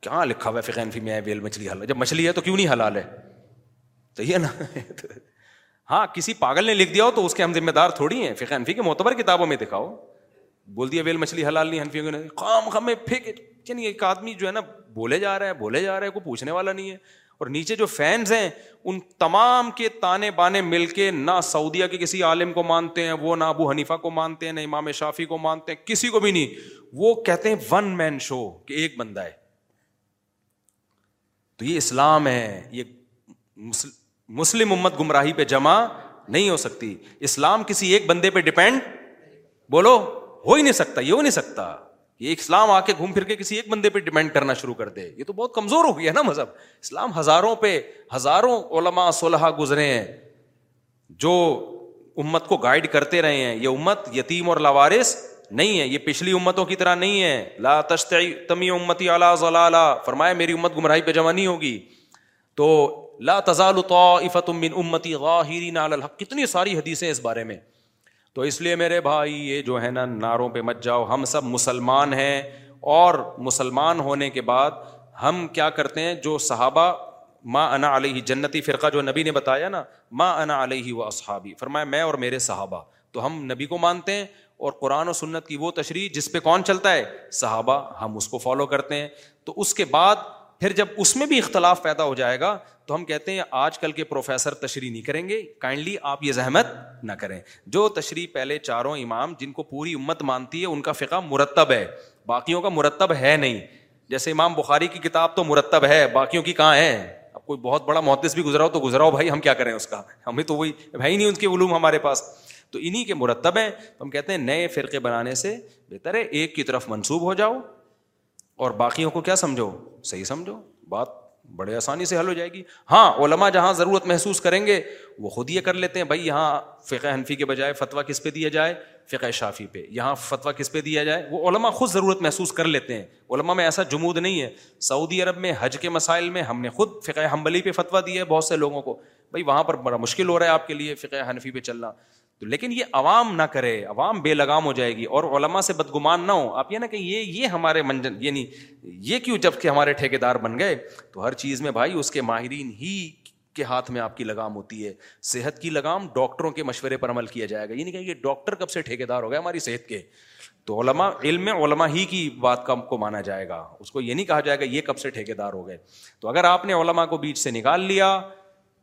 کیا لکھا ہوا ہے فقہ حنفی میں ہے ویل مچھلی حلال جب مچھلی ہے تو کیوں نہیں حلال ہے صحیح ہے نا ہاں کسی پاگل نے لکھ دیا ہو تو اس کے ہم ذمہ دار تھوڑی ہیں فقہ کے معتبر کتابوں میں دکھاؤ بول دیا ویل مچھلی حلال نہیں خام میں پھینک یعنی ایک آدمی جو ہے نا بولے جا رہا ہے بولے جا رہا ہے ہے کوئی پوچھنے والا نہیں اور نیچے جو فینس ہیں ان تمام کے تانے بانے مل کے نہ سعودیہ کے کسی عالم کو مانتے ہیں وہ نہ ابو حنیفہ کو مانتے ہیں نہ امام شافی کو مانتے ہیں کسی کو بھی نہیں وہ کہتے ہیں ون مین شو کہ ایک بندہ ہے تو یہ اسلام ہے یہ مسلم امت گمراہی پہ جمع نہیں ہو سکتی اسلام کسی ایک بندے پہ ڈپینڈ بولو ہو ہی نہیں سکتا یہ ہو نہیں سکتا یہ اسلام آ کے گھوم پھر کے کسی ایک بندے پہ ڈپینڈ کرنا شروع کر دے یہ تو بہت کمزور ہو گیا نا مذہب اسلام ہزاروں پہ ہزاروں علما صلاح گزرے ہیں جو امت کو گائڈ کرتے رہے ہیں یہ امت یتیم اور لوارس نہیں ہے یہ پچھلی امتوں کی طرح نہیں ہے لا امتی فرمایا میری امت گمراہی پہ جمع نہیں ہوگی تو لا تزال من امتی الحق کتنی ساری حدیثیں اس بارے میں تو اس لیے میرے بھائی یہ جو ہے نا ناروں پہ مت جاؤ ہم سب مسلمان ہیں اور مسلمان ہونے کے بعد ہم کیا کرتے ہیں جو صحابہ ما انا علیہ جنتی فرقہ جو نبی نے بتایا نا ما انا علیہ و اصحابی فرمایا میں اور میرے صحابہ تو ہم نبی کو مانتے ہیں اور قرآن و سنت کی وہ تشریح جس پہ کون چلتا ہے صحابہ ہم اس کو فالو کرتے ہیں تو اس کے بعد پھر جب اس میں بھی اختلاف پیدا ہو جائے گا تو ہم کہتے ہیں آج کل کے پروفیسر تشریح نہیں کریں گے کائنڈلی آپ یہ زحمت نہ کریں جو تشریح پہلے چاروں امام جن کو پوری امت مانتی ہے ان کا فقہ مرتب ہے باقیوں کا مرتب ہے نہیں جیسے امام بخاری کی کتاب تو مرتب ہے باقیوں کی کہاں ہے اب کوئی بہت بڑا محتس بھی گزرا ہو تو گزرا ہو بھائی ہم کیا کریں اس کا ہمیں تو وہی بھائی نہیں ان کے علوم ہمارے پاس تو انہیں کے مرتب ہیں تو ہم کہتے ہیں نئے فرقے بنانے سے بہتر ہے ایک کی طرف منسوب ہو جاؤ اور باقیوں کو کیا سمجھو صحیح سمجھو بات بڑے آسانی سے حل ہو جائے گی ہاں علما جہاں ضرورت محسوس کریں گے وہ خود یہ کر لیتے ہیں بھائی یہاں فقہ حنفی کے بجائے فتویٰ کس پہ دیا جائے فقہ شافی پہ یہاں فتویٰ کس پہ دیا جائے وہ علماء خود ضرورت محسوس کر لیتے ہیں علما میں ایسا جمود نہیں ہے سعودی عرب میں حج کے مسائل میں ہم نے خود فقہ حمبلی پہ فتویٰ دی ہے بہت سے لوگوں کو بھائی وہاں پر بڑا مشکل ہو رہا ہے آپ کے لیے فقہ حنفی پہ چلنا لیکن یہ عوام نہ کرے عوام بے لگام ہو جائے گی اور علما سے بدگمان نہ ہو آپ یہ نہ کہ یہ یہ ہمارے منجن یعنی یہ کیوں جب کہ ہمارے ٹھیکے دار بن گئے تو ہر چیز میں بھائی اس کے ماہرین ہی کے ہاتھ میں آپ کی لگام ہوتی ہے صحت کی لگام ڈاکٹروں کے مشورے پر عمل کیا جائے گا یہ نہیں کہ ڈاکٹر کب سے ٹھیکے دار ہو گئے ہماری صحت کے تو علما علم علما ہی کی بات کا کو مانا جائے گا اس کو یہ نہیں کہا جائے گا یہ کب سے ٹھیکے دار ہو گئے تو اگر آپ نے علما کو بیچ سے نکال لیا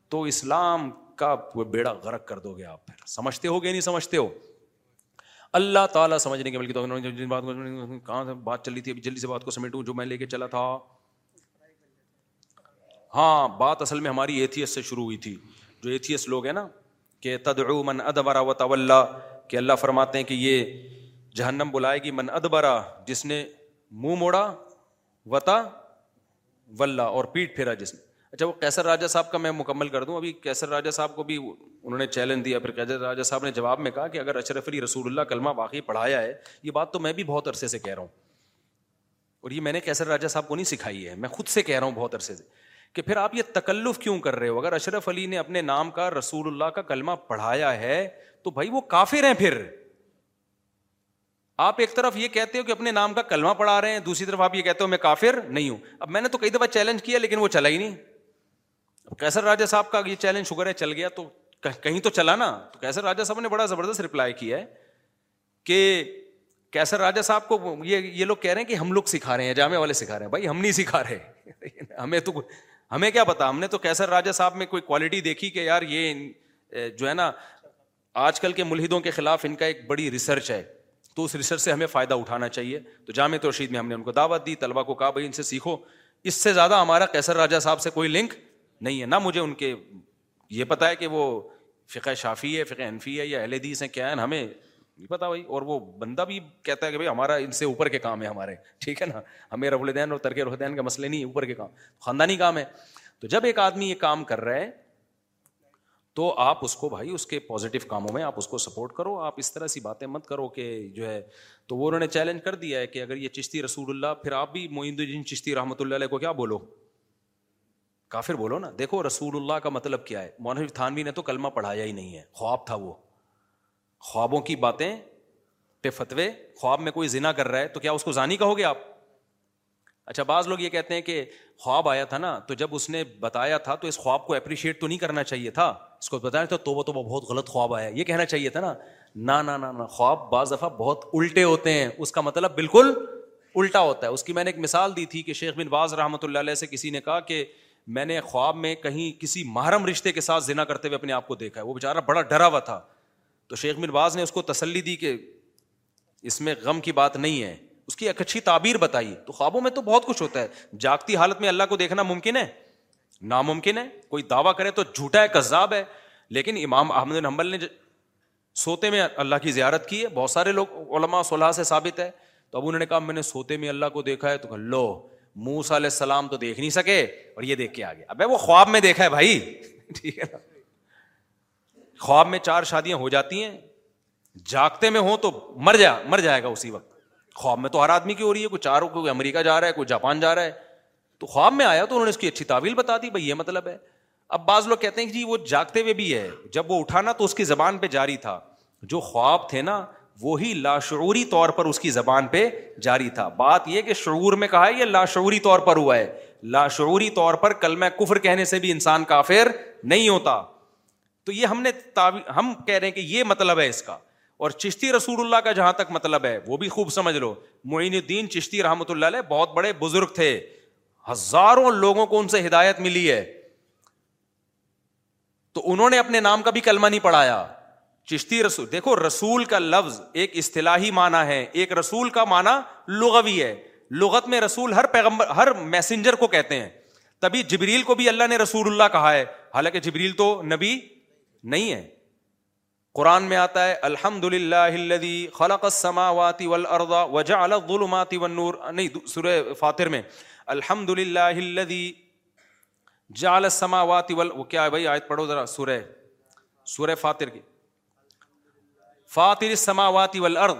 تو اسلام کا بیڑا غرق کر دو گے آپ پھر سمجھتے ہو کہ نہیں سمجھتے ہو اللہ تعالیٰ سمجھنے کے بلکہ تو بات کہاں سے بات چل رہی تھی ابھی جلدی سے بات کو سمیٹوں جو میں لے کے چلا تھا ہاں بات اصل میں ہماری ایتھیس سے شروع ہوئی تھی جو ایتھیس لوگ ہیں نا کہ تدعو من ادبرا و طول کہ اللہ فرماتے ہیں کہ یہ جہنم بلائے گی من ادبرا جس نے منہ موڑا وطا ولہ اور پیٹ پھیرا جس نے اچھا وہ کیسر راجا صاحب کا میں مکمل کر دوں ابھی کیسر راجا صاحب کو بھی انہوں نے چیلنج دیا پھر کیسر راجا صاحب نے جواب میں کہا کہ اگر اشرف علی رسول اللہ کلمہ واقعی پڑھایا ہے یہ بات تو میں بھی بہت عرصے سے کہہ رہا ہوں اور یہ میں نے کیسر راجا صاحب کو نہیں سکھائی ہے میں خود سے کہہ رہا ہوں بہت عرصے سے کہ پھر آپ یہ تکلف کیوں کر رہے ہو اگر اشرف علی نے اپنے نام کا رسول اللہ کا کلمہ پڑھایا ہے تو بھائی وہ کافر ہیں پھر آپ ایک طرف یہ کہتے ہو کہ اپنے نام کا کلمہ پڑھا رہے ہیں دوسری طرف آپ یہ کہتے ہو میں کافر نہیں ہوں اب میں نے تو کئی دفعہ چیلنج کیا لیکن وہ چلا ہی نہیں کیسر راجا صاحب کا یہ چیلنج شوگر ہے چل گیا تو کہیں تو چلا نا تو کیسر راجا صاحب نے بڑا زبردست رپلائی کیا ہے کہ کیسر راجا صاحب کو یہ یہ لوگ کہہ رہے ہیں کہ ہم لوگ سکھا رہے ہیں جامعہ والے سکھا رہے ہیں بھائی ہم نہیں سکھا رہے [laughs] ہمیں تو ہمیں کیا پتا ہم نے تو کیسر راجا صاحب میں کوئی کوالٹی دیکھی کہ یار یہ جو ہے نا آج کل کے ملحدوں کے خلاف ان کا ایک بڑی ریسرچ ہے تو اس ریسرچ سے ہمیں فائدہ اٹھانا چاہیے تو جامع تو رشید میں ہم نے ان کو دعوت دی طلبا کو کہا بھائی ان سے سیکھو اس سے زیادہ ہمارا کیسر راجا صاحب سے کوئی لنک نہیں ہے نہ مجھے ان کے یہ پتا ہے کہ وہ فقہ شافی ہے فقہ انفی ہے یا حدیث ہیں کیا ہیں ہمیں نہیں پتا بھائی اور وہ بندہ بھی کہتا ہے کہ بھائی ہمارا ان سے اوپر کے کام ہے ہمارے ٹھیک ہے نا ہمیں رب الدین اور ترک رحدین کا مسئلہ نہیں ہے اوپر کے کام خاندانی کام ہے تو جب ایک آدمی یہ کام کر رہا ہے تو آپ اس کو بھائی اس کے پازیٹو کاموں میں آپ اس کو سپورٹ کرو آپ اس طرح سی باتیں مت کرو کہ جو ہے تو وہ انہوں نے چیلنج کر دیا ہے کہ اگر یہ چشتی رسول اللہ پھر آپ بھی معین الدین چشتی رحمۃ اللہ علیہ کو کیا بولو کافر بولو نا دیکھو رسول اللہ کا مطلب کیا ہے مونحف تھانوی نے تو کلمہ پڑھایا ہی نہیں ہے خواب تھا وہ خوابوں کی باتیں پہ فتوے خواب میں کوئی ذنا کر رہا ہے تو کیا اس کو زانی کہو گے آپ اچھا بعض لوگ یہ کہتے ہیں کہ خواب آیا تھا نا تو جب اس نے بتایا تھا تو اس خواب کو اپریشیٹ تو نہیں کرنا چاہیے تھا اس کو بتایا تو وہ تو وہ بہت غلط خواب آیا یہ کہنا چاہیے تھا نا نہ نا, خواب بعض دفعہ بہت الٹے ہوتے ہیں اس کا مطلب بالکل الٹا ہوتا ہے اس کی میں نے ایک مثال دی تھی کہ شیخ بن باز رحمۃ اللہ علیہ سے کسی نے کہا کہ میں نے خواب میں کہیں کسی محرم رشتے کے ساتھ ذنا کرتے ہوئے اپنے آپ کو دیکھا ہے وہ بیچارہ بڑا ڈرا ہوا تھا تو شیخ باز نے اس کو تسلی دی کہ اس میں غم کی بات نہیں ہے اس کی ایک اچھی تعبیر بتائی تو خوابوں میں تو بہت کچھ ہوتا ہے جاگتی حالت میں اللہ کو دیکھنا ممکن ہے ناممکن ہے کوئی دعویٰ کرے تو جھوٹا ہے کذاب ہے لیکن امام احمد حنبل نے سوتے میں اللہ کی زیارت کی ہے بہت سارے لوگ علماء صلاح سے ثابت ہے تو اب انہوں نے کہا میں نے سوتے میں اللہ کو دیکھا ہے تو لو علیہ السلام تو دیکھ نہیں سکے اور یہ دیکھ کے آ گیا اب وہ خواب میں دیکھا ہے بھائی [laughs] ٹھیک ہے نا خواب میں چار شادیاں ہو جاتی ہیں جاگتے میں ہوں تو مر جا مر جائے گا اسی وقت خواب میں تو ہر آدمی کی ہو رہی ہے کوئی چاروں کوئی امریکہ جا رہا ہے کوئی جاپان جا رہا ہے تو خواب میں آیا تو انہوں نے اس کی اچھی تعویل بتا دی بھائی یہ مطلب ہے اب بعض لوگ کہتے ہیں کہ جی وہ جاگتے ہوئے بھی ہے جب وہ اٹھانا تو اس کی زبان پہ جاری تھا جو خواب تھے نا وہی لاشعوری طور پر اس کی زبان پہ جاری تھا بات یہ کہ شعور میں کہا ہے یہ لاشعوری طور پر ہوا ہے لاشعوری طور پر کلمہ کفر کہنے سے بھی انسان کافر نہیں ہوتا تو یہ ہم نے ہم کہہ رہے ہیں کہ یہ مطلب ہے اس کا اور چشتی رسول اللہ کا جہاں تک مطلب ہے وہ بھی خوب سمجھ لو معین الدین چشتی رحمۃ اللہ علیہ بہت بڑے بزرگ تھے ہزاروں لوگوں کو ان سے ہدایت ملی ہے تو انہوں نے اپنے نام کا بھی کلمہ نہیں پڑھایا چشتی رسول دیکھو رسول کا لفظ ایک اصطلاحی معنی ہے ایک رسول کا معنی لغوی ہے لغت میں رسول ہر پیغمبر ہر میسنجر کو کہتے ہیں تبھی جبریل کو بھی اللہ نے رسول اللہ کہا ہے حالانکہ جبریل تو نبی نہیں ہے قرآن میں آتا ہے الحمد للہ خلق واتی ول اردا الظلمات والنور نہیں سورہ فاطر میں الحمد للہ جعل السماوات سما واتی ول وہ کیا ہے بھائی آیت پڑھو ذرا سورہ سورہ فاطر کی فاطر سماواتی والارض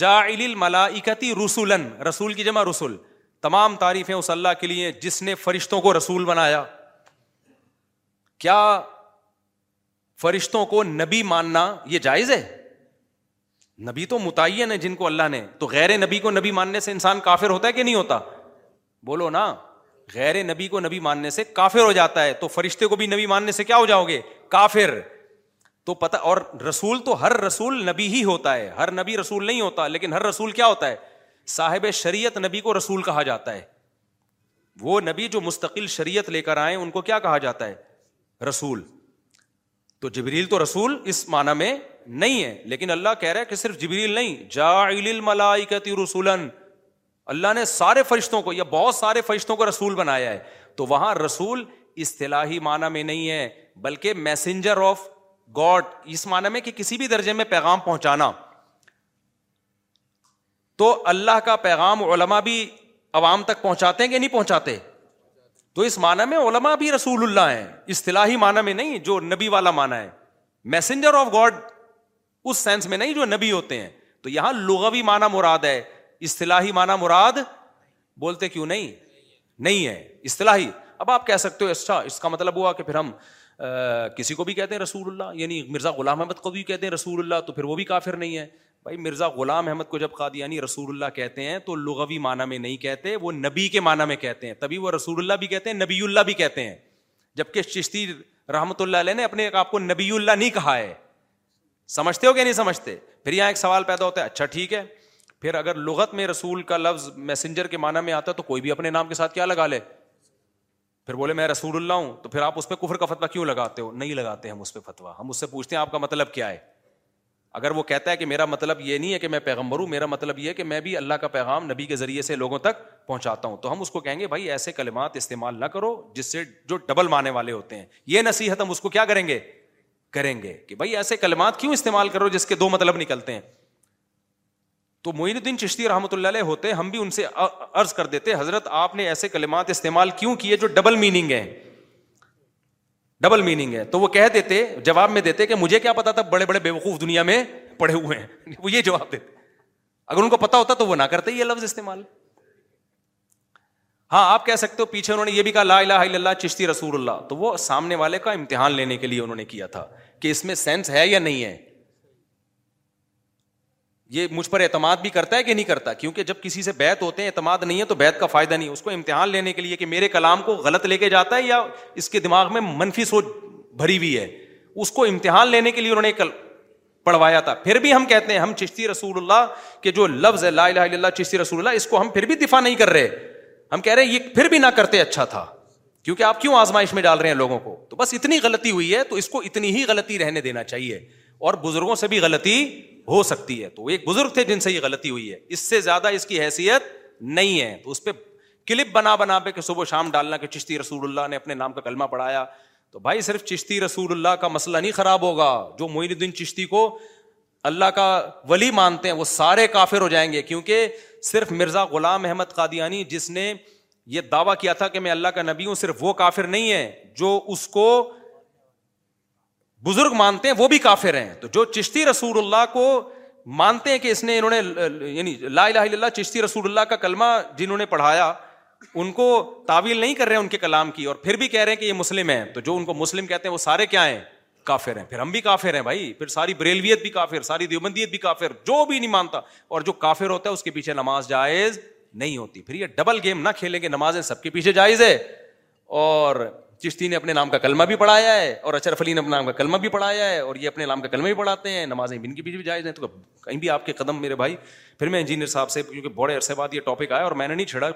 جاعل جا ملا اکتی رسول رسول کی جمع رسول تمام تعریفیں اس اللہ کے لیے جس نے فرشتوں کو رسول بنایا کیا فرشتوں کو نبی ماننا یہ جائز ہے نبی تو متعین ہے جن کو اللہ نے تو غیر نبی کو نبی ماننے سے انسان کافر ہوتا ہے کہ نہیں ہوتا بولو نا غیر نبی کو نبی ماننے سے کافر ہو جاتا ہے تو فرشتے کو بھی نبی ماننے سے کیا ہو جاؤ گے کافر تو پتا اور رسول تو ہر رسول نبی ہی ہوتا ہے ہر نبی رسول نہیں ہوتا لیکن ہر رسول کیا ہوتا ہے صاحب شریعت نبی کو رسول کہا جاتا ہے وہ نبی جو مستقل شریعت لے کر آئے ان کو کیا کہا جاتا ہے رسول تو جبریل تو رسول اس معنی میں نہیں ہے لیکن اللہ کہہ رہا ہے کہ صرف جبریل نہیں جا ملائی رسولن اللہ نے سارے فرشتوں کو یا بہت سارے فرشتوں کو رسول بنایا ہے تو وہاں رسول اصطلاحی معنی میں نہیں ہے بلکہ میسنجر آف گاڈ اس معنی میں کہ کسی بھی درجے میں پیغام پہنچانا تو اللہ کا پیغام علما بھی عوام تک پہنچاتے ہیں کہ نہیں پہنچاتے تو اس معنی میں بھی رسول اللہ ہیں اصطلاحی معنی میں نہیں جو نبی والا معنی ہے میسنجر آف گاڈ اس سینس میں نہیں جو نبی ہوتے ہیں تو یہاں لغوی معنی مراد ہے اصطلاحی معنی مراد بولتے کیوں نہیں نہیں ہے اصطلاحی اب آپ کہہ سکتے ہو اچھا اس کا مطلب ہوا کہ پھر ہم کسی کو بھی کہتے ہیں رسول اللہ یعنی مرزا غلام احمد کو بھی کہتے ہیں رسول اللہ تو پھر وہ بھی کافر نہیں ہے بھائی مرزا غلام احمد کو جب قادیانی یعنی رسول اللہ کہتے ہیں تو لغوی معنی میں نہیں کہتے وہ نبی کے معنی میں کہتے ہیں تبھی وہ رسول اللہ بھی کہتے ہیں نبی اللہ بھی کہتے ہیں جب کہ ششتی رحمت اللہ علیہ نے اپنے آپ کو نبی اللہ نہیں کہا ہے سمجھتے ہو کہ نہیں سمجھتے پھر یہاں ایک سوال پیدا ہوتا ہے اچھا ٹھیک ہے پھر اگر لغت میں رسول کا لفظ میسنجر کے معنی میں آتا ہے تو کوئی بھی اپنے نام کے ساتھ کیا لگا لے پھر بولے میں رسول اللہ ہوں تو پھر آپ اس پہ کفر کا فتوا کیوں لگاتے ہو نہیں لگاتے ہم اس پہ فتوا ہم اس سے پوچھتے ہیں آپ کا مطلب کیا ہے اگر وہ کہتا ہے کہ میرا مطلب یہ نہیں ہے کہ میں پیغمبر ہوں میرا مطلب یہ ہے کہ میں بھی اللہ کا پیغام نبی کے ذریعے سے لوگوں تک پہنچاتا ہوں تو ہم اس کو کہیں گے بھائی ایسے کلمات استعمال نہ کرو جس سے جو ڈبل ماننے والے ہوتے ہیں یہ نصیحت ہم اس کو کیا کریں گے کریں گے کہ بھائی ایسے کلمات کیوں استعمال کرو جس کے دو مطلب نکلتے ہیں تو معین الدین چشتی رحمۃ اللہ علیہ ہوتے ہم بھی ان سے عرض کر دیتے حضرت آپ نے ایسے کلمات استعمال کیوں کیے جو ڈبل میننگ ہیں ڈبل میننگ ہے تو وہ کہہ دیتے جواب میں دیتے کہ مجھے کیا پتا تھا بڑے بڑے بیوقوف دنیا میں پڑے ہوئے ہیں وہ یہ جواب دیتے اگر ان کو پتا ہوتا تو وہ نہ کرتے یہ لفظ استعمال ہاں آپ کہہ سکتے ہو پیچھے انہوں نے یہ بھی کہا لا الہ الا اللہ چشتی رسول اللہ تو وہ سامنے والے کا امتحان لینے کے لیے انہوں نے کیا تھا کہ اس میں سینس ہے یا نہیں ہے یہ مجھ پر اعتماد بھی کرتا ہے کہ نہیں کرتا کیونکہ جب کسی سے بیت ہوتے ہیں اعتماد نہیں ہے تو بیت کا فائدہ نہیں اس کو امتحان لینے کے لیے کہ میرے کلام کو غلط لے کے جاتا ہے یا اس کے دماغ میں منفی سوچ بھری ہوئی ہے اس کو امتحان لینے کے لیے انہوں نے پڑھوایا تھا پھر بھی ہم کہتے ہیں ہم چشتی رسول اللہ کے جو لفظ ہے لا الہ الا اللہ چشتی رسول اللہ اس کو ہم پھر بھی دفاع نہیں کر رہے ہم کہہ رہے ہیں یہ پھر بھی نہ کرتے اچھا تھا کیونکہ آپ کیوں آزمائش میں ڈال رہے ہیں لوگوں کو تو بس اتنی غلطی ہوئی ہے تو اس کو اتنی ہی غلطی رہنے دینا چاہیے اور بزرگوں سے بھی غلطی ہو سکتی ہے تو ایک بزرگ تھے جن سے سے یہ غلطی ہوئی ہے اس اس زیادہ کی حیثیت نہیں ہے تو اس پہ پہ کلپ بنا بنا کہ کہ صبح شام ڈالنا چشتی رسول اللہ نے اپنے نام کا کلمہ پڑھایا تو بھائی صرف چشتی رسول اللہ کا مسئلہ نہیں خراب ہوگا جو معین الدین چشتی کو اللہ کا ولی مانتے ہیں وہ سارے کافر ہو جائیں گے کیونکہ صرف مرزا غلام احمد قادیانی جس نے یہ دعویٰ کیا تھا کہ میں اللہ کا نبی ہوں صرف وہ کافر نہیں ہے جو اس کو بزرگ مانتے ہیں وہ بھی کافر ہیں تو جو چشتی رسول اللہ کو مانتے ہیں کہ اس نے انہوں نے یعنی لا الہ الا اللہ چشتی رسول اللہ کا کلمہ جنہوں نے پڑھایا ان کو تعویل نہیں کر رہے ہیں ان کے کلام کی اور پھر بھی کہہ رہے ہیں کہ یہ مسلم ہیں تو جو ان کو مسلم کہتے ہیں وہ سارے کیا ہیں کافر ہیں پھر ہم بھی کافر ہیں بھائی پھر ساری بریلویت بھی کافر ساری دیوبندیت بھی کافر جو بھی نہیں مانتا اور جو کافر ہوتا ہے اس کے پیچھے نماز جائز نہیں ہوتی پھر یہ ڈبل گیم نہ کھیلیں گے نمازیں سب کے پیچھے جائز ہے اور چشتی نے اپنے نام کا کلمہ بھی پڑھایا ہے اور علی نے اپنے نام کا کلمہ بھی پڑھایا ہے اور یہ اپنے نام کا کلمہ بھی پڑھاتے ہیں نمازیں بن کی بھی بھی جائز ہیں تو کہیں آپ کے قدم میرے بھائی پھر میں انجینئر صاحب سے کیونکہ بڑے عرصے بعد یہ ٹاپک آیا اور میں نے نہیں چھڑا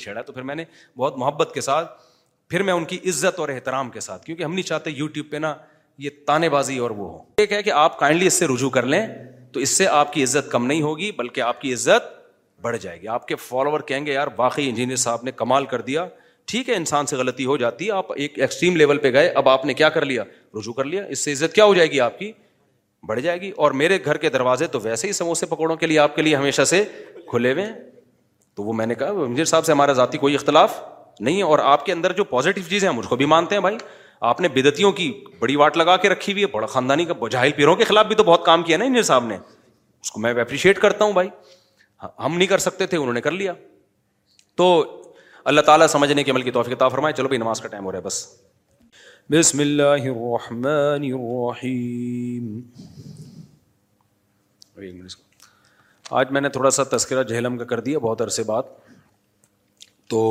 چھیڑا تو پھر میں نے بہت محبت کے ساتھ پھر میں ان کی عزت اور احترام کے ساتھ کیونکہ ہم نہیں چاہتے یوٹیوب پہ نا یہ تانے بازی اور وہ ہو ایک ہے کہ آپ کائنڈلی اس سے رجوع کر لیں تو اس سے آپ کی عزت کم نہیں ہوگی بلکہ آپ کی عزت بڑھ جائے گی آپ کے فالوور کہیں گے یار باقی انجینئر صاحب نے کمال کر دیا ٹھیک ہے انسان سے غلطی ہو جاتی ہے آپ ایک ایکسٹریم لیول پہ گئے اب آپ نے کیا کر لیا رجوع کر لیا اس سے عزت کیا ہو جائے گی آپ کی بڑھ جائے گی اور میرے گھر کے دروازے تو ویسے ہی سموسے پکوڑوں کے لیے آپ کے لیے ہمیشہ سے کھلے ہوئے ہیں تو وہ میں نے کہا منظر صاحب سے ہمارا ذاتی کوئی اختلاف نہیں ہے اور آپ کے اندر جو پازیٹیو چیزیں ہیں ہم اس کو بھی مانتے ہیں بھائی آپ نے بدتیوں کی بڑی واٹ لگا کے رکھی ہوئی ہے بڑا خاندانی کا پیروں کے خلاف بھی تو بہت کام کیا نا انجر صاحب نے اس کو میں اپریشیٹ کرتا ہوں بھائی ہم نہیں کر سکتے تھے انہوں نے کر لیا تو اللہ تعالیٰ سمجھنے کے عمل کی توفیق فرمائے چلو بھائی نماز کا ٹائم ہو رہا ہے بس بسم اللہ الرحمن الرحیم آج میں نے تھوڑا سا تذکرہ جہلم کا کر دیا بہت عرصے بعد تو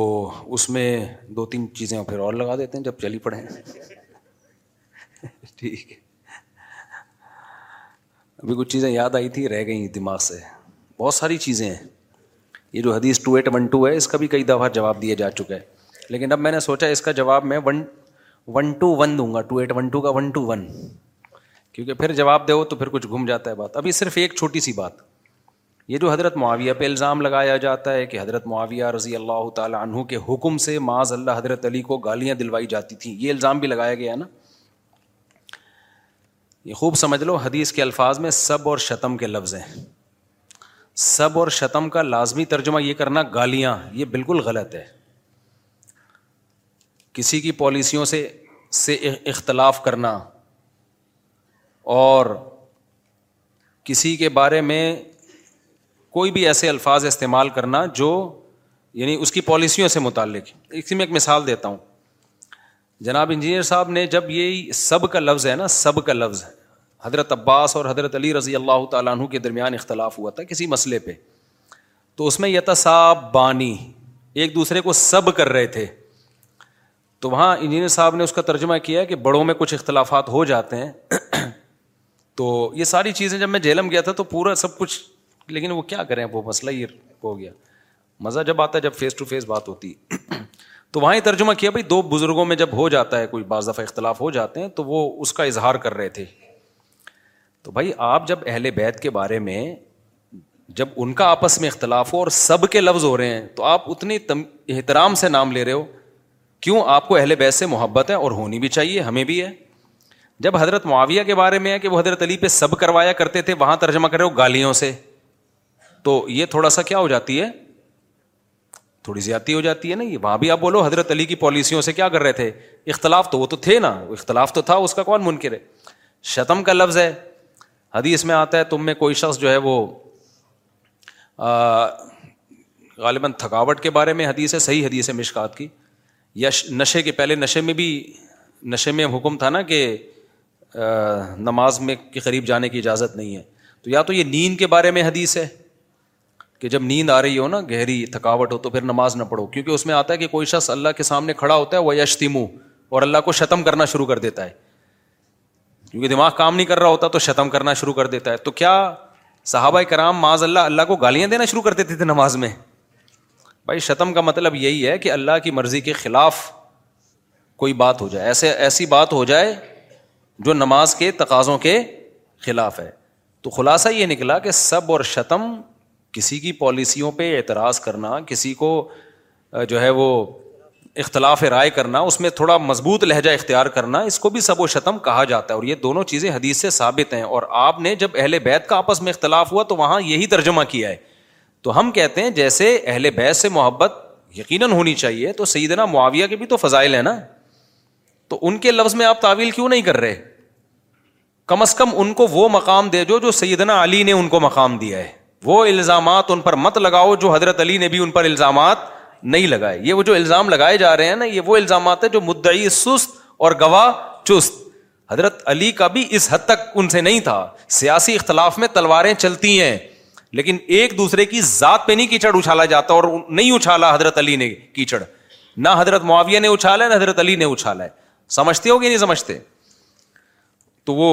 اس میں دو تین چیزیں پھر اور لگا دیتے ہیں جب چلی پڑے ٹھیک ہے ابھی کچھ چیزیں یاد آئی تھی رہ گئیں دماغ سے بہت ساری چیزیں ہیں یہ جو حدیث ٹو ایٹ ون ٹو ہے اس کا بھی کئی دفعہ جواب دیا جا چکا ہے لیکن اب میں نے سوچا اس کا جواب میں one one one one one one two two two two دوں گا ایٹ کا کیونکہ پھر جواب دے تو پھر کچھ گھوم جاتا ہے بات ابھی صرف ایک چھوٹی سی بات یہ جو حضرت معاویہ پہ الزام لگایا جاتا ہے کہ حضرت معاویہ رضی اللہ تعالیٰ عنہ کے حکم سے معاذ اللہ حضرت علی کو گالیاں دلوائی جاتی تھیں یہ الزام بھی لگایا گیا نا یہ خوب سمجھ لو حدیث کے الفاظ میں سب اور شتم کے لفظ ہیں سب اور شتم کا لازمی ترجمہ یہ کرنا گالیاں یہ بالکل غلط ہے کسی کی پالیسیوں سے سے اختلاف کرنا اور کسی کے بارے میں کوئی بھی ایسے الفاظ استعمال کرنا جو یعنی اس کی پالیسیوں سے متعلق اسی میں ایک مثال دیتا ہوں جناب انجینئر صاحب نے جب یہ سب کا لفظ ہے نا سب کا لفظ ہے حضرت عباس اور حضرت علی رضی اللہ تعالیٰ عنہ کے درمیان اختلاف ہوا تھا کسی مسئلے پہ تو اس میں یتساب بانی ایک دوسرے کو سب کر رہے تھے تو وہاں انجینئر صاحب نے اس کا ترجمہ کیا کہ بڑوں میں کچھ اختلافات ہو جاتے ہیں تو یہ ساری چیزیں جب میں جیلم گیا تھا تو پورا سب کچھ لیکن وہ کیا کریں وہ مسئلہ یہ ہو گیا مزہ جب آتا ہے جب فیس ٹو فیس بات ہوتی تو وہاں یہ ترجمہ کیا بھائی دو بزرگوں میں جب ہو جاتا ہے کوئی بعض دفعہ اختلاف ہو جاتے ہیں تو وہ اس کا اظہار کر رہے تھے تو بھائی آپ جب اہل بیت کے بارے میں جب ان کا آپس میں اختلاف ہو اور سب کے لفظ ہو رہے ہیں تو آپ اتنی احترام سے نام لے رہے ہو کیوں آپ کو اہل بیت سے محبت ہے اور ہونی بھی چاہیے ہمیں بھی ہے جب حضرت معاویہ کے بارے میں ہے کہ وہ حضرت علی پہ سب کروایا کرتے تھے وہاں ترجمہ کر رہے ہو گالیوں سے تو یہ تھوڑا سا کیا ہو جاتی ہے تھوڑی زیادتی ہو جاتی ہے نا یہ وہاں بھی آپ بولو حضرت علی کی پالیسیوں سے کیا کر رہے تھے اختلاف تو وہ تو تھے نا اختلاف تو تھا اس کا کون منکر ہے شتم کا لفظ ہے حدیث میں آتا ہے تم میں کوئی شخص جو ہے وہ غالباً تھکاوٹ کے بارے میں حدیث ہے صحیح حدیث ہے مشکات کی یا نشے کے پہلے نشے میں بھی نشے میں حکم تھا نا کہ نماز میں کے قریب جانے کی اجازت نہیں ہے تو یا تو یہ نیند کے بارے میں حدیث ہے کہ جب نیند آ رہی ہو نا گہری تھکاوٹ ہو تو پھر نماز نہ پڑھو کیونکہ اس میں آتا ہے کہ کوئی شخص اللہ کے سامنے کھڑا ہوتا ہے وہ یشتیمو اور اللہ کو شتم کرنا شروع کر دیتا ہے کیونکہ دماغ کام نہیں کر رہا ہوتا تو شتم کرنا شروع کر دیتا ہے تو کیا صحابہ کرام معاذ اللہ اللہ کو گالیاں دینا شروع کر دیتے تھے نماز میں بھائی شتم کا مطلب یہی ہے کہ اللہ کی مرضی کے خلاف کوئی بات ہو جائے ایسے ایسی بات ہو جائے جو نماز کے تقاضوں کے خلاف ہے تو خلاصہ یہ نکلا کہ سب اور شتم کسی کی پالیسیوں پہ اعتراض کرنا کسی کو جو ہے وہ اختلاف رائے کرنا اس میں تھوڑا مضبوط لہجہ اختیار کرنا اس کو بھی سب و شتم کہا جاتا ہے اور یہ دونوں چیزیں حدیث سے ثابت ہیں اور آپ نے جب اہل بیت کا آپس میں اختلاف ہوا تو وہاں یہی ترجمہ کیا ہے تو ہم کہتے ہیں جیسے اہل بیت سے محبت یقیناً ہونی چاہیے تو سیدنا معاویہ کے بھی تو فضائل ہیں نا تو ان کے لفظ میں آپ تعویل کیوں نہیں کر رہے کم از کم ان کو وہ مقام دے جو جو سیدنا علی نے ان کو مقام دیا ہے وہ الزامات ان پر مت لگاؤ جو حضرت علی نے بھی ان پر الزامات نہیں لگائے یہ وہ جو الزام لگائے جا رہے ہیں نا یہ وہ الزامات ہیں جو مدعی سست اور گواہ چست حضرت علی کا بھی اس حد تک ان سے نہیں تھا سیاسی اختلاف میں تلواریں چلتی ہیں لیکن ایک دوسرے کی ذات پہ نہیں کیچڑ اچھالا جاتا اور نہیں اچھالا حضرت علی نے کیچڑ نہ حضرت معاویہ نے اچھالا ہے نہ حضرت علی نے اچھالا ہے سمجھتے ہو کہ نہیں سمجھتے تو وہ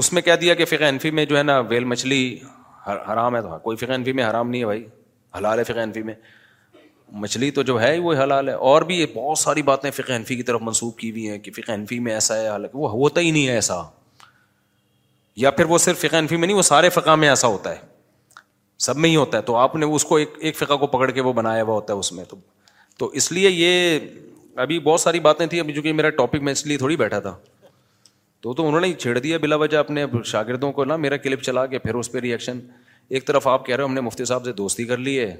اس میں کہہ دیا کہ فقہ انفی میں جو ہے نا ویل مچھلی حرام ہے تو کوئی فقہ انفی میں حرام نہیں ہے بھائی حلال ہے فقہ انفی میں مچھلی تو جو ہے وہ حلال ہے اور بھی بہت ساری باتیں فقہ حنفی کی طرف منسوخ کی ہوئی ہیں کہ فقہ حنفی میں ایسا ہے حالانکہ وہ ہوتا ہی نہیں ہے ایسا یا پھر وہ صرف فقہ حنفی میں نہیں وہ سارے فقہ میں ایسا ہوتا ہے سب میں ہی ہوتا ہے تو آپ نے اس کو ایک ایک فقہ کو پکڑ کے وہ بنایا ہوا ہوتا ہے اس میں تو اس لیے یہ ابھی بہت ساری باتیں تھیں ابھی جو کہ میرا ٹاپک میں اس لیے تھوڑی بیٹھا تھا تو تو انہوں نے چھیڑ دیا بلا وجہ اپنے شاگردوں کو نا میرا کلپ چلا کے پھر اس پہ ریئیکشن ایک طرف آپ کہہ رہے ہو ہم نے مفتی صاحب سے دوستی کر لی ہے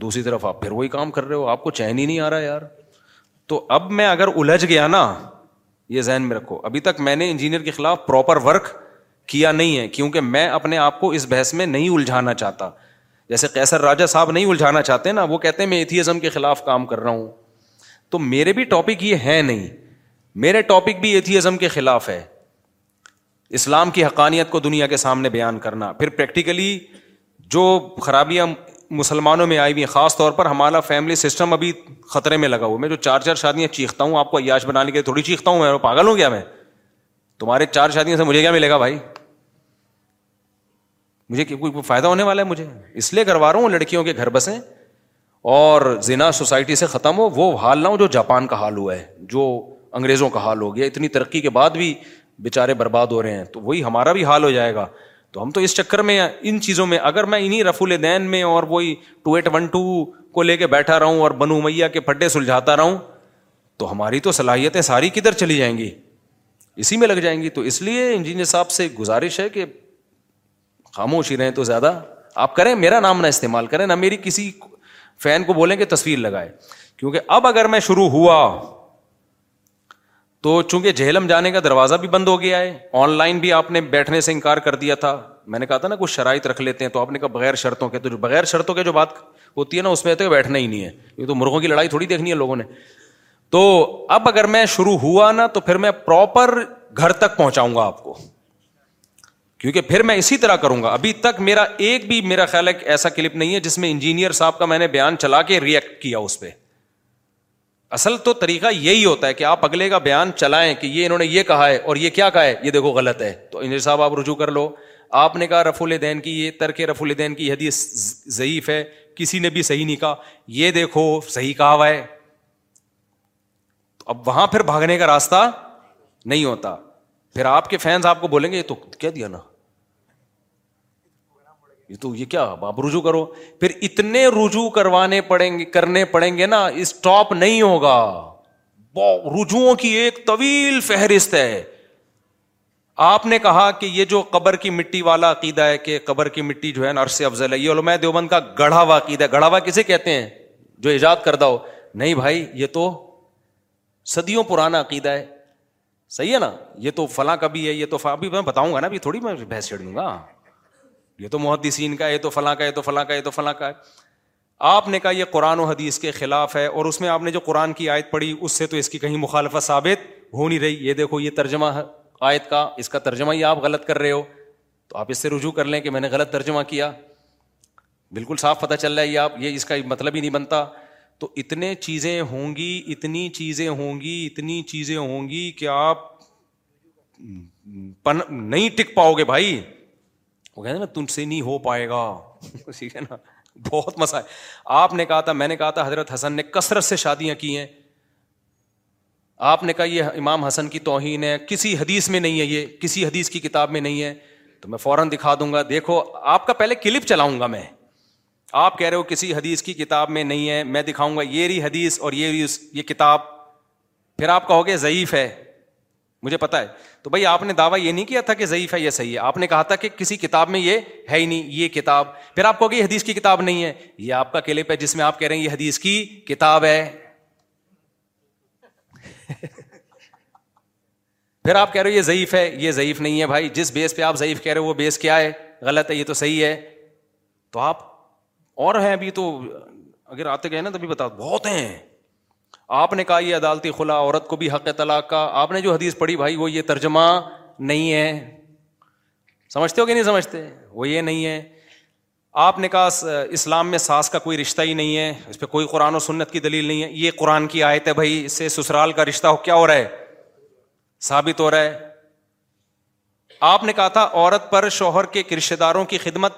دوسری طرف آپ پھر وہی کام کر رہے ہو آپ کو چین ہی نہیں آ رہا یار تو اب میں اگر الجھ گیا نا یہ ذہن میں رکھو ابھی تک میں نے انجینئر کے خلاف پراپر ورک کیا نہیں ہے کیونکہ میں اپنے آپ کو اس بحث میں نہیں الجھانا چاہتا جیسے کیسر راجا صاحب نہیں الجھانا چاہتے نا وہ کہتے ہیں میں ایتھیزم کے خلاف کام کر رہا ہوں تو میرے بھی ٹاپک یہ ہے نہیں میرے ٹاپک بھی ایتھیزم کے خلاف ہے اسلام کی حقانیت کو دنیا کے سامنے بیان کرنا پھر پریکٹیکلی جو خرابیاں مسلمانوں میں آئی ہوئی ہیں خاص طور پر ہمارا فیملی سسٹم ابھی خطرے میں لگا ہوا میں جو چار چار شادیاں چیختا ہوں آپ کو بنانے کے تھوڑی چیختا ہوں میں پاگل ہوں کیا میں تمہارے چار شادیوں سے مجھے کیا ملے گا بھائی مجھے کوئی فائدہ ہونے والا ہے مجھے اس لیے کروا رہا ہوں لڑکیوں کے گھر بسیں اور زنا سوسائٹی سے ختم ہو وہ حال نہ ہو جو جاپان کا حال ہوا ہے جو انگریزوں کا حال ہو گیا اتنی ترقی کے بعد بھی بےچارے برباد ہو رہے ہیں تو وہی ہمارا بھی حال ہو جائے گا تو ہم تو اس چکر میں ان چیزوں میں اگر میں انہیں رفول دین میں اور وہی ٹو ٹو ایٹ ون کو لے کے بیٹھا اور بنو میا کے پڈے سلجھاتا رہا تو ہماری تو صلاحیتیں ساری کدھر چلی جائیں گی اسی میں لگ جائیں گی تو اس لیے انجینئر صاحب سے گزارش ہے کہ خاموشی رہیں تو زیادہ آپ کریں میرا نام نہ استعمال کریں نہ میری کسی فین کو بولیں کہ تصویر لگائے کیونکہ اب اگر میں شروع ہوا تو چونکہ جہلم جانے کا دروازہ بھی بند ہو گیا ہے آن لائن بھی آپ نے بیٹھنے سے انکار کر دیا تھا میں نے کہا تھا نا کچھ شرائط رکھ لیتے ہیں تو آپ نے کہا بغیر شرطوں کے تو بغیر شرطوں کے جو بات ہوتی ہے نا اس میں تو بیٹھنا ہی نہیں ہے تو مرغوں کی لڑائی تھوڑی دیکھنی ہے لوگوں نے تو اب اگر میں شروع ہوا نا تو پھر میں پراپر گھر تک پہنچاؤں گا آپ کو کیونکہ پھر میں اسی طرح کروں گا ابھی تک میرا ایک بھی میرا خیال ہے ایسا کلپ نہیں ہے جس میں انجینئر صاحب کا میں نے بیان چلا کے ریئیکٹ کیا اس پہ اصل تو طریقہ یہی ہوتا ہے کہ آپ اگلے کا بیان چلائیں کہ یہ انہوں نے یہ کہا ہے اور یہ کیا کہا ہے یہ دیکھو غلط ہے تو انجر صاحب آپ رجوع کر لو آپ نے کہا رفول الدین کی یہ ترک رفول دین کی حدیث ضعیف ہے کسی نے بھی صحیح نہیں کہا یہ دیکھو صحیح کہا ہوا ہے اب وہاں پھر بھاگنے کا راستہ نہیں ہوتا پھر آپ کے فینس آپ کو بولیں گے یہ تو کہہ دیا نا یہ تو یہ کیا آپ رجوع کرو پھر اتنے رجوع کروانے پڑیں گے کرنے پڑیں گے نا اسٹاپ نہیں ہوگا رجوع کی ایک طویل فہرست ہے آپ نے کہا کہ یہ جو قبر کی مٹی والا عقیدہ ہے کہ قبر کی مٹی جو ہے نا عرصے افضل یہ علماء دیوبند کا گڑھا ہوا عقیدہ ہے گڑھا ہوا کسے کہتے ہیں جو ایجاد کردہ ہو نہیں بھائی یہ تو صدیوں پرانا عقیدہ ہے صحیح ہے نا یہ تو فلاں کا بھی ہے یہ تو ابھی میں بتاؤں گا نا تھوڑی میں بحث چڑھ دوں گا یہ تو محدثین کا یہ تو فلاں کا یہ تو فلاں کا یہ تو فلاں کا ہے آپ نے کہا یہ قرآن و حدیث کے خلاف ہے اور اس میں آپ نے جو قرآن کی آیت پڑھی اس سے تو اس کی کہیں مخالفت ثابت ہو نہیں رہی یہ دیکھو یہ ترجمہ آیت کا اس کا ترجمہ ہی آپ غلط کر رہے ہو تو آپ اس سے رجوع کر لیں کہ میں نے غلط ترجمہ کیا بالکل صاف پتہ چل رہا ہے یہ آپ یہ اس کا مطلب ہی نہیں بنتا تو اتنے چیزیں ہوں گی اتنی چیزیں ہوں گی اتنی چیزیں ہوں گی کہ آپ پن نہیں ٹک پاؤ گے بھائی وہ کہتے ہیں نا تم سے نہیں ہو پائے گا [laughs] ٹھیک ہے نا بہت ہے آپ نے کہا تھا میں نے کہا تھا حضرت حسن نے کثرت سے شادیاں کی ہیں آپ نے کہا یہ امام حسن کی توہین ہے کسی حدیث میں نہیں ہے یہ کسی حدیث کی کتاب میں نہیں ہے تو میں فوراً دکھا دوں گا دیکھو آپ کا پہلے کلپ چلاؤں گا میں آپ کہہ رہے ہو کسی حدیث کی کتاب میں نہیں ہے میں دکھاؤں گا یہ ری حدیث اور یہ ری یہ کتاب پھر آپ کہو گے ضعیف ہے مجھے پتا ہے تو بھائی آپ نے دعویٰ یہ نہیں کیا تھا کہ ضعیف ہے یہ صحیح ہے آپ نے کہا تھا کہ کسی کتاب میں یہ ہے ہی نہیں یہ کتاب پھر آپ کو کہ یہ حدیث کی کتاب نہیں ہے یہ آپ کا پہ جس میں آپ کہہ رہے ہیں یہ حدیث کی کتاب ہے [laughs] پھر آپ کہہ رہے ہو یہ ضعیف ہے یہ ضعیف نہیں ہے بھائی جس بیس پہ آپ ضعیف کہہ رہے ہو وہ بیس کیا ہے غلط ہے یہ تو صحیح ہے تو آپ اور ہیں ابھی تو اگر آتے گئے نا تو بتا بہت ہیں آپ نے کہا یہ عدالتی خلا عورت کو بھی حق طلاق کا آپ نے جو حدیث پڑھی بھائی وہ یہ ترجمہ نہیں ہے سمجھتے ہو کہ نہیں سمجھتے وہ یہ نہیں ہے آپ نے کہا اسلام میں ساس کا کوئی رشتہ ہی نہیں ہے اس پہ کوئی قرآن و سنت کی دلیل نہیں ہے یہ قرآن کی آیت ہے بھائی اس سے سسرال کا رشتہ ہو کیا ہو رہا ہے ثابت ہو رہا ہے آپ نے کہا تھا عورت پر شوہر کے رشتے داروں کی خدمت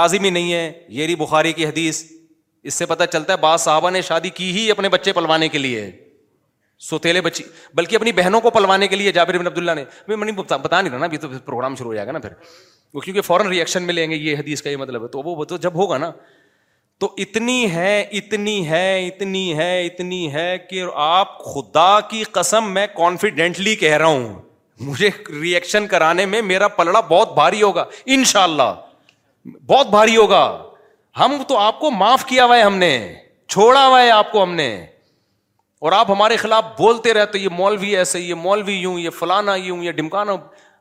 لازمی نہیں ہے یہ ری بخاری کی حدیث اس سے پتا چلتا ہے بعض صاحبہ نے شادی کی ہی اپنے بچے پلوانے کے لیے سوتےلے بچی بلکہ اپنی بہنوں کو پلوانے کے لیے جابر بن عبداللہ نے بتا نہیں رہا نا ابھی تو پروگرام شروع ہو جائے گا نا پھر وہ کیونکہ فوراً ریئیکشن میں لیں گے یہ حدیث کا یہ مطلب ہے تو تو وہ جب ہوگا نا تو اتنی ہے اتنی ہے اتنی ہے اتنی ہے کہ آپ خدا کی قسم میں کانفیڈینٹلی کہہ رہا ہوں مجھے ریئیکشن کرانے میں میرا پلڑا بہت بھاری ہوگا ان شاء اللہ بہت بھاری ہوگا ہم تو آپ کو معاف کیا ہوا ہے ہم نے چھوڑا ہوا ہے آپ کو ہم نے اور آپ ہمارے خلاف بولتے رہتے مولوی ایسے یہ مولوی یوں یہ فلانا یوں یہ ڈمکانا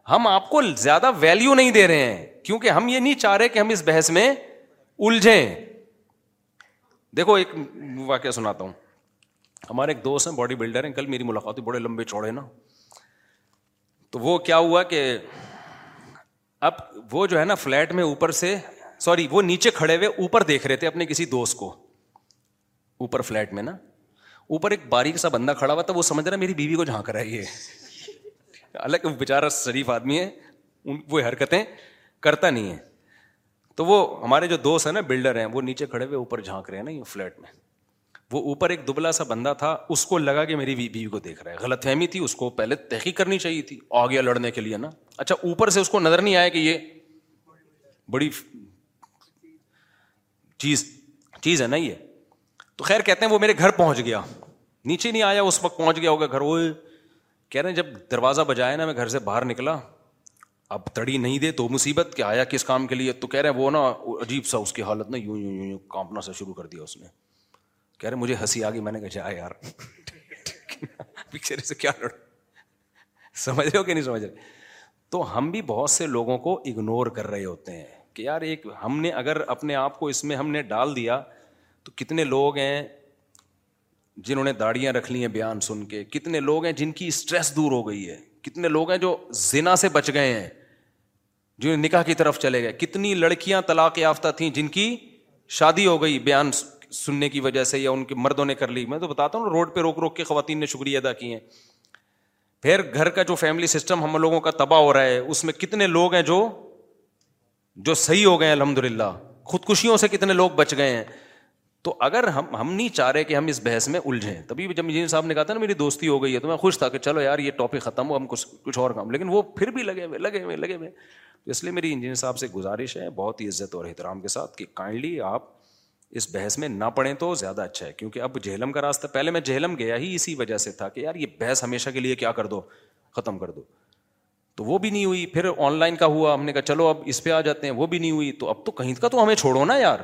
ہم آپ کو زیادہ ویلو نہیں دے رہے ہیں کیونکہ ہم یہ نہیں چاہ رہے کہ ہم اس بحث میں الجھے دیکھو ایک واقعہ سناتا ہوں ہمارے ایک دوست ہیں باڈی بلڈر ہیں کل میری ملاقات بڑے لمبے چوڑے نا تو وہ کیا ہوا کہ اب وہ جو ہے نا فلیٹ میں اوپر سے سوری وہ نیچے کھڑے ہوئے اوپر دیکھ رہے تھے اپنے کسی دوست کو اوپر فلیٹ میں نا اوپر ایک باریک سا بندہ کھڑا ہوا تھا وہ سمجھ رہا رہا میری بیوی کو جھانک ہے شریف آدمی ہے ہے وہ وہ حرکتیں کرتا نہیں تو ہمارے جو دوست ہیں نا بلڈر ہیں وہ نیچے کھڑے ہوئے اوپر جھانک رہے ہیں نا یہ فلیٹ میں وہ اوپر ایک دبلا سا بندہ تھا اس کو لگا کہ میری بیوی کو دیکھ رہا ہے غلط فہمی تھی اس کو پہلے تحقیق کرنی چاہیے تھی آ گیا لڑنے کے لیے نا اچھا اوپر سے اس کو نظر نہیں آیا کہ یہ بڑی چیز چیز ہے نا یہ تو خیر کہتے ہیں وہ میرے گھر پہنچ گیا نیچے نہیں آیا اس وقت پہنچ گیا ہوگا گھر وہ کہہ رہے ہیں جب دروازہ بجایا نا میں گھر سے باہر نکلا اب تڑی نہیں دے تو مصیبت کہ آیا کس کام کے لیے تو کہہ رہے ہیں وہ نا عجیب سا اس کی حالت نا یوں یوں یوں یوں کانپنا سا شروع کر دیا اس نے کہہ رہے مجھے ہنسی آ گئی میں نے کہا یار سے کیا لڑ سمجھ رہے ہو کہ نہیں سمجھ رہے تو ہم بھی بہت سے لوگوں کو اگنور کر رہے ہوتے ہیں کہ یار ایک ہم نے اگر اپنے آپ کو اس میں ہم نے ڈال دیا تو کتنے لوگ ہیں جنہوں نے داڑیاں رکھ لی ہیں بیان سن کے کتنے لوگ ہیں جن کی اسٹریس دور ہو گئی ہے کتنے لوگ ہیں جو زنا سے بچ گئے ہیں نکاح کی طرف چلے گئے کتنی لڑکیاں طلاق یافتہ تھیں جن کی شادی ہو گئی بیان سننے کی وجہ سے یا ان کے مردوں نے کر لی میں تو بتاتا ہوں روڈ پہ روک روک کے خواتین نے شکریہ ادا کیے ہیں پھر گھر کا جو فیملی سسٹم ہم لوگوں کا تباہ ہو رہا ہے اس میں کتنے لوگ ہیں جو جو صحیح ہو گئے الحمد للہ خودکشیوں سے کتنے لوگ بچ گئے ہیں تو اگر ہم ہم نہیں چاہ رہے کہ ہم اس بحث میں الجھیں تبھی جب انجینئر صاحب نے کہا تھا نا میری دوستی ہو گئی ہے تو میں خوش تھا کہ چلو یار یہ ٹاپک ختم ہو ہم کچھ کچھ اور کام لیکن وہ پھر بھی لگے ہوئے لگے ہوئے لگے ہوئے تو اس لیے میری انجینئر صاحب سے گزارش ہے بہت ہی عزت اور احترام کے ساتھ کہ کائنڈلی آپ اس بحث میں نہ پڑھیں تو زیادہ اچھا ہے کیونکہ اب جہلم کا راستہ پہلے میں جہلم گیا ہی اسی وجہ سے تھا کہ یار یہ بحث ہمیشہ کے لیے کیا کر دو ختم کر دو تو وہ بھی نہیں ہوئی پھر آن لائن کا ہوا ہم نے کہا چلو اب اس پہ آ جاتے ہیں وہ بھی نہیں ہوئی تو اب تو کہیں کا تو ہمیں چھوڑو نا یار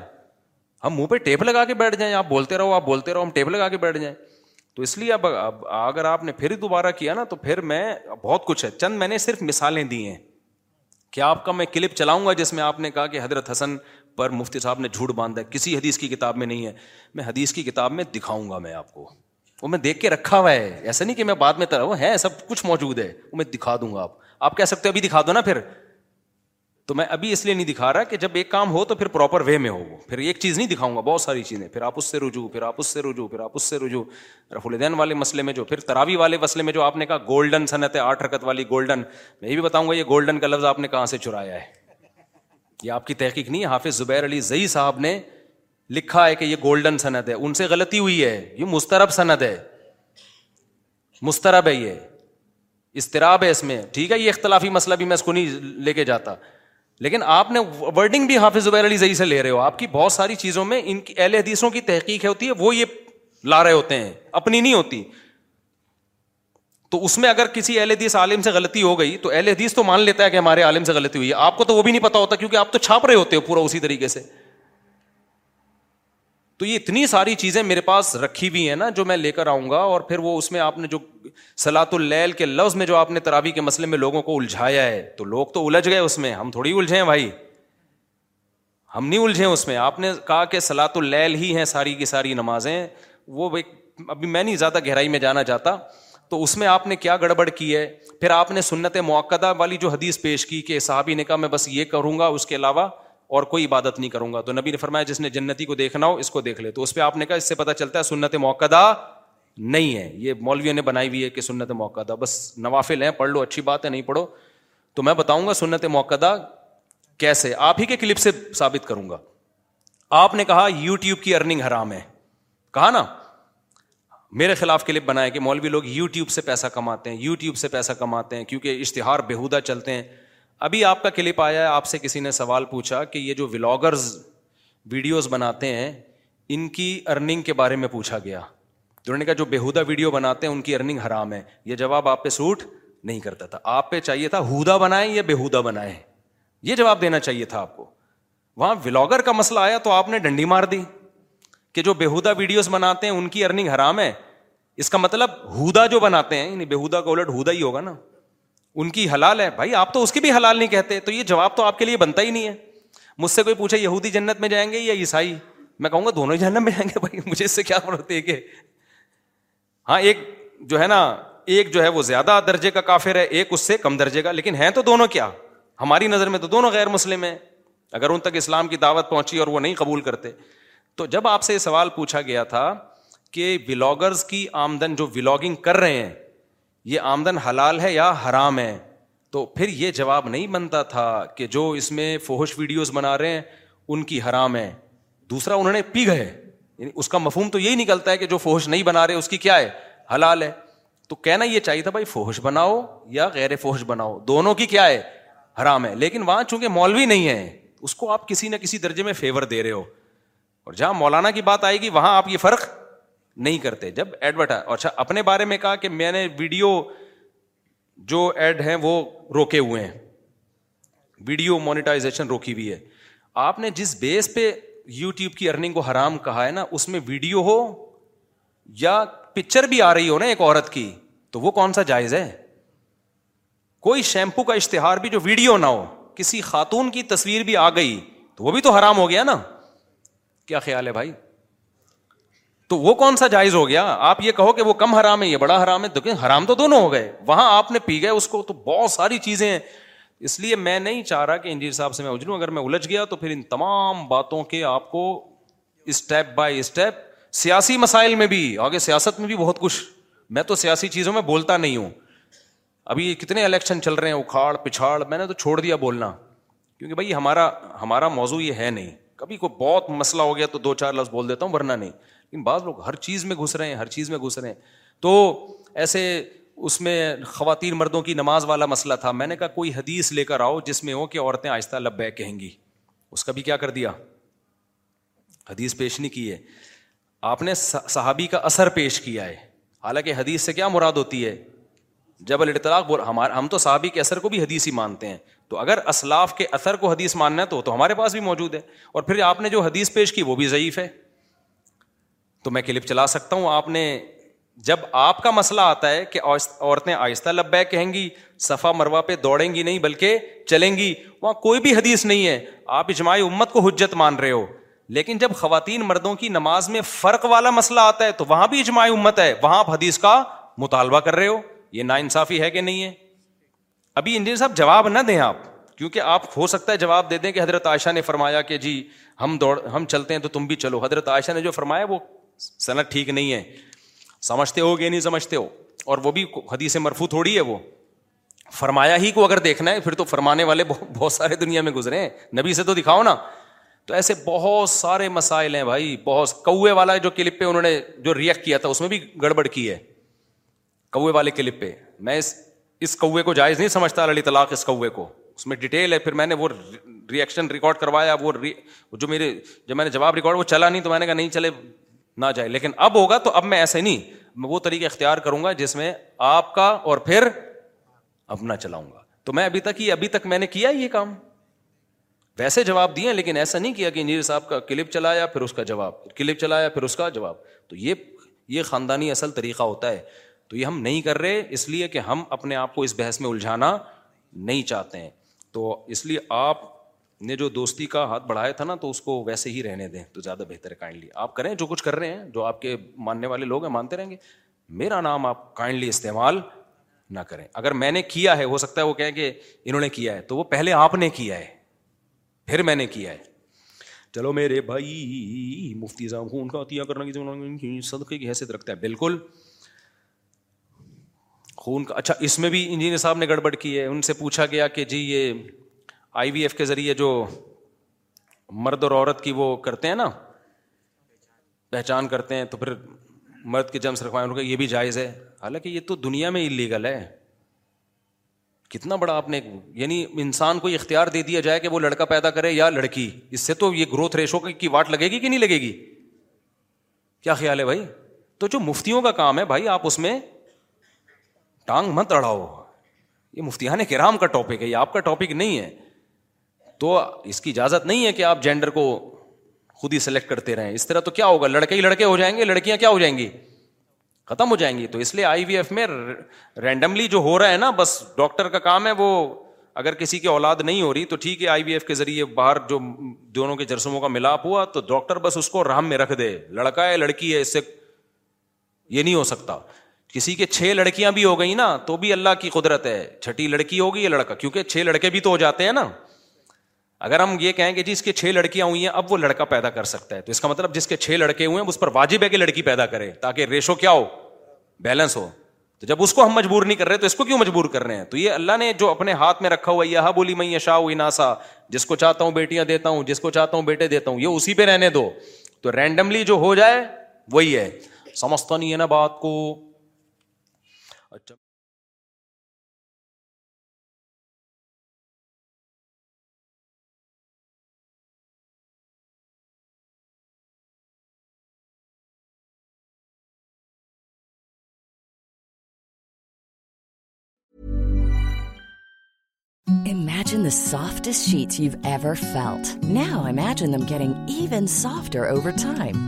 ہم منہ پہ ٹیپ لگا کے بیٹھ جائیں آپ بولتے رہو آپ بولتے رہو ہم ٹیپ لگا کے بیٹھ جائیں تو اس لیے اب اگر آپ نے پھر دوبارہ کیا نا تو پھر میں بہت کچھ ہے چند میں نے صرف مثالیں دی ہیں کیا آپ کا میں کلپ چلاؤں گا جس میں آپ نے کہا کہ حضرت حسن پر مفتی صاحب نے جھوٹ باندھا کسی حدیث کی کتاب میں نہیں ہے میں حدیث کی کتاب میں دکھاؤں گا میں آپ کو وہ میں دیکھ کے رکھا ہوا ہے ایسا نہیں کہ میں بعد میں تیرا ہے سب کچھ موجود ہے وہ میں دکھا دوں گا آپ آپ کہہ سکتے ابھی دکھا دو نا پھر تو میں ابھی اس لیے نہیں دکھا رہا کہ جب ایک کام ہو تو پھر پراپر وے میں ہو وہ پھر ایک چیز نہیں دکھاؤں گا بہت ساری چیزیں پھر آپ اس سے رجوع پھر آپ اس سے رجوع پھر آپ اس سے رجوع رف الدین والے مسئلے میں جو پھر تراوی والے مسئلے میں جو آپ نے کہا گولڈن صنعت ہے آٹھ رکت والی گولڈن میں یہ بھی بتاؤں گا یہ گولڈن کا لفظ آپ نے کہاں سے چرایا ہے یہ آپ کی تحقیق نہیں حافظ زبیر علی زئی صاحب نے لکھا ہے کہ یہ گولڈن صنعت ہے ان سے غلطی ہوئی ہے یہ مسترب صنعت ہے مسترب ہے یہ استراب ہے ہے اس میں ٹھیک یہ اختلافی مسئلہ بھی میں اس کو نہیں لے کے جاتا لیکن آپ نے ورڈنگ بھی حافظ زبیر علی زئی سے لے رہے ہو آپ کی بہت ساری چیزوں میں ان کی کی اہل حدیثوں تحقیق ہوتی ہے وہ یہ لا رہے ہوتے ہیں اپنی نہیں ہوتی تو اس میں اگر کسی اہل حدیث عالم سے غلطی ہو گئی تو اہل حدیث تو مان لیتا ہے کہ ہمارے عالم سے غلطی ہوئی ہے آپ کو تو وہ بھی نہیں پتا ہوتا کیونکہ آپ تو چھاپ رہے ہوتے ہو پورا اسی طریقے سے تو یہ اتنی ساری چیزیں میرے پاس رکھی بھی ہیں نا جو میں لے کر آؤں گا اور پھر وہ اس میں آپ نے جو سلاۃ اللیل کے لفظ میں جو آپ نے ترابی کے مسئلے میں لوگوں کو الجھایا ہے تو لوگ تو الجھ گئے اس میں ہم تھوڑی الجھے ہیں بھائی ہم نہیں الجھے اس میں آپ نے کہا کہ سلاۃ اللیل ہی ہیں ساری کی ساری نمازیں وہ ابھی میں نہیں زیادہ گہرائی میں جانا چاہتا تو اس میں آپ نے کیا گڑبڑ کی ہے پھر آپ نے سنت موقع والی جو حدیث پیش کی کہ صحابی نے کہا میں بس یہ کروں گا اس کے علاوہ اور کوئی عبادت نہیں کروں گا تو نبی نے فرمایا جس نے جنتی کو دیکھنا ہو اس کو دیکھ لے تو اس اس پہ آپ نے کہا سے چلتا ہے سنت موقع نہیں ہے یہ مولویوں نے بنائی ہوئی ہے کہ سنت موقع بس نوافل ہیں پڑھ لو اچھی بات ہے نہیں پڑھو تو میں بتاؤں گا سنت موقع کیسے آپ ہی کے کلپ سے ثابت کروں گا آپ نے کہا یو ٹیوب کی ارننگ حرام ہے کہا نا میرے خلاف کلپ بنائے کہ مولوی لوگ یو ٹیوب سے پیسہ کماتے ہیں یو ٹیوب سے پیسہ کماتے ہیں کیونکہ اشتہار بےحودہ چلتے ہیں ابھی آپ کا کلپ آیا ہے آپ سے کسی نے سوال پوچھا کہ یہ جو ولاگرز ویڈیوز بناتے ہیں ان کی ارننگ کے بارے میں پوچھا گیا نے کہا جو بےحودہ ویڈیو بناتے ہیں ان کی ارننگ حرام ہے یہ جواب آپ پہ سوٹ نہیں کرتا تھا آپ پہ چاہیے تھا ہودا بنائے یا بےدا بنائے یہ جواب دینا چاہیے تھا آپ کو وہاں ولاگر کا مسئلہ آیا تو آپ نے ڈنڈی مار دی کہ جو بےدا ویڈیوز بناتے ہیں ان کی ارننگ حرام ہے اس کا مطلب ہودا جو بناتے ہیں یعنی بےہدا کا الٹ ہودا ہی ہوگا نا ان کی حلال ہے بھائی آپ تو اس کی بھی حلال نہیں کہتے تو یہ جواب تو آپ کے لیے بنتا ہی نہیں ہے مجھ سے کوئی پوچھے یہودی جنت میں جائیں گے یا عیسائی میں کہوں گا دونوں ہی جنت میں جائیں گے بھائی مجھے اس سے کیا ہے کہ ہاں ایک جو ہے نا ایک جو ہے وہ زیادہ درجے کا کافر ہے ایک اس سے کم درجے کا لیکن ہے تو دونوں کیا ہماری نظر میں تو دونوں غیر مسلم ہیں اگر ان تک اسلام کی دعوت پہنچی اور وہ نہیں قبول کرتے تو جب آپ سے یہ سوال پوچھا گیا تھا کہ ولاگرز کی آمدن جو ولاگنگ کر رہے ہیں یہ آمدن حلال ہے یا حرام ہے تو پھر یہ جواب نہیں بنتا تھا کہ جو اس میں فوہش ویڈیوز بنا رہے ہیں ان کی حرام ہے دوسرا انہوں نے پی گئے یعنی اس کا مفہوم تو یہی نکلتا ہے کہ جو فوہش نہیں بنا رہے اس کی کیا ہے حلال ہے تو کہنا یہ چاہیے تھا بھائی فوہش بناؤ یا غیر فوہش بناؤ دونوں کی کیا ہے حرام ہے لیکن وہاں چونکہ مولوی نہیں ہے اس کو آپ کسی نہ کسی درجے میں فیور دے رہے ہو اور جہاں مولانا کی بات آئے گی وہاں آپ یہ فرق نہیں کرتے جب ایڈ اچھا اپنے بارے میں کہا کہ میں نے ویڈیو جو ایڈ ہیں وہ روکے ہوئے ہیں ویڈیو روکی ہوئی ہے ہے آپ نے جس بیس پہ کی ارننگ کو حرام کہا نا اس میں ویڈیو ہو یا پکچر بھی آ رہی ہو نا ایک عورت کی تو وہ کون سا جائز ہے کوئی شیمپو کا اشتہار بھی جو ویڈیو نہ ہو کسی خاتون کی تصویر بھی آ گئی تو وہ بھی تو حرام ہو گیا نا کیا خیال ہے بھائی تو وہ کون سا جائز ہو گیا آپ یہ کہو کہ وہ کم حرام ہے یہ بڑا حرام ہے دیکھیں حرام تو دونوں ہو گئے وہاں آپ نے پی گئے اس کو تو بہت ساری چیزیں ہیں اس لیے میں نہیں چاہ رہا کہ انجیر صاحب سے میں اجلوں اگر میں الجھ گیا تو پھر ان تمام باتوں کے آپ کو اسٹیپ بائی اسٹیپ سیاسی مسائل میں بھی آگے سیاست میں بھی بہت کچھ میں تو سیاسی چیزوں میں بولتا نہیں ہوں ابھی کتنے الیکشن چل رہے ہیں اکھاڑ پچھاڑ میں نے تو چھوڑ دیا بولنا کیونکہ بھائی ہمارا ہمارا موضوع یہ ہے نہیں کبھی کوئی بہت مسئلہ ہو گیا تو دو چار لفظ بول دیتا ہوں ورنہ نہیں لیکن بعض لوگ ہر چیز میں گھس رہے ہیں ہر چیز میں گھس رہے ہیں تو ایسے اس میں خواتین مردوں کی نماز والا مسئلہ تھا میں نے کہا کوئی حدیث لے کر آؤ جس میں ہو کہ عورتیں آہستہ لبیک کہیں گی اس کا بھی کیا کر دیا حدیث پیش نہیں کی ہے آپ نے صحابی کا اثر پیش کیا ہے حالانکہ حدیث سے کیا مراد ہوتی ہے جب الطلاق ہمارے ہم تو صحابی کے اثر کو بھی حدیث ہی مانتے ہیں تو اگر اسلاف کے اثر کو حدیث ماننا ہے تو تو ہمارے پاس بھی موجود ہے اور پھر آپ نے جو حدیث پیش کی وہ بھی ضعیف ہے تو میں کلپ چلا سکتا ہوں آپ نے جب آپ کا مسئلہ آتا ہے کہ عورتیں آہستہ لب کہیں گی صفا مروا پہ دوڑیں گی نہیں بلکہ چلیں گی وہاں کوئی بھی حدیث نہیں ہے آپ اجماعی امت کو حجت مان رہے ہو لیکن جب خواتین مردوں کی نماز میں فرق والا مسئلہ آتا ہے تو وہاں بھی اجماعی امت ہے وہاں آپ حدیث کا مطالبہ کر رہے ہو یہ نا انصافی ہے کہ نہیں ہے ابھی انجین صاحب جواب نہ دیں آپ کیونکہ آپ ہو سکتا ہے جواب دے دیں کہ حضرت عائشہ نے فرمایا کہ جی ہم دوڑ ہم چلتے ہیں تو تم بھی چلو حضرت عائشہ نے جو فرمایا وہ صنعت ٹھیک نہیں ہے سمجھتے ہو گے نہیں سمجھتے ہو اور وہ بھی حدیث مرفو تھوڑی ہے وہ فرمایا ہی کو اگر دیکھنا ہے پھر تو فرمانے والے بہت سارے دنیا میں گزرے ہیں نبی سے تو دکھاؤ نا تو ایسے بہت سارے مسائل ہیں بھائی بہت کوے والا جو کلپ پہ انہوں نے جو ریئیکٹ کیا تھا اس میں بھی گڑبڑ کی ہے کوے والے کلپ پہ میں اس اس کوے کو جائز نہیں سمجھتا علی طلاق اس کوے کو اس میں ڈیٹیل ہے پھر میں نے وہ ریئیکشن ریکارڈ کروایا وہ جو میرے جب میں نے جواب ریکارڈ وہ چلا نہیں تو میں نے کہا نہیں چلے نہ جائے لیکن اب ہوگا تو اب میں ایسے نہیں میں وہ طریقہ اختیار کروں گا جس میں آپ کا اور پھر اپنا چلاؤں گا تو میں ابھی تک یہ ابھی تک میں نے کیا یہ کام ویسے جواب دیے لیکن ایسا نہیں کیا کہ انجینئر صاحب کا کلپ چلایا پھر اس کا جواب کلپ چلایا پھر اس کا جواب تو یہ یہ خاندانی اصل طریقہ ہوتا ہے تو یہ ہم نہیں کر رہے اس لیے کہ ہم اپنے آپ کو اس بحث میں الجھانا نہیں چاہتے ہیں تو اس لیے آپ نے جو دوستی کا ہاتھ بڑھایا تھا نا تو اس کو ویسے ہی رہنے دیں تو زیادہ بہتر ہے کائنڈلی آپ کریں جو کچھ کر رہے ہیں جو آپ کے ماننے والے لوگ ہیں مانتے رہیں گے میرا نام آپ کائنڈلی استعمال نہ کریں اگر میں نے کیا ہے ہو سکتا ہے وہ کہیں کہ انہوں نے کیا ہے تو وہ پہلے آپ نے کیا ہے پھر میں نے کیا ہے چلو میرے بھائی مفتی صاحب کو ان کا صدقے کی حیثیت رکھتا ہے بالکل خون کا اچھا اس میں بھی انجینئر صاحب نے گڑبڑ کی ہے ان سے پوچھا گیا کہ جی یہ آئی وی ایف کے ذریعے جو مرد اور عورت کی وہ کرتے ہیں نا پہچان کرتے ہیں تو پھر مرد کے جمس رکھوائے جائز ہے حالانکہ یہ تو دنیا میں انلیگل ہے کتنا بڑا آپ نے یعنی انسان کو اختیار دے دیا جائے کہ وہ لڑکا پیدا کرے یا لڑکی اس سے تو یہ گروتھ ریشو کی واٹ لگے گی کہ نہیں لگے گی کیا خیال ہے بھائی تو جو مفتیوں کا کام ہے بھائی آپ اس میں ٹانگ مت اڑاؤ یہ مفتیان کرام کا ٹاپک ہے یہ آپ کا ٹاپک نہیں ہے تو اس کی اجازت نہیں ہے کہ آپ جینڈر کو خود ہی سلیکٹ کرتے رہیں اس طرح تو کیا ہوگا لڑکے ہی لڑکے ہو جائیں گے لڑکیاں کیا ہو جائیں گی ختم ہو جائیں گی تو اس لیے آئی وی ایف میں رینڈملی جو ہو رہا ہے نا بس ڈاکٹر کا کام ہے وہ اگر کسی کی اولاد نہیں ہو رہی تو ٹھیک ہے آئی وی ایف کے ذریعے باہر جو دونوں کے جرسموں کا ملاپ ہوا تو ڈاکٹر بس اس کو رحم میں رکھ دے لڑکا ہے لڑکی ہے اس سے یہ نہیں ہو سکتا کسی کے چھ لڑکیاں بھی ہو گئی نا تو بھی اللہ کی قدرت ہے چھٹی لڑکی ہوگی یا لڑکا کیونکہ چھ لڑکے بھی تو ہو جاتے ہیں نا اگر ہم یہ کہیں کہ جی اس کی چھ لڑکیاں ہوئی ہیں اب وہ لڑکا پیدا کر سکتا ہے تو اس کا مطلب جس کے چھ لڑکے ہوئے ہیں اس پر واجب ہے کہ لڑکی پیدا کرے تاکہ ریشو کیا ہو بیلنس ہو تو جب اس کو ہم مجبور نہیں کر رہے تو اس کو کیوں مجبور کر رہے ہیں تو یہ اللہ نے جو اپنے ہاتھ میں رکھا ہوا یہ بولی میں شا ناسا جس کو چاہتا ہوں بیٹیاں دیتا ہوں جس کو چاہتا ہوں بیٹے دیتا ہوں یہ اسی پہ رہنے دو تو رینڈملی جو ہو جائے وہی ہے سمجھتا نہیں ہے نا بات کو اچھا Imagine the softest sheets you've ever felt. Now imagine them getting even softer over time.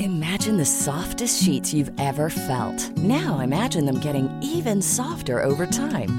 Imagine the softest sheets you've ever felt. Now imagine them getting even softer over time.